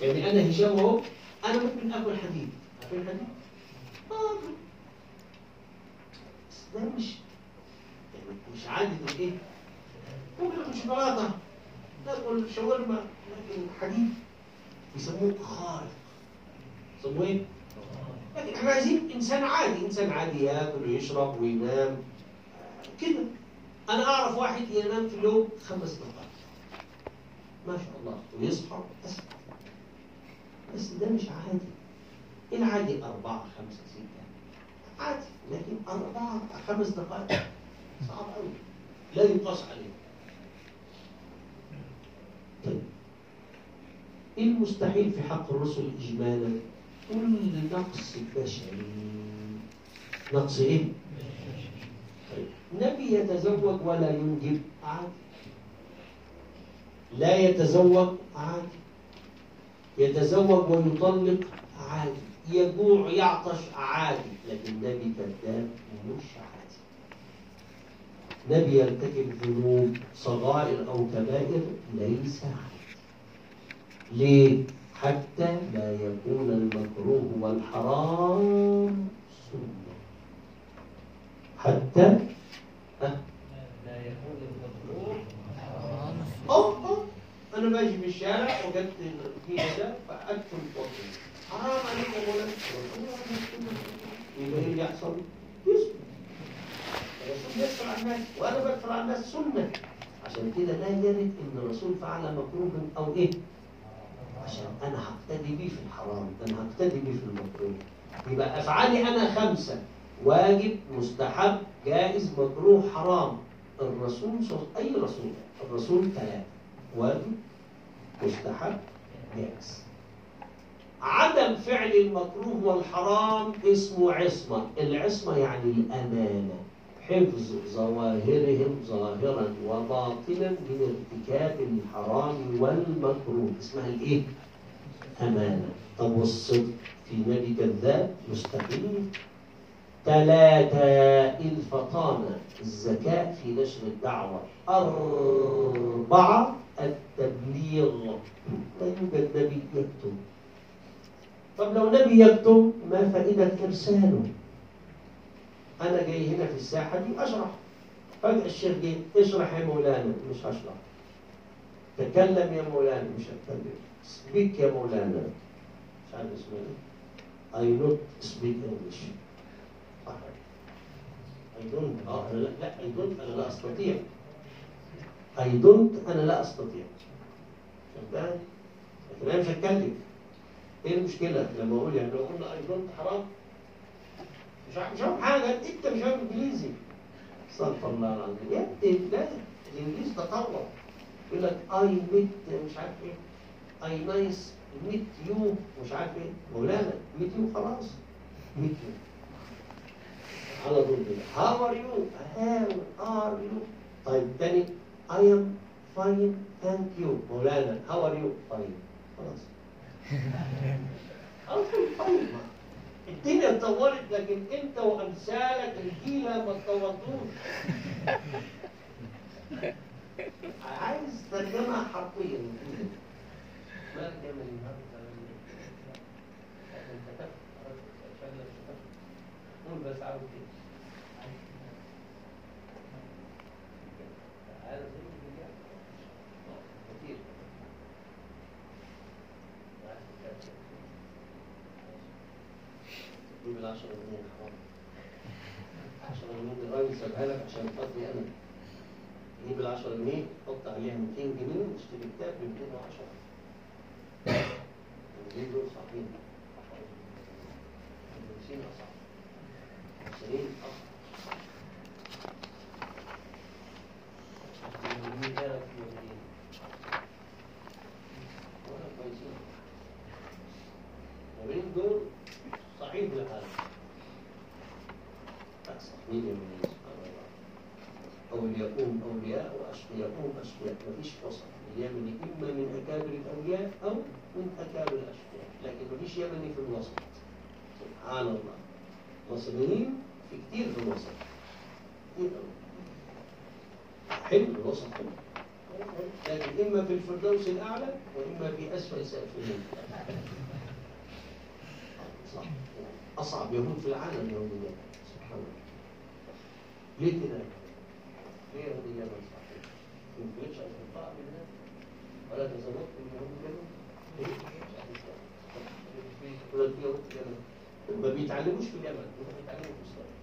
يعني أنا هشام أهو أنا ممكن آكل حديد عارفين الحديد؟ آه آكل. بس ده مش يعني مش عادة الإيه؟ ممكن آكل شوكولاتة ناكل شاورما لكن الحديد يسموه خارق يسموه إيه؟ لكن إحنا عايزين إنسان عادي إنسان عادي ياكل ويشرب وينام. كده أنا أعرف واحد ينام في اليوم خمس دقائق. ما شاء الله. ويصحى بس بس ده مش عادي. العادي أربعة خمسة ستة. عادي. لكن أربعة خمس دقائق صعب أوي. لا يقاس عليه. طيب. إيه المستحيل في حق الرسل اجمالا؟ كل نقص بشري. نقص إيه؟ طيب. نبي يتزوج ولا ينجب عادي. لا يتزوج؟ عادي. يتزوج ويطلق؟ عادي. يجوع يعطش؟ عادي. لكن نبي كذاب مش عادي. نبي يرتكب ذنوب صغائر أو كبائر ليس عادي. ليه؟ حتى لا يكون المكروه والحرام سنة. حتى لا يكون المكروه أوه أنا ماشي في الشارع وجدت الكيس ده فأدخل بطني حرام عليك يا مولانا يبقى إيه اللي يحصل؟ يسكت الرسول يسأل عن الناس وأنا بدخل على الناس سنة. عشان كده لا يرد إن الرسول فعل مكروه أو إيه؟ عشان أنا هقتدي بيه في الحرام أنا هقتدي بيه في المكروه. يبقى أفعالي أنا خمسة. واجب مستحب جائز مكروه حرام. الرسول صل... أي رسول؟ الرسول ثلاثة. واجب مستحب جائز. عدم فعل المكروه والحرام اسمه عصمة. العصمة يعني الأمانة. حفظ ظواهرهم ظاهرا وباطنا من ارتكاب الحرام والمكروه. اسمها الإيه؟ أمانة. طب والصدق في نبي كذاب مستحيل ثلاثة الفطانة الذكاء في نشر الدعوة. أربعة التبليغ. لا يوجد نبي يكتب. طب لو نبي يكتب ما فائدة إرساله؟ أنا جاي هنا في الساحة دي أشرح. فجأة الشيخ جه اشرح يا مولانا. مش هشرح. تكلم يا مولانا. مش هتكلم. سبيك يا مولانا. مش عارف اسمه إيه. I not speak English. صح I don't. آه أنا لا I don't. أنا لا أستطيع. I don't. أنا لا أستطيع. فهمتها؟ لكن أنا مش هتكلم. إيه المشكلة؟ لما أقول يعني لو قلنا I don't حرام. مش عارف حاجة. إنت مش عارف إنجليزي. استغفر الله العظيم يا ابني لا الإنجليزي تطور. يقول لك I meet مش عارف إيه. I nice meet you مش عارف إيه. مولانا meet you خلاص. meet you على طول كده. how are you how are you طيب تاني. I am fine thank you مولانا how are you fine خلاص. على طول fine الدنيا اتطورت لكن أنت وامثالك الجيله ما اتطورتوش عايز ترجمة حرفيا. ما ترجمه قول بس عاوز إيه عايز دي بال 10 جنيه حرام 10 جنيه دراهم سابها لك عشان خاطري أنا جيب ال 10 جنيه حط عليها 200 جنيه واشتري كتاب ب 210 الاثنين دول صعبين المدرسين اصعب المدرسين اصعب ولا كويسين. ما بين دول صعيد العالم الله أولياءهم أولياء وأشقياءهم أشقياء مفيش وسط. اليمني إما من أكابر الأولياء أو من أكابر الأشقياء. لكن مفيش يمني في الوسط. سبحان الله. المصريين في كتير في الوسط. حلو الوسط. لكن إما في الفردوس الأعلى وإما في أسفل سافلين صح. أصعب يهود في العالم اليهودية سبحان الله ليه كده؟ ليه يهودية ما صحيح؟ ما أن تنطق بالله ولا تزوجت من يهود؟ ليه؟ الجنة؟ ما بيتعلموش في اليمن بيتعلموا في إسرائيل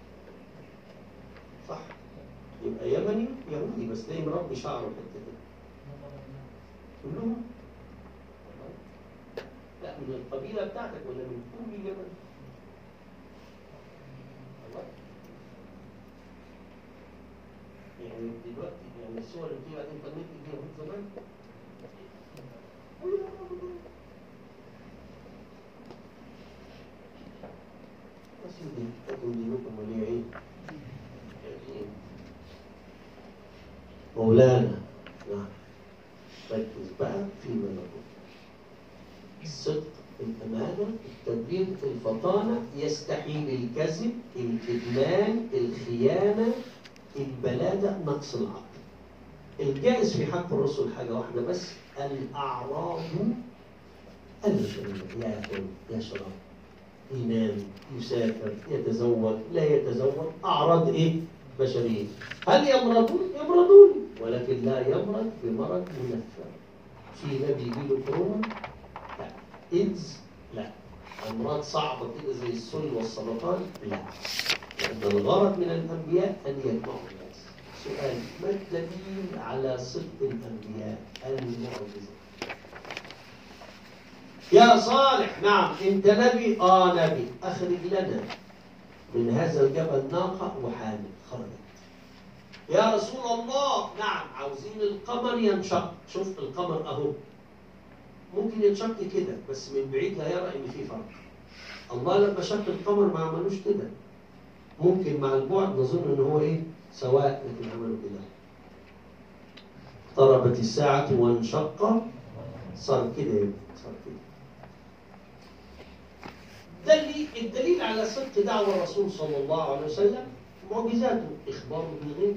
صح يبقى يمني يهودي بس تلاقي مربي شعره الحتة كلهم لا من القبيلة بتاعتك ولا من كل اليمن الله يعني دلوقتي يعني الصور اللي بتيجي على الانترنت دي يهود زمان بس دي لكن دينكم ولي عين مولانا نعم ركز بقى فيما نقول الصدق الأمانة التدبير الفطانة يستحيل الكذب الكتمان الخيانة البلادة نقص العقل الجائز في حق الرسل حاجة واحدة بس الأعراض البشرية يأكل يشرب ينام يسافر يتزوج لا يتزوج أعراض إيه؟ بشرية هل يمرضون؟ يمرضون ولكن لا يمرض بمرض منفر في نبي يجيله كورونا؟ لا إيدز؟ لا أمراض صعبة كده زي السل والسرطان؟ لا لأن الغرض من الأنبياء أن يجمعوا الناس. سؤال ما الدليل على صدق الأنبياء المعجزة؟ يا صالح نعم انت نبي آه نبي. أخرج لنا من هذا الجبل ناقة وحامل خرجت. يا رسول الله نعم عاوزين القمر ينشق. شوف القمر أهو. ممكن ينشق كده بس من بعيد لا يرى إن في فرق. الله لما شق القمر ما عملوش كده. ممكن مع البعد نظن ان هو إيه؟ سواء لكن عملوا كده اقتربت الساعة وانشق صار كده يا صار كده. ده اللي الدليل على صدق دعوة الرسول صلى الله عليه وسلم معجزاته. إخباره بالغيب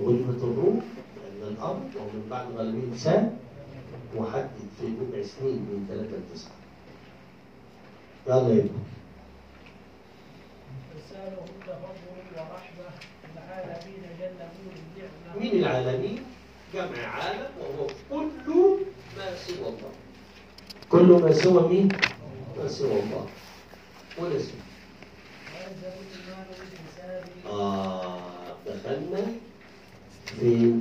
غلبة الروم لأن الأرض ومن بعد غلبه سام وحدد في بضع سنين من ثلاثة لتسعة يلا يا ورحمة العالمين جل من العالمين؟ جمع عالم وهو كل ما سوى الله. كل ما سوى مين؟ ما سوى الله. ولا سوى. آه دخلنا في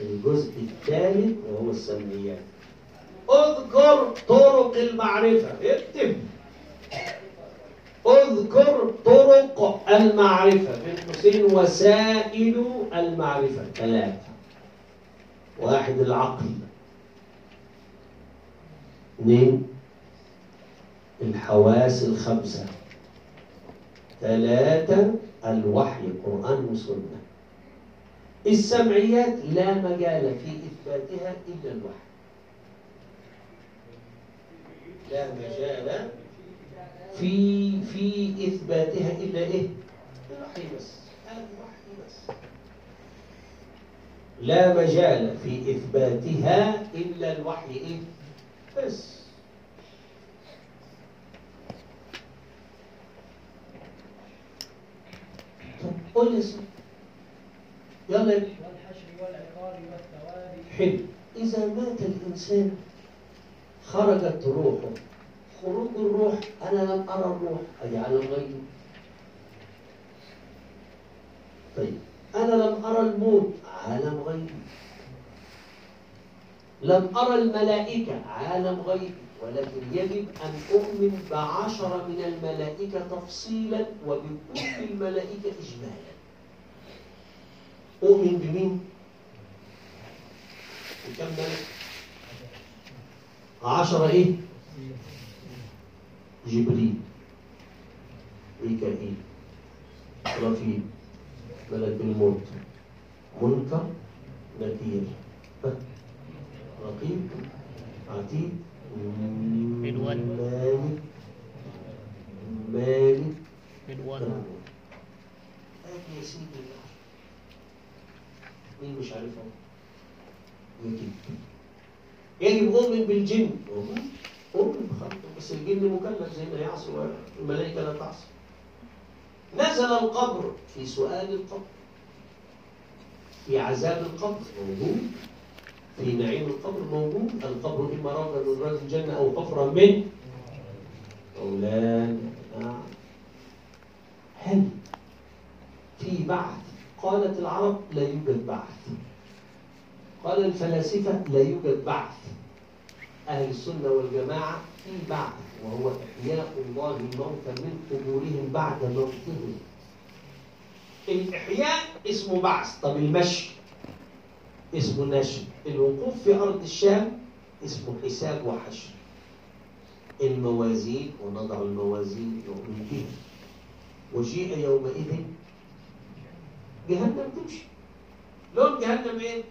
الجزء الثالث وهو السمعيات. اذكر طرق المعرفة. اكتب. اذكر طرق المعرفة بين قوسين وسائل المعرفة. ثلاثة. واحد العقل. اثنين الحواس الخمسة. ثلاثة الوحي قرآن وسنة السمعيات لا مجال في إثباتها إلا الوحي. لا مجال في في إثباتها إلا إيه؟ الوحي بس الوحي بس لا مجال في إثباتها إلا الوحي إيه؟ بس طب قول لي. يلا. والحشر والعقاب والثواب حلو إذا مات الإنسان خرجت روحه خروج الروح أنا لم أرى الروح. أدي عالم غيبي طيب أنا لم أرى الموت. عالم غيبي. لم أرى الملائكة. عالم غيبي. ولكن يجب أن أؤمن بعشرة من الملائكة تفصيلا وبكل الملائكة إجمالا. أؤمن بمين؟ بكم ملك؟ عشرة إيه؟ جبريل ميكائيل رفيق ملك الموت منكر نكير؟ رقيب عتيد. مالك مالك بالوان هات يا سيدي مين مش عارفها؟ يجب يجب أؤمن بالجن أؤمن بخلقه بس الجن مكلف زي ما يعصي والملائكة لا تعصي. نزل القبر في سؤال القبر. في عذاب القبر موجود. في نعيم القبر موجود. القبر إما روضة من رياض الجنة أو حفرة من نعم هل في بعث؟ قالت العرب لا يوجد بعث. قال الفلاسفة لا يوجد بعث. أهل السنة والجماعة في بعث وهو إحياء الله الموتى من قبورهم بعد موتهم. الإحياء اسمه بعث. طب المشي اسمه نشر. الوقوف في أرض الشام اسمه حساب وحشر. الموازين ونضع الموازين يؤمن بها وجيء يومئذ جهنم تمشي. لون جهنم إيه؟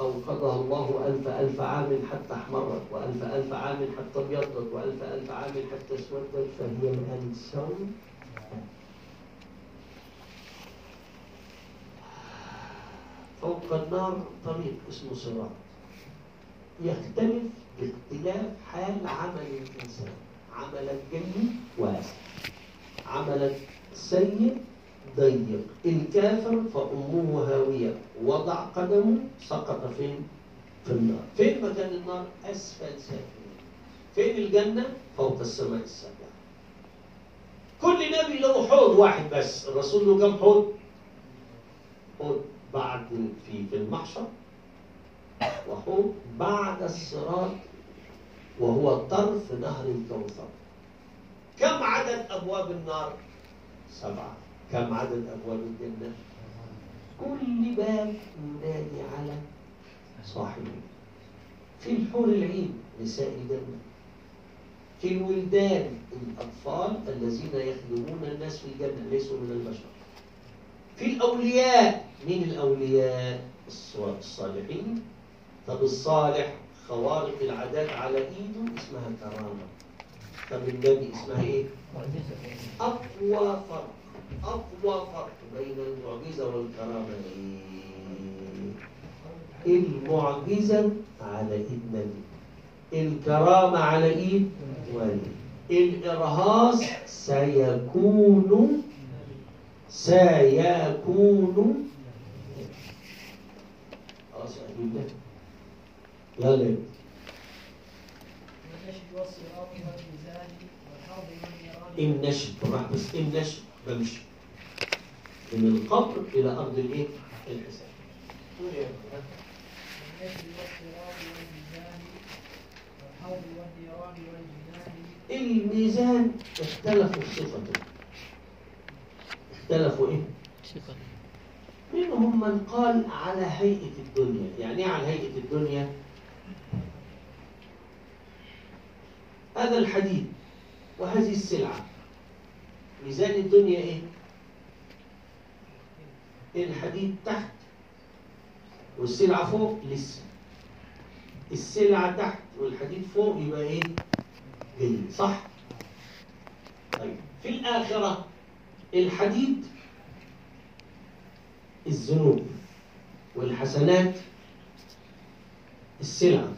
أوقدها الله ألف ألف عام حتى احمرت وألف ألف عام حتى ابيضت وألف ألف عام حتى اسودت. فهي الآن سوي فوق النار طريق اسمه صراط. يختلف باختلاف حال عمل الإنسان. عملا جيد واسع عملا سيء ضيق الكافر فأمه هاوية وضع قدمه سقط فين؟ في النار فين مكان النار؟ أسفل سافلين فين الجنة؟ فوق السماء السابعة كل نبي له حوض واحد بس الرسول له كم حوض؟ حوض بعد في في المحشر وحوض بعد الصراط وهو طرف نهر الكوثر كم عدد أبواب النار؟ سبعة كم عدد أبواب الجنة؟ كل باب ينادي على صاحبه. في الحور العين نساء الجنة. في الولدان الأطفال الذين يخدمون الناس في الجنة ليسوا من البشر. في الأولياء مين الأولياء؟ الص- الصالحين. طب الصالح خوارق العادات على إيده اسمها كرامة. طب النبي اسمها إيه؟ أقوى فرق أقوى فرق بين المعجزة والكرامة؟ المعجزة على إيد نبي الكرامة على إيد ولي الإرهاص سيكون سيكون. خلاص يا حبيبي يلا. والميزان والحوض والنيران النشد بس النشد بمشي من القبر إلى أرض الإيه؟ الحساب الميزان اختلفوا صفته اختلفوا إيه؟ صفة منهم من قال على هيئة الدنيا يعني إيه على هيئة الدنيا؟ هذا الحديد وهذه السلعة ميزان الدنيا إيه؟ الحديد تحت والسلعة فوق لسه السلعة تحت والحديد فوق يبقى إيه؟ جيد صح؟ طيب في الآخرة الحديد الذنوب والحسنات السلعة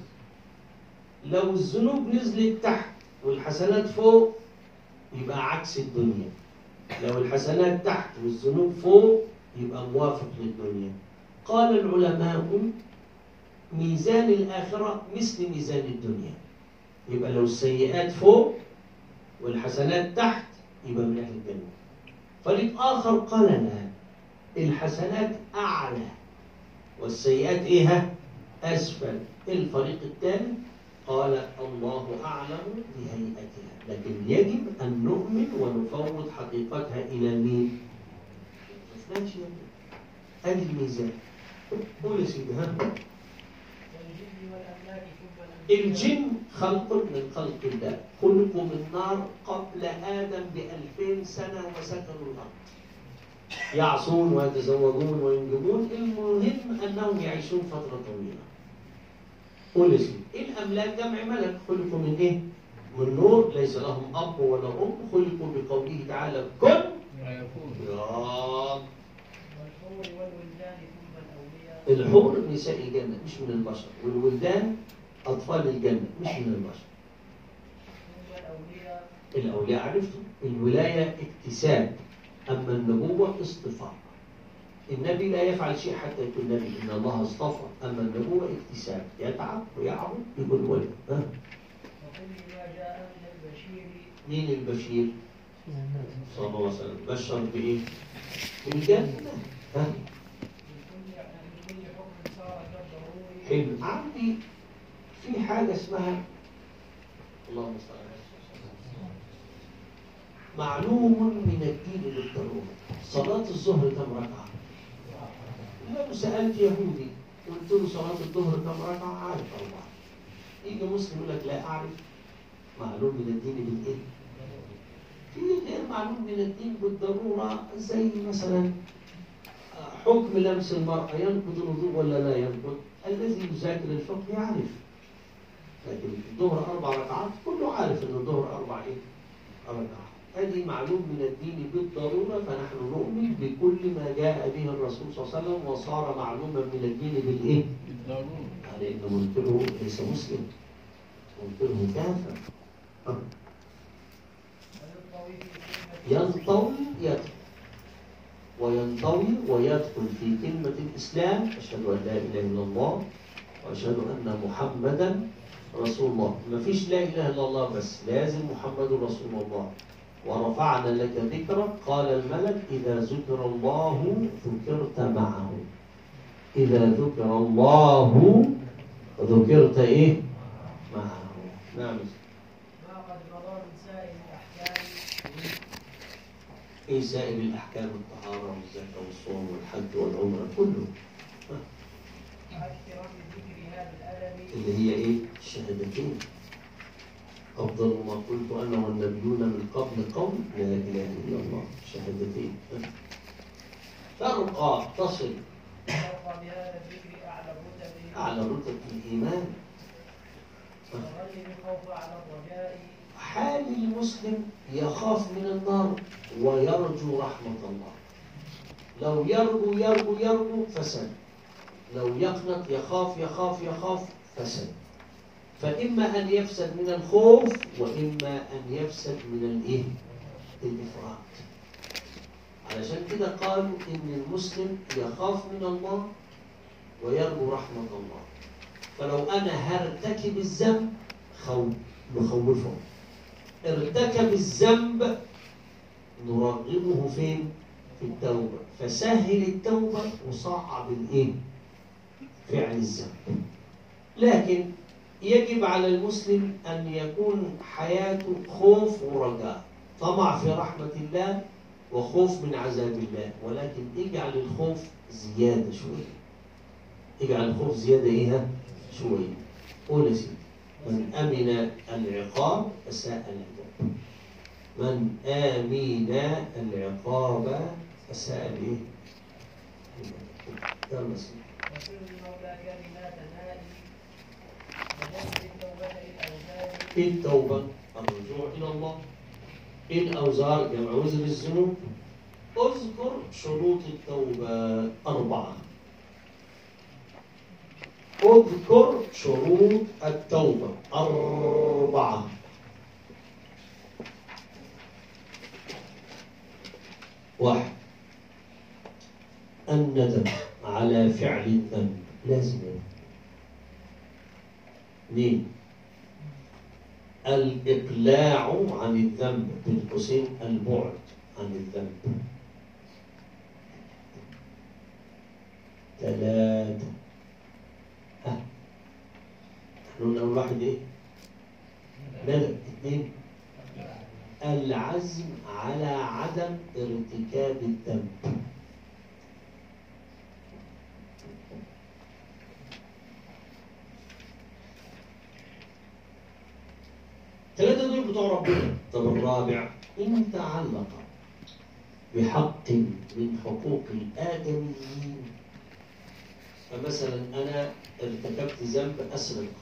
لو الذنوب نزلت تحت والحسنات فوق يبقى عكس الدنيا. لو الحسنات تحت والذنوب فوق يبقى موافق للدنيا. قال العلماء ميزان الآخرة مثل ميزان الدنيا. يبقى لو السيئات فوق والحسنات تحت يبقى من أهل الجنة. فريق آخر قال لا الحسنات أعلى والسيئات إيه؟ أسفل. الفريق الثالث قال الله أعلم بهيئتها. لكن يجب أن نؤمن ونفوض حقيقتها إلى مين؟ أدي الميزان قول يا سيدي ها. الجن خلق من خلق الله. خلقوا من نار قبل آدم بألفين سنة وسكنوا الأرض. يعصون ويتزوجون وينجبون. المهم أنهم يعيشون فترة طويلة. قول يا سيدي الأملاك؟ جمع ملك. خلقوا من إيه؟ من نور ليس لهم أب ولا أم خلقوا بقوله تعالى. كن. الأولياء الحور نساء الجنة مش من البشر. والولدان أطفال الجنة مش من البشر. الأولياء عرفتم؟ الولاية اكتساب أما النبوة اصطفاء. النبي لا يفعل شيء حتى يكون نبي إن الله اصطفى أما النبوة اكتساب. يتعب ويعبد يقول ولد ها وكل ما جاء من البشير مين البشير؟ صلى الله عليه وسلم. بشر بإيه؟ بالجنة ها؟ حلو. عندي في حاجة اسمها اللهم صل على معلوم من الدين بالضرورة صلاة الظهر كم ركعة؟ لو سألت يهودي قلت له صلاة الظهر كم ركعة؟ عارف أربعة. يجي مسلم يقول لك لا أعرف. معلوم من الدين بالإيه؟ في غير معلوم من الدين بالضرورة زي مثلا حكم لمس المرأة ينقض الوضوء ولا لا ينقض؟ الذي يذاكر الفقه يعرف لكن الظهر أربع ركعات كله عارف أن الظهر أربع إيه؟ ركعات هذه معلوم من الدين بالضرورة فنحن نؤمن بكل ما جاء به الرسول صلى الله عليه وسلم وصار معلوما من الدين بالإيه؟ بالضرورة لأن قلت له ليس مسلم له كافر ينطوي يدخل وينطوي ويدخل في كلمة الإسلام. أشهد أن لا إله إلا الله وأشهد أن محمدا رسول الله. ما فيش لا إله إلا الله بس. لازم محمد رسول الله. ورفعنا لك ذكرك. قال الملك إذا ذكر الله ذكرت معه. إذا ذكر الله ذكرت إيه؟ معه. نعم ما قد مضى من سائر الأحكام إيه سائر الأحكام؟ الطهارة والزكاة والصوم والحج والعمرة كله. اللي هي إيه؟ الشهادتين. أفضل ما قلت أنا والنبيون من قبل قول لا إله إلا الله. شهادتين. ترقى تصل. أعلى رتب الإيمان. الخوف على الرجاء حال المسلم يخاف من النار ويرجو رحمة الله. لو يرجو يرجو يرجو فسد. لو يقنط يخاف يخاف يخاف فسد. فإما أن يفسد من الخوف وإما أن يفسد من الإيه؟ الإفراط. علشان كده قالوا إن المسلم يخاف من الله ويرجو رحمة الله. فلو أنا هرتكب الذنب خوف نخوفه ارتكب الذنب نرغبه فين؟ في التوبة فسهل التوبة وصعب الايه؟ فعل الذنب لكن يجب على المسلم أن يكون حياته خوف ورجاء طمع في رحمة الله وخوف من عذاب الله ولكن اجعل الخوف زيادة شوية اجعل الخوف زيادة ها؟ شوية قول يا سيدي من أمن العقاب أساء العقاب من آمن العقاب أساء الإيه؟ يلا التوبة. الرجوع إلى الله. الأوزار جمع وزر الذنوب. اذكر شروط التوبة أربعة. اذكر شروط التوبة أربعة. واحد. الندم على فعل الذنب. لازم اثنين. الإقلاع عن الذنب. قوسين البعد عن الذنب. ثلاثة. ها. قلنا أول واحد إيه؟ ندم. اثنين. العزم على عدم ارتكاب الذنب. ثلاثة دول بتوع ربنا. طب الرابع إن تعلق بحق من حقوق الآدميين. فمثلا أنا ارتكبت ذنب أسرق.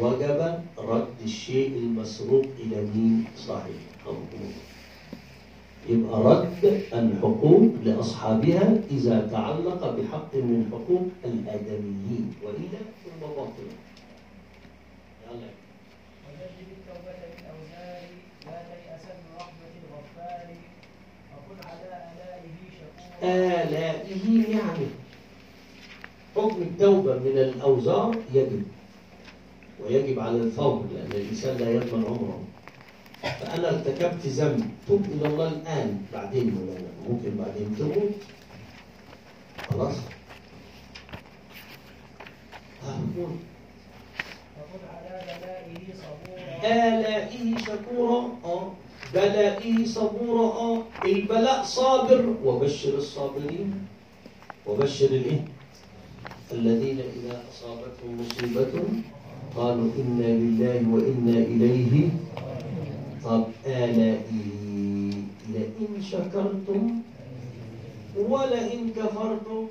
وجب رد الشيء المسروق إلى مين صاحبه الله يبقى رد الحقوق لأصحابها إذا تعلق بحق من حقوق الآدميين وإلا ثم باطل آلائه يعني. حكم التوبة من الأوزار يجب. ويجب على الفور لأن الإنسان لا يضمن عمره. فأنا ارتكبت ذنب تب إلى الله الآن. بعدين ولا لا؟ ممكن بعدين تموت خلاص. آلائه شكورا آه. بلائه صبورا آه. البلاء صابر. وبشر الصابرين. وبشر الإيه؟ الذين إذا أصابتهم مصيبة قالوا إنا لله وإنا إليه طب آلائه لئن شكرتم ولئن كفرتم.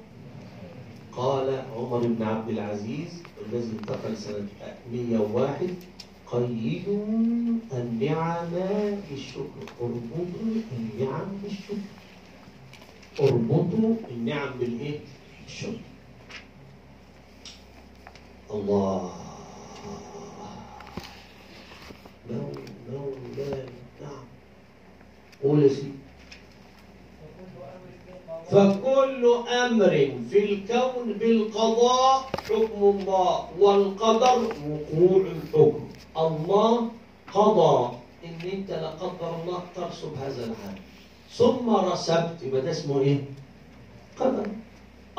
قال عمر بن عبد العزيز الذي انتقل سنة 101 قيدوا النعم بالشكر اربطوا النعم بالشكر. اربطوا النعم بالإيه؟ بالشكر. الله. نعم قول يا سيدي فكل أمر في الكون بالقضاء حكم الله والقدر وقوع الحكم. الله قضى. إن أنت لا قدر الله ترسب هذا العالم. ثم رسبت يبقى ده اسمه إيه؟ قدر.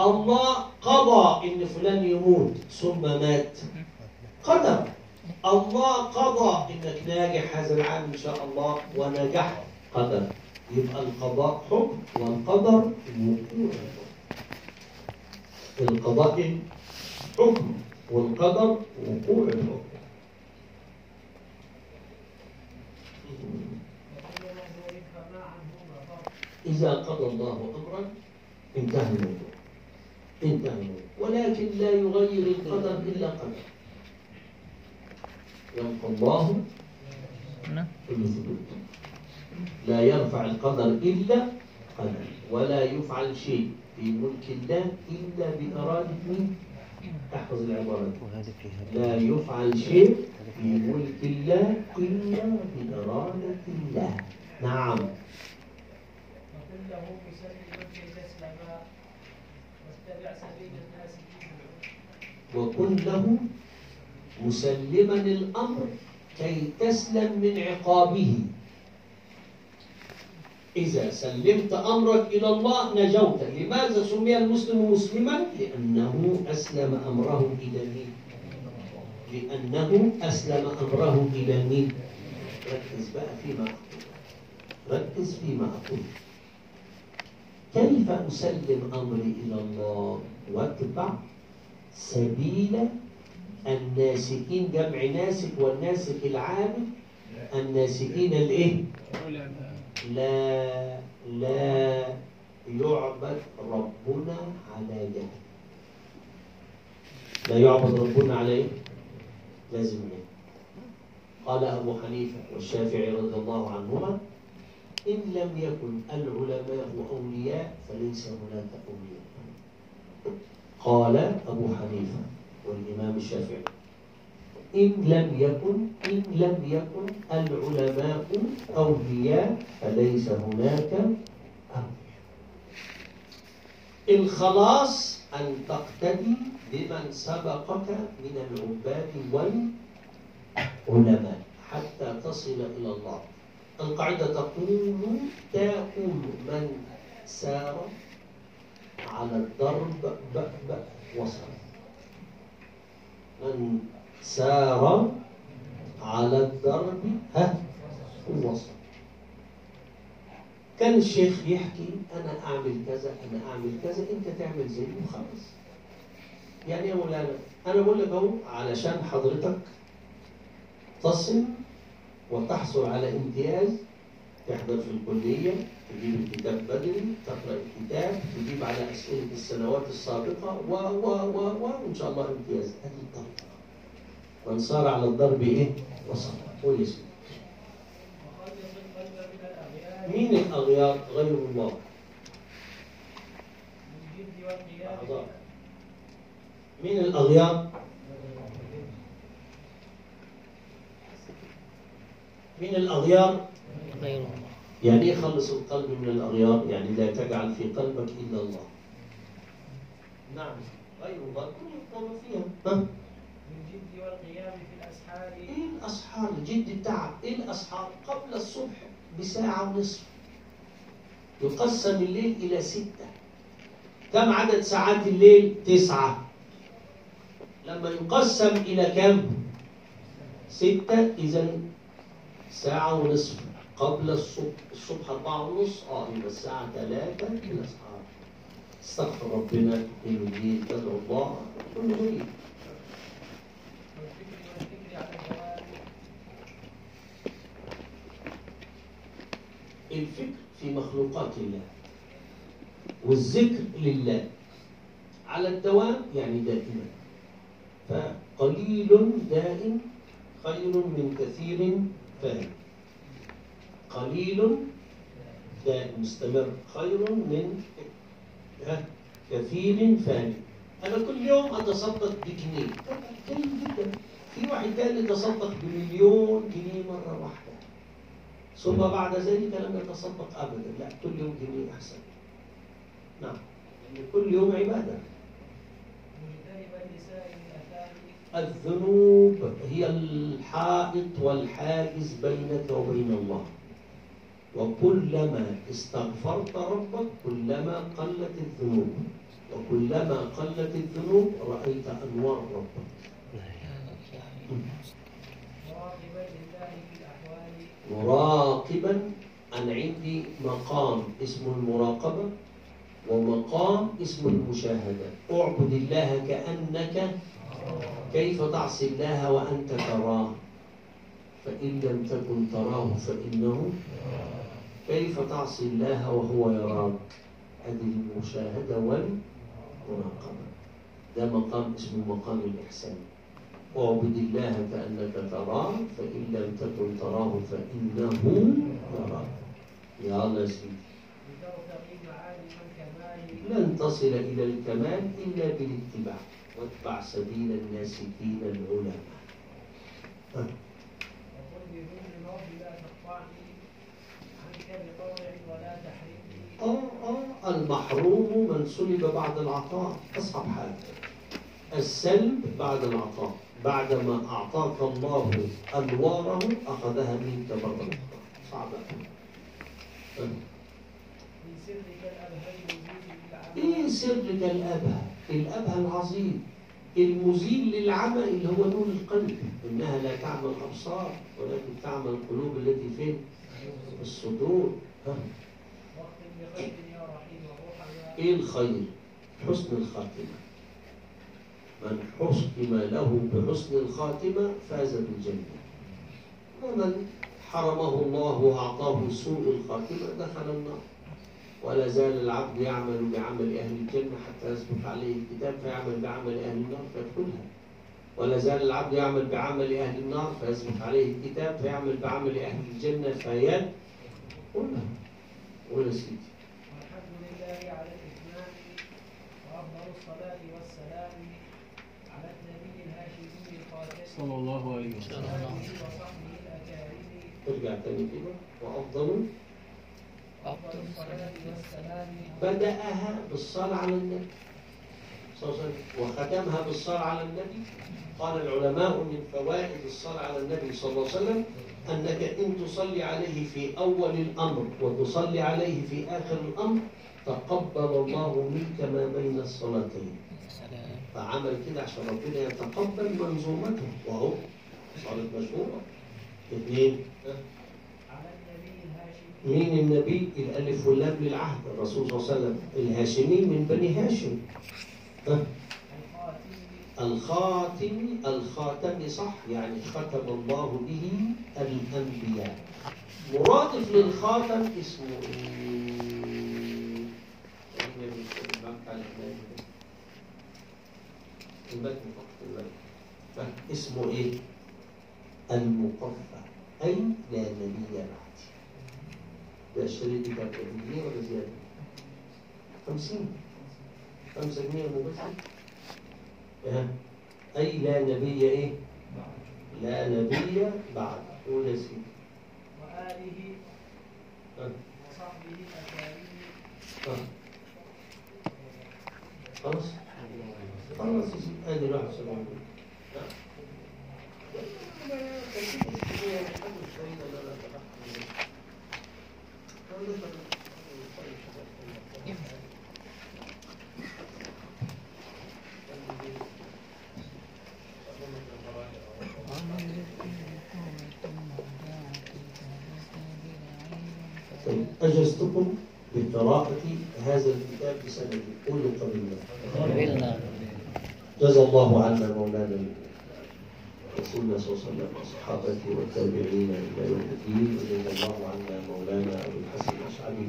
الله قضى إن فلان يموت ثم مات. قدر. الله قضى إنك ناجح هذا العام إن شاء الله ونجحت قدر. يبقى القضاء حكم والقدر وقوع القضاء؟ حكم والقدر وقوع الحكم إذا قضى الله أمرا انتهى الموضوع. انتهى الموضوع. ولكن لا يغير القدر إلا قدر. يبقى الله نعم. الثبوت لا يرفع القدر إلا قدر ولا يفعل شيء في ملك الله إلا بإرادة من احفظ العبارة لا يفعل شيء في ملك الله إلا بإرادة الله. نعم. وكله له مسلما الأمر كي تسلم من عقابه إذا سلمت أمرك إلى الله نجوت لماذا سمي المسلم مسلما؟ لأنه أسلم أمره إلى مين؟ لأنه أسلم أمره إلى مين؟ ركز بقى فيما أقول ركز فيما أقول كيف أسلم أمري إلى الله واتبع سبيل الناسكين جمع ناسك والناسك العابد الناسكين الإيه؟ لا لا يعبد ربنا على جهل لا يعبد ربنا على إيه؟ لازم إيه؟ قال أبو حنيفة والشافعي رضي الله عنهما إن لم يكن العلماء أولياء فليس هناك أولياء قال أبو حنيفة والإمام الشافعي. إن لم يكن إن لم يكن العلماء أولياء فليس هناك أولياء الخلاص أن تقتدي بمن سبقك من العباد والعلماء حتى تصل إلى الله. القاعدة تقول تقول من سار على الضرب بأبأ وصل. من سار على الدرب. ها؟ وصل كان الشيخ يحكي أنا أعمل كذا أنا أعمل كذا أنت تعمل زيه وخلاص يعني يا مولانا أنا بقول لك اهو علشان حضرتك تصل وتحصل على امتياز تحضر في الكلية تجيب الكتاب بدري تقرأ الكتاب تجيب على أسئلة السنوات السابقة و و و و وإن شاء الله امتياز. هذه الطريقة. من صار على الضرب إيه؟ وصل. قول مين الأغيار غير الله. مين الأغيار؟ مين الأغيار؟ غير الله يعني إيه خلص القلب من الأغيار؟ يعني لا تجعل في قلبك إلا الله. نعم غير الله كل يقوم فيها. ها؟ والقيام في الأسحار إيه الأسحار؟ جد التعب، إيه الأسحار؟ قبل الصبح بساعة ونصف. يقسم الليل إلى ستة. كم عدد ساعات الليل؟ تسعة. لما يقسم إلى كم؟ ستة إذا ساعة ونصف قبل الصبح الصبح أربعة ونص آه يبقى الساعة ثلاثة الأسحار استغفر ربنا تقيم الليل تدعو الله كل الدوام الفكر في مخلوقات الله والذكر لله على الدوام يعني دائما. فقليل دائم خير من كثير فاهم قليل دائم مستمر خير من كثير فاني أنا كل يوم أتصدق بجنيه. جيد جدا. في واحد تاني تصدق بمليون جنيه مرة واحدة. ثم بعد ذلك لم يتصدق ابدا. لا كل يوم جنيه أحسن. نعم. لأن كل يوم الأثام الذنوب هي الحائط والحاجز بينك وبين الله. وكلما استغفرت ربك كلما قلت الذنوب وكلما قلت الذنوب رأيت أنوار ربك. مراقبا أنا عندي مقام اسمه المراقبة ومقام اسمه المشاهدة. اعبد الله كأنك كيف تعصي الله وأنت تراه؟ فإن لم تكن تراه فإنه كيف تعصي الله وهو يراك؟ هذه المشاهدة والمراقبة. ده مقام اسمه مقام الإحسان. اعبد الله كأنك تراه فإن لم تكن تراه فإنه يراك. يا الله يا سيدي لن تصل إلى الكمال إلا بالاتباع. واتبع سبيل الناسكين العلماء وقل بذل الرب لا تقطعني عنك المحروم من سلب بعد العطاء. أصعب حاجة. السلب بعد العطاء. بعدما أعطاك الله أنواره أخذها منك مرة أخرى صعبة إيه سرك الأبهى الأبهى العظيم. المزيل للعمى اللي هو نور القلب. إنها لا تعمى الأبصار ولكن تعمى القلوب التي فين؟ في الصدور. إيه الخير حسن الخاتمة. من حكم له بحسن الخاتمة فاز بالجنة. ومن حرمه الله وأعطاه سوء الخاتمة دخل النار. ولا زال العبد يعمل بعمل أهل الجنة حتى يسبق عليه الكتاب فيعمل بعمل أهل النار فيدخلها. ولا زال العبد يعمل بعمل أهل النار فيسبق عليه الكتاب فيعمل بعمل أهل الجنة فيدخلها. قول يا سيدي. والحمد لله على الإتمام وأفضل الصلاة والسلام على النبي الهاشمي الخاتم صلى الله عليه وسلم. وصحبه الأكارم ارجع تاني كده. وأفضل أفضل الصلاة والسلام بدأها بالصلاة على النبي. صلى الله عليه وسلم. وختمها بالصلاة على النبي. قال العلماء من فوائد الصلاة على النبي صلى الله عليه وسلم أنك إن تصلي عليه في أول الأمر وتصلي عليه في آخر الأمر تقبل الله منك ما بين الصلاتين. فعمل كده عشان ربنا يتقبل منظومته وهو صارت مشهورة اثنين مين النبي؟ الألف واللام للعهد. الرسول صلى الله عليه وسلم الهاشمي من بني هاشم. ها؟ الخاتم الخاتم صح يعني ختم الله به الأنبياء مرادف للخاتم اسمه. المتن. ها؟ اسمه إيه؟ المقفى أي لا نبي بعد ده الشريط دي ولا زيادة؟ 50 5 جنيه ها؟ أي لا نبي إيه؟ لا نبي بعد قول يا سيدي وآله؟ وصحبه ها؟ خلاص خلاص يا سيدي أدي الواحد سبعين ها؟ طيب أجزتكم بقراءة هذا الكتاب قولوا قبلنا قبلنا. جزا الله عنا مولانا رسول الله صلى الله عليه وسلم وصحابته والتابعين إلى يوم الدين. وجزا الله عنا مولانا أبو الحسن الأشعري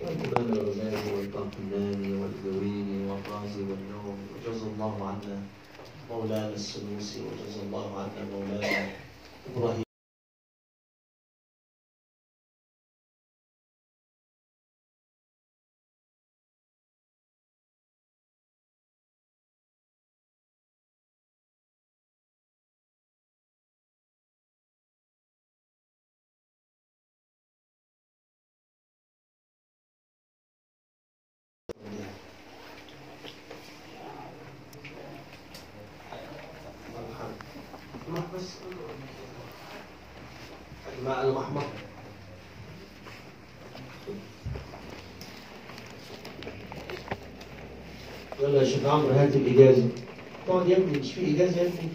والإمام الغزالي والقاقلاني والجويني والرازي والنوم وجزا الله عنا مولانا السنوسي وجزا الله عنا مولانا إبراهيم روح بس الماء الأحمر عمرو هات الإجازة. تقعد يا ابني مش في إجازة يا ابني